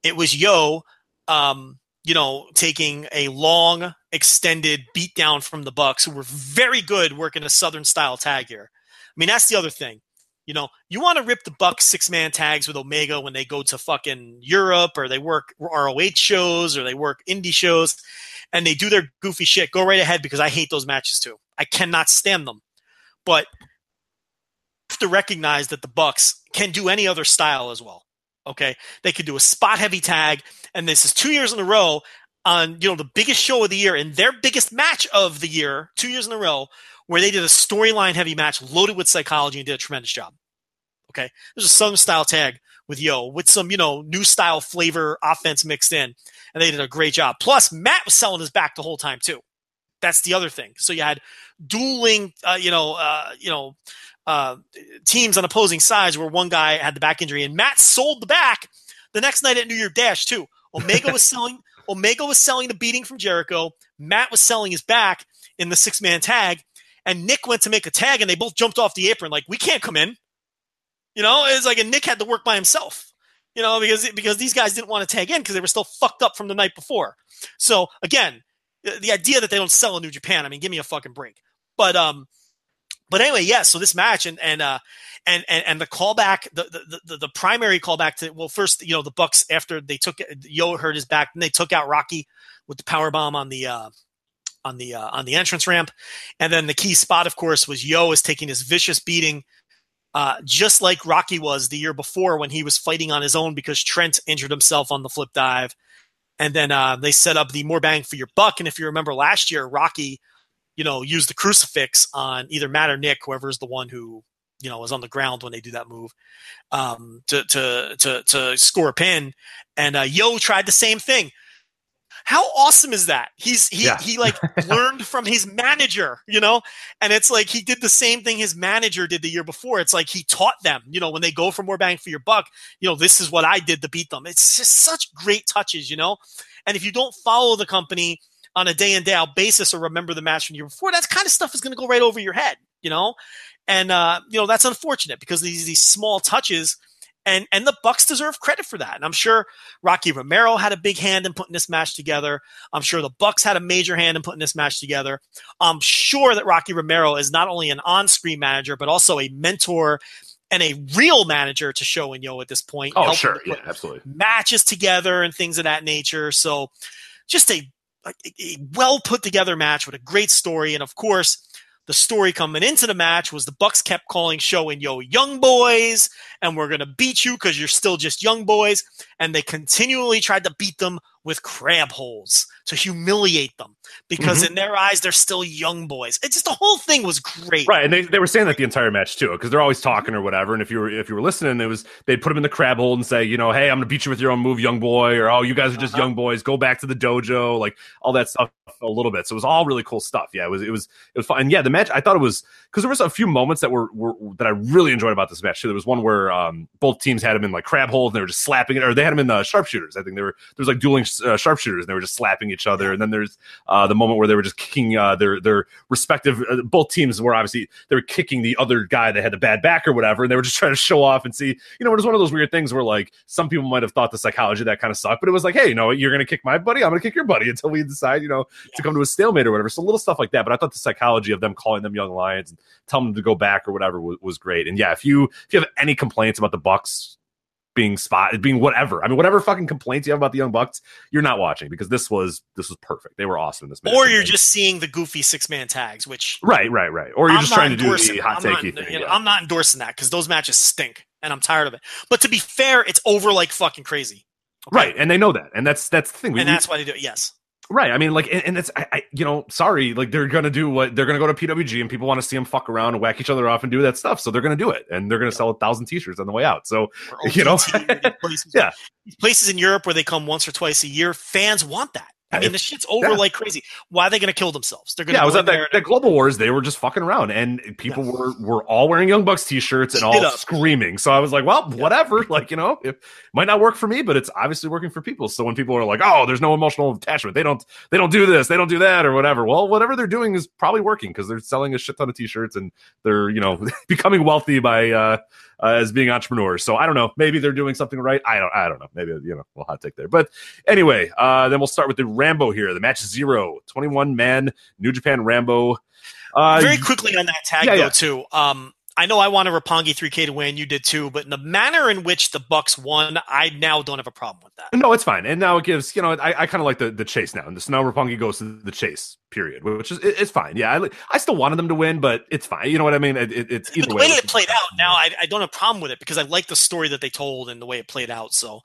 It was Yoh, um, you know, taking a long, extended beatdown from the Bucks, who were very good working a Southern style tag here. I mean, that's the other thing. You know, you want to rip the Bucks six man tags with Omega when they go to fucking Europe or they work ROH shows or they work indie shows and they do their goofy shit. Go right ahead because I hate those matches too. I cannot stand them. But have to recognize that the Bucks can do any other style as well. Okay. They could do a spot heavy tag, and this is two years in a row on you know the biggest show of the year and their biggest match of the year, two years in a row, where they did a storyline heavy match loaded with psychology and did a tremendous job. Okay. There's a Southern style tag with Yoh with some, you know, new style flavor offense mixed in. And they did a great job. Plus, Matt was selling his back the whole time too. That's the other thing. So you had dueling, uh, you know, uh, you know, uh, teams on opposing sides where one guy had the back injury and Matt sold the back the next night at New Year Dash too. Omega was selling Omega was selling the beating from Jericho. Matt was selling his back in the six man tag, and Nick went to make a tag, and they both jumped off the apron like we can't come in. You know, it's like and Nick had to work by himself. You know, because because these guys didn't want to tag in because they were still fucked up from the night before. So again, the, idea that they don't sell in New Japan, I mean, give me a fucking break. But um, but anyway, yeah. So this match and and uh and and, and the callback, the, the the the primary callback to well, first you know the Bucks after they took Yoh hurt his back, and they took out Rocky with the power bomb on the uh on the uh, on the entrance ramp, and then the key spot, of course, was Yoh is taking his vicious beating. Uh, just like Rocky was the year before when he was fighting on his own because Trent injured himself on the flip dive. And then uh, they set up the more bang for your buck. And if you remember last year, Rocky, you know, used the crucifix on either Matt or Nick, whoever is the one who, you know, was on the ground when they do that move um, to to to to score a pin, and uh, Yoh tried the same thing. How awesome is that? He's he Yeah. he like learned from his manager, you know, and it's like he did the same thing his manager did the year before. It's like he taught them, you know, when they go for more bang for your buck, you know, this is what I did to beat them. It's just such great touches, you know, and if you don't follow the company on a day in day out basis or remember the match from the year before, that kind of stuff is going to go right over your head, you know, and uh, you know that's unfortunate because these these small touches. And, and the Bucks deserve credit for that. And I'm sure Rocky Romero had a big hand in putting this match together. I'm sure the Bucks had a major hand in putting this match together. I'm sure that Rocky Romero is not only an on-screen manager, but also a mentor and a real manager to Sho and Yoh at this point. Oh, sure. Yeah, absolutely. matches together and things of that nature. So just a, a, a well put together match with a great story. And of course, the story coming into the match was the Bucks kept calling Sho and Yoh young boys, and we're gonna beat you because you're still just young boys. And they continually tried to beat them with crab holes to humiliate them because in their eyes they're still young boys. It's just the whole thing was great. Right, and they, they were saying that the entire match too, because they're always talking or whatever. And if you were if you were listening, it was they'd put them in the crab hole and say, you know, hey, I'm gonna beat you with your own move, young boy, or oh, you guys are just Uh-huh. young boys, go back to the dojo, like all that stuff a little bit. So it was all really cool stuff. Yeah, it was it was it was fun. And yeah, the match I thought it was because there was a few moments that were, were that I really enjoyed about this match too. There was one where um, both teams had him in like crab holes and they were just slapping it, or they had him in the sharpshooters. I think they were there was like dueling uh, sharpshooters and they were just slapping each other. And then there's uh, the moment where they were just kicking uh, their their respective uh, both teams were obviously they were kicking the other guy that had the bad back or whatever, and they were just trying to show off and see. You know, it was one of those weird things where like some people might have thought the psychology that kind of sucked, but it was like, hey, you know, you're gonna kick my buddy, I'm gonna kick your buddy until we decide, you know, to come to a stalemate or whatever. So little stuff like that. But I thought the psychology of them calling them young lions and telling them to go back or whatever was, was great. And yeah, if you if you have any complaints about the Bucks being spotted, being whatever, I mean, whatever fucking complaints you have about the young Bucks, you're not watching because this was this was perfect. They were awesome in this match. Or you're just seeing the goofy six man tags, which right, right, right. Or you're I'm just trying to do the hot takey thing. you know, yeah. I'm not endorsing that because those matches stink, and I'm tired of it. But to be fair, it's over like fucking crazy. Okay? Right, and they know that, and that's that's the thing. We- and we- that's why they do it. Yes, Right. I mean, like, and, and it's, I, I, you know, sorry, like they're gonna do what they're gonna go to PWG, and people want to see them fuck around and whack each other off and do that stuff. So they're gonna do it, and they're gonna sell a thousand T-shirts on the way out. So You know? OTT, or these places, Yeah. places in Europe where they come once or twice a year, fans want that. I mean, the shit's over yeah. like crazy. Why are they going to kill themselves? They're going to yeah, I was at in that, there. that Global Wars. They were just fucking around, and people were were all wearing Young Bucks T-shirts and all screaming. So I was like, well, whatever. Like, you know, it might not work for me, but it's obviously working for people. So when people are like, oh, there's no emotional attachment, they don't they don't do this, they don't do that, or whatever. Well, whatever they're doing is probably working because they're selling a shit ton of T-shirts and they're you know becoming wealthy by uh, uh as being entrepreneurs. So I don't know. Maybe they're doing something right. I don't. I don't know. Maybe you know, we'll hot take there. But anyway, uh, then we'll start with the Rambo here. The match zero, 21 man New Japan Rambo. Uh, Very quickly on that tag yeah, though yeah. too. Um, I know I wanted Roppongi 3K to win. You did too, but in the manner in which the Bucks won, I now don't have a problem with that. No, it's fine. And now it gives, you know, I, I kind of like the, the chase now. And so now Roppongi goes to the chase, period, which is it, it's fine. Yeah, I, I still wanted them to win, but it's fine. You know what I mean? It, it, it's But either the way. way that it played out, now I, I don't have a problem with it because I like the story that they told and the way it played out. So,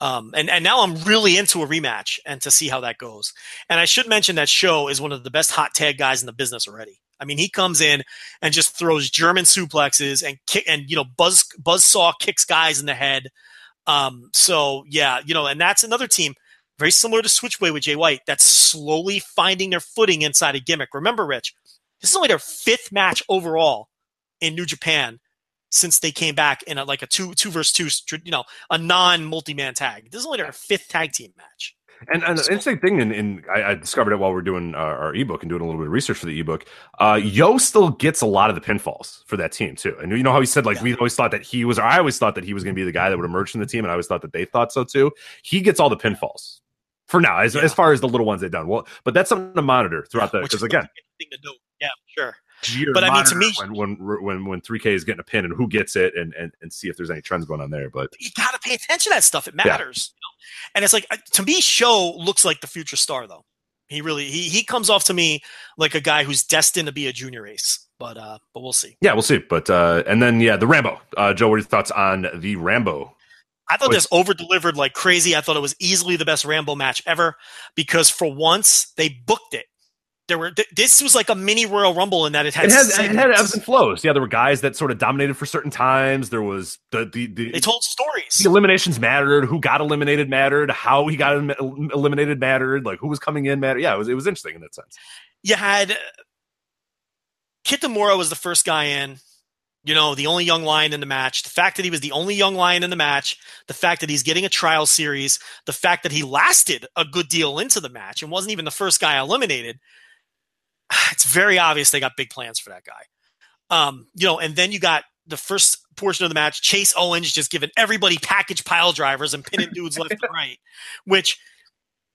um, and and now I'm really into a rematch and to see how that goes. And I should mention that Sho is one of the best hot tag guys in the business already. I mean, he comes in and just throws German suplexes and kick and you know buzz buzzsaw kicks guys in the head. Um, so yeah, you know, and that's another team very similar to Switchblade with Jay White that's slowly finding their footing inside a gimmick. Remember, Rich, this is only their fifth match overall in New Japan since they came back in a, like a two two versus two, you know, a non multi man tag. This is only their fifth tag team match. And, and an interesting thing, in, in I, I discovered it while we are doing uh, our ebook and doing a little bit of research for the ebook. Uh, Yoh still gets a lot of the pinfalls for that team too. And you know how he said like Yeah. we always thought that he was. Or I always thought that he was going to be the guy that would emerge from the team, and I always thought that they thought so too. He gets all the pinfalls for now, as, Yeah. as far as the little ones they've done. Well, but that's something to monitor throughout the because again, thing to do. Yeah, sure. But I mean, to me- when when when three K is getting a pin and who gets it and, and and see if there's any trends going on there. But you got to pay attention to that stuff. It Yeah. matters. You know? And it's like uh, to me, Sho looks like the future star though. He really he he comes off to me like a guy who's destined to be a junior ace. But uh, but we'll see. yeah, we'll see. But uh, and then yeah, the Rambo. Uh, Joe, what are your thoughts on the Rambo? I thought this over delivered like crazy. I thought it was easily the best Rambo match ever because for once they booked it. There were th- this was like a mini Royal Rumble in that it had It had, it had ebbs and flows. Yeah, there were guys that sort of dominated for certain times. There was the the, the they told stories. the eliminations mattered. Who got eliminated mattered. How he got elim- eliminated mattered. Like who was coming in mattered. Yeah, it was it was interesting in that sense. you had uh, Kitamura was the first guy in. You know, the only young lion in the match. The fact that he was the only young lion in the match. The fact that he's getting a trial series. The fact that he lasted a good deal into the match and wasn't even the first guy eliminated. It's very obvious they got big plans for that guy. Um, you know, and then you got the first portion of the match, Chase Owens just giving everybody package pile drivers and pinning dudes left and right, which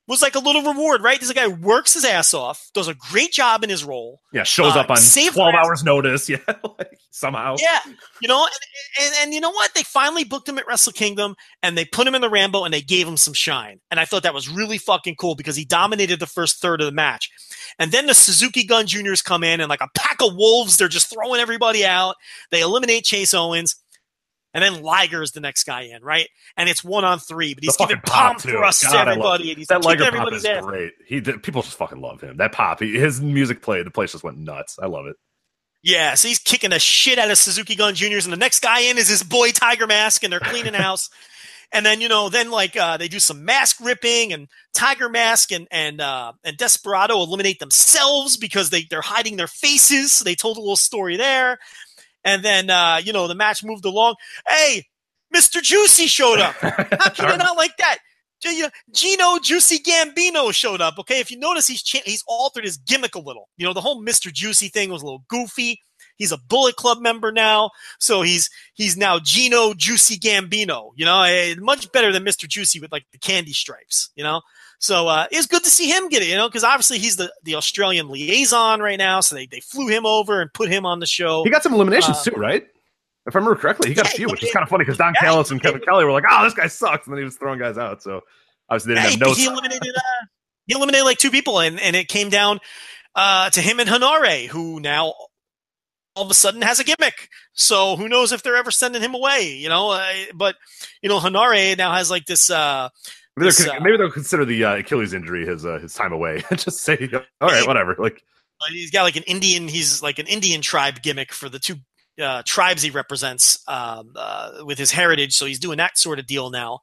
was like a little reward, right? This guy works his ass off, does a great job in his role. Yeah, shows Uh, up on twelve hours notice. Yeah, like, somehow. Yeah, you know, and, and and you know what? They finally booked him at Wrestle Kingdom, and they put him in the Rambo, and they gave him some shine. And I thought that was really fucking cool because he dominated the first third of the match. And then the Suzuki Gun Juniors come in, and like a pack of wolves, they're just throwing everybody out. They eliminate Chase Owens. And then Liger is the next guy in, right? And it's one on three, but he's The giving pop, too. God, to everybody, and he's That Liger pop is ass. great. He did, people just fucking love him. That pop, he, his music played. The place just went nuts. I love it. Yeah, so he's kicking the shit out of Suzuki Gun Juniors, and the next guy in is his boy Tiger Mask, and they're cleaning house. And then you know, then like uh, they do some mask ripping, and Tiger Mask and and uh, and Desperado eliminate themselves because they they're hiding their faces. So they told a little story there. And then uh, you know the match moved along. Hey, Mister Juicy showed up. How can you not like that? Gino Juicy Gambino showed up. Okay, if you notice, he's cha- he's altered his gimmick a little. You know, the whole Mister Juicy thing was a little goofy. He's a Bullet Club member now, so he's he's now Gino Juicy Gambino. You know, eh, much better than Mister Juicy with like the candy stripes. You know, so uh, it's good to see him get it. You know, because obviously he's the the Australian liaison right now, so they they flew him over and put him on the show. He got some eliminations Uh, too, right? If I remember correctly, he got Yeah, a few, which is kind of funny because Don Yeah, Callis and. Kevin Kelly were like, "Oh, this guy sucks," and then he was throwing guys out. So obviously they didn't Hey, have notes. he eliminated uh, he eliminated like two people, and, and it came down uh, to him and Hanare, who now all of a sudden has a gimmick. So who knows if they're ever sending him away? You know, uh, but you know Hanare now has like this. Uh, maybe, this, they'll, uh, maybe they'll consider the uh, Achilles injury his uh, his time away just say, "All right, whatever." Like, he's got like an Indian. He's like an Indian tribe gimmick for the two uh, tribes he represents um, uh, with his heritage. So he's doing that sort of deal now.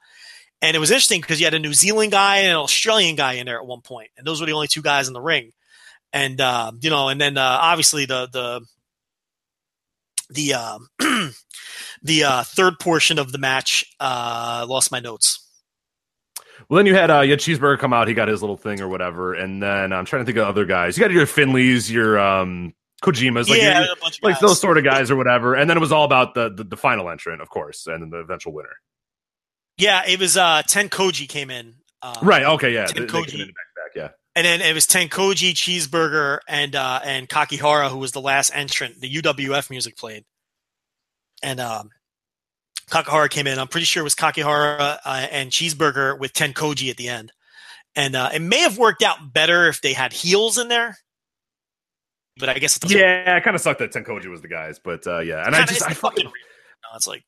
And it was interesting because you had a New Zealand guy and an Australian guy in there at one point, and those were the only two guys in the ring. And uh, you know, and then uh, obviously the the the um, the uh, third portion of the match uh, lost my notes. well, then you had uh, you had Cheeseburger come out. He got his little thing or whatever, and then I'm trying to think of other guys. You got your Finleys, your um, Kojimas, like, yeah, your- a bunch of like guys. those sort of guys or whatever. And then it was all about the, the the final entrant, of course, and then the eventual winner. Yeah, it was uh, Ten Koji came in. Um, Right? Okay, yeah. Ten Koji. came in back back, yeah. And then it was Tenkoji, Cheeseburger, and uh, and Kakihara, who was the last entrant. The UWF music played, and um, Kakihara came in. I'm pretty sure it was Kakihara uh, and Cheeseburger with Tenkoji at the end. And uh, it may have worked out better if they had heels in there, but I guess it. Yeah, it kind of sucked that Tenkoji was the guys, but uh, yeah, and I Kinda- just I fucking fucking no, it's like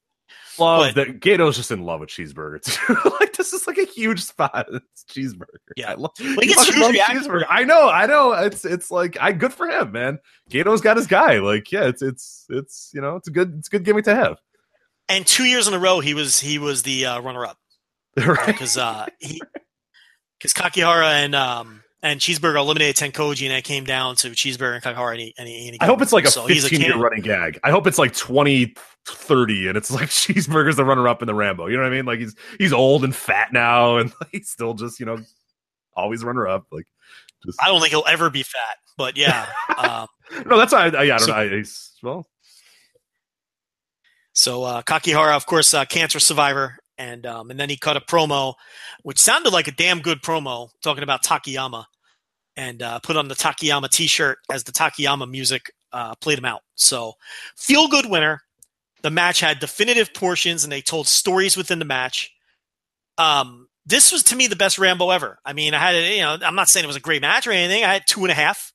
love but- that Gedo's just in love with cheeseburger too. like this is like a huge spot. It's cheeseburger. Yeah. I love, gets fucking huge love cheeseburger. I know, I know. It's it's like I good for him, man. Gedo's got his guy. Like yeah, it's it's it's you know it's a good it's a good gimmick to have. and two years in a row he was he was the uh, runner up. right? because uh, he because Kakihara and um and Cheeseburger eliminated Tenkoji, and it came down to Cheeseburger and Kakihara. And he, and he, and he I hope it's like a so he's 15 year running gag. I hope it's like 20, 30, and it's like cheeseburger's the runner up in the Rambo. You know what I mean? Like he's he's old and fat now, and he's still just you know always runner up. Like just I don't think he'll ever be fat, but yeah. um, no, that's why I, I, yeah, I don't So- know. I, he's, well, so uh, Kakihara, of course, uh, cancer survivor, and um, and then he cut a promo, which sounded like a damn good promo, talking about Takayama, and uh, put on the Takayama T-shirt as the Takayama music uh, played him out. So feel good winner. The match had definitive portions, and they told stories within the match. Um, this was to me the best Rambo ever. I mean, I had you know, I'm not saying it was a great match or anything. I had two and a half.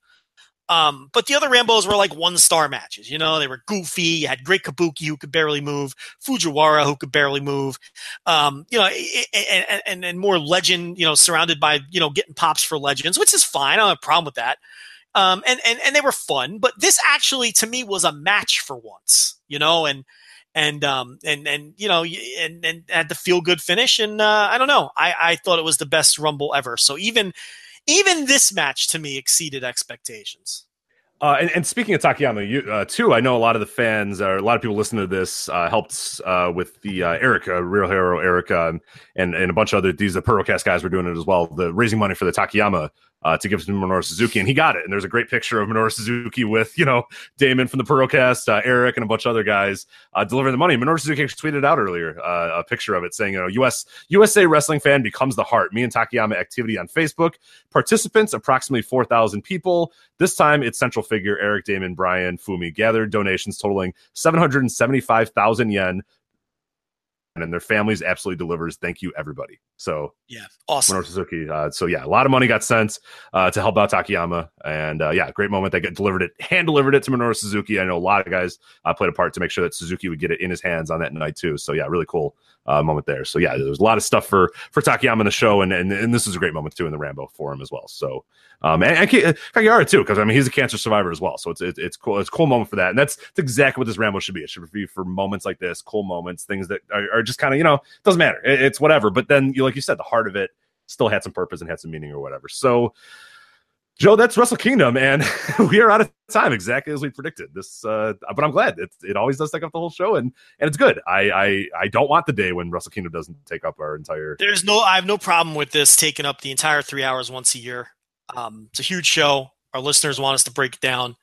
Um, but the other Rambos were like one star matches. You know, they were goofy. You had Great Kabuki who could barely move, Fujiwara who could barely move. Um, you know, and, and, and more legend, you know, surrounded by, you know, getting pops for legends, which is fine. I don't have a problem with that. Um, and, and, and they were fun, but this actually to me was a match for once, you know, and, and, um, and, and, you know, and, and had the feel good finish. And, uh, I don't know. I, I thought it was the best rumble ever. So even, even this match to me exceeded expectations. Uh, and, and, speaking of Takayama, you, uh, too, I know a lot of the fans or a lot of people listening to this uh, helped uh, with the uh, Erica, Real Hero Erica, and, and a bunch of other these the Purocast guys were doing it as well. The raising money for the Takayama uh, to give to Minoru Suzuki, and he got it. And there's a great picture of Minoru Suzuki with you know Damon from the Purocast, uh, Eric, and a bunch of other guys uh, delivering the money. Minoru Suzuki tweeted out earlier uh, a picture of it saying, you know, US USA wrestling fan becomes the heart. Me and Takayama activity on Facebook. Participants approximately four thousand people. This time it's central figure Eric, Damon, Brian, Fumi gathered donations totaling seven hundred and seventy five thousand yen and their families absolutely delivers. Thank you, everybody. So yeah, awesome. Minoru Suzuki. Uh, so yeah, a lot of money got sent uh, to help out Takayama, and uh, yeah, great moment. They get delivered it, hand delivered it to Minoru Suzuki. I know a lot of guys uh, played a part to make sure that Suzuki would get it in his hands on that night too. So yeah, really cool uh, moment there. So yeah, there's a lot of stuff for for Takayama in the show, and and, and this is a great moment too in the Rambo for him as well. So um, and, and Kakihara too, because I mean he's a cancer survivor as well. So it's, it's it's cool. It's a cool moment for that, and that's, that's exactly what this Rambo should be. It should be for moments like this, cool moments, things that are, are just kind of you know doesn't matter. It, it's whatever. But then you like you said, the heart of it still had some purpose and had some meaning or whatever. So. Joe, that's Wrestle Kingdom, and we are out of time exactly as we predicted. This, uh, but I'm glad it, it always does take up the whole show, and and it's good. I, I I don't want the day when Wrestle Kingdom doesn't take up our entire. There's no, I have no problem with this taking up the entire three hours once a year. Um, it's a huge show. Our listeners want us to break it down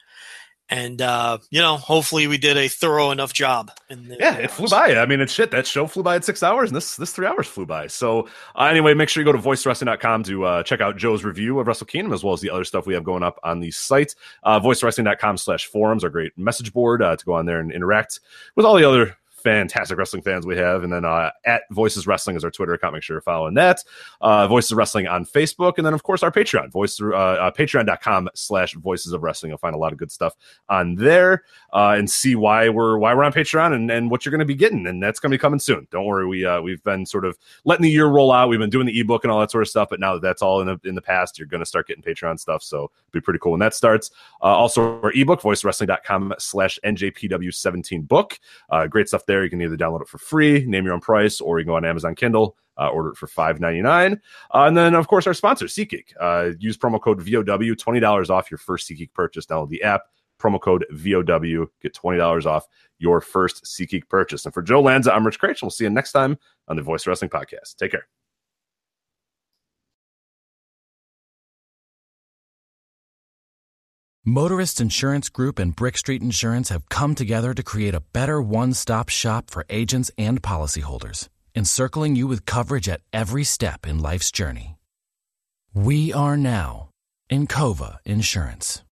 and uh, you know, hopefully we did a thorough enough job. yeah, it flew by. I mean, it's shit. That show flew by in six hours, and this this three hours flew by. So uh, anyway, make sure you go to voicewrestling.com to uh, check out Joe's review of Wrestle Kingdom as well as the other stuff we have going up on the site. Uh, voicewrestling.com slash forums, our great message board uh, to go on there and interact with all the other fantastic wrestling fans we have. And then uh, at Voices Wrestling is our Twitter account. Make sure you're following that. Uh, Voices Wrestling on Facebook. And then, of course, our Patreon, voice, uh, uh, patreon.com slash Voices of Wrestling. You'll find a lot of good stuff on there uh, and see why we're why we're on Patreon and, and what you're going to be getting. And that's going to be coming soon. Don't worry. We, uh, we've been sort of letting the year roll out. We've been doing the ebook and all that sort of stuff. But now that that's all in the, in the past, you're going to start getting Patreon stuff. So be pretty cool when that starts. also, our ebook, voicewrestling.com slash NJPW17 book. great stuff there. You can either download it for free, name your own price, or you can go on Amazon Kindle, uh, order it for five ninety nine. Uh, and then, of course, our sponsor, SeatGeek. Uh, use promo code VOW, twenty dollars off your first SeatGeek purchase. Download the app, promo code VOW, get twenty dollars off your first SeatGeek purchase. And for Joe Lanza, I'm Rich Kraetsch. We'll see you next time on the Voice Wrestling Podcast. Take care. Motorist Insurance Group and Brick Street Insurance have come together to create a better one stop shop for agents and policyholders, encircling you with coverage at every step in life's journey. We are now in Encova Insurance.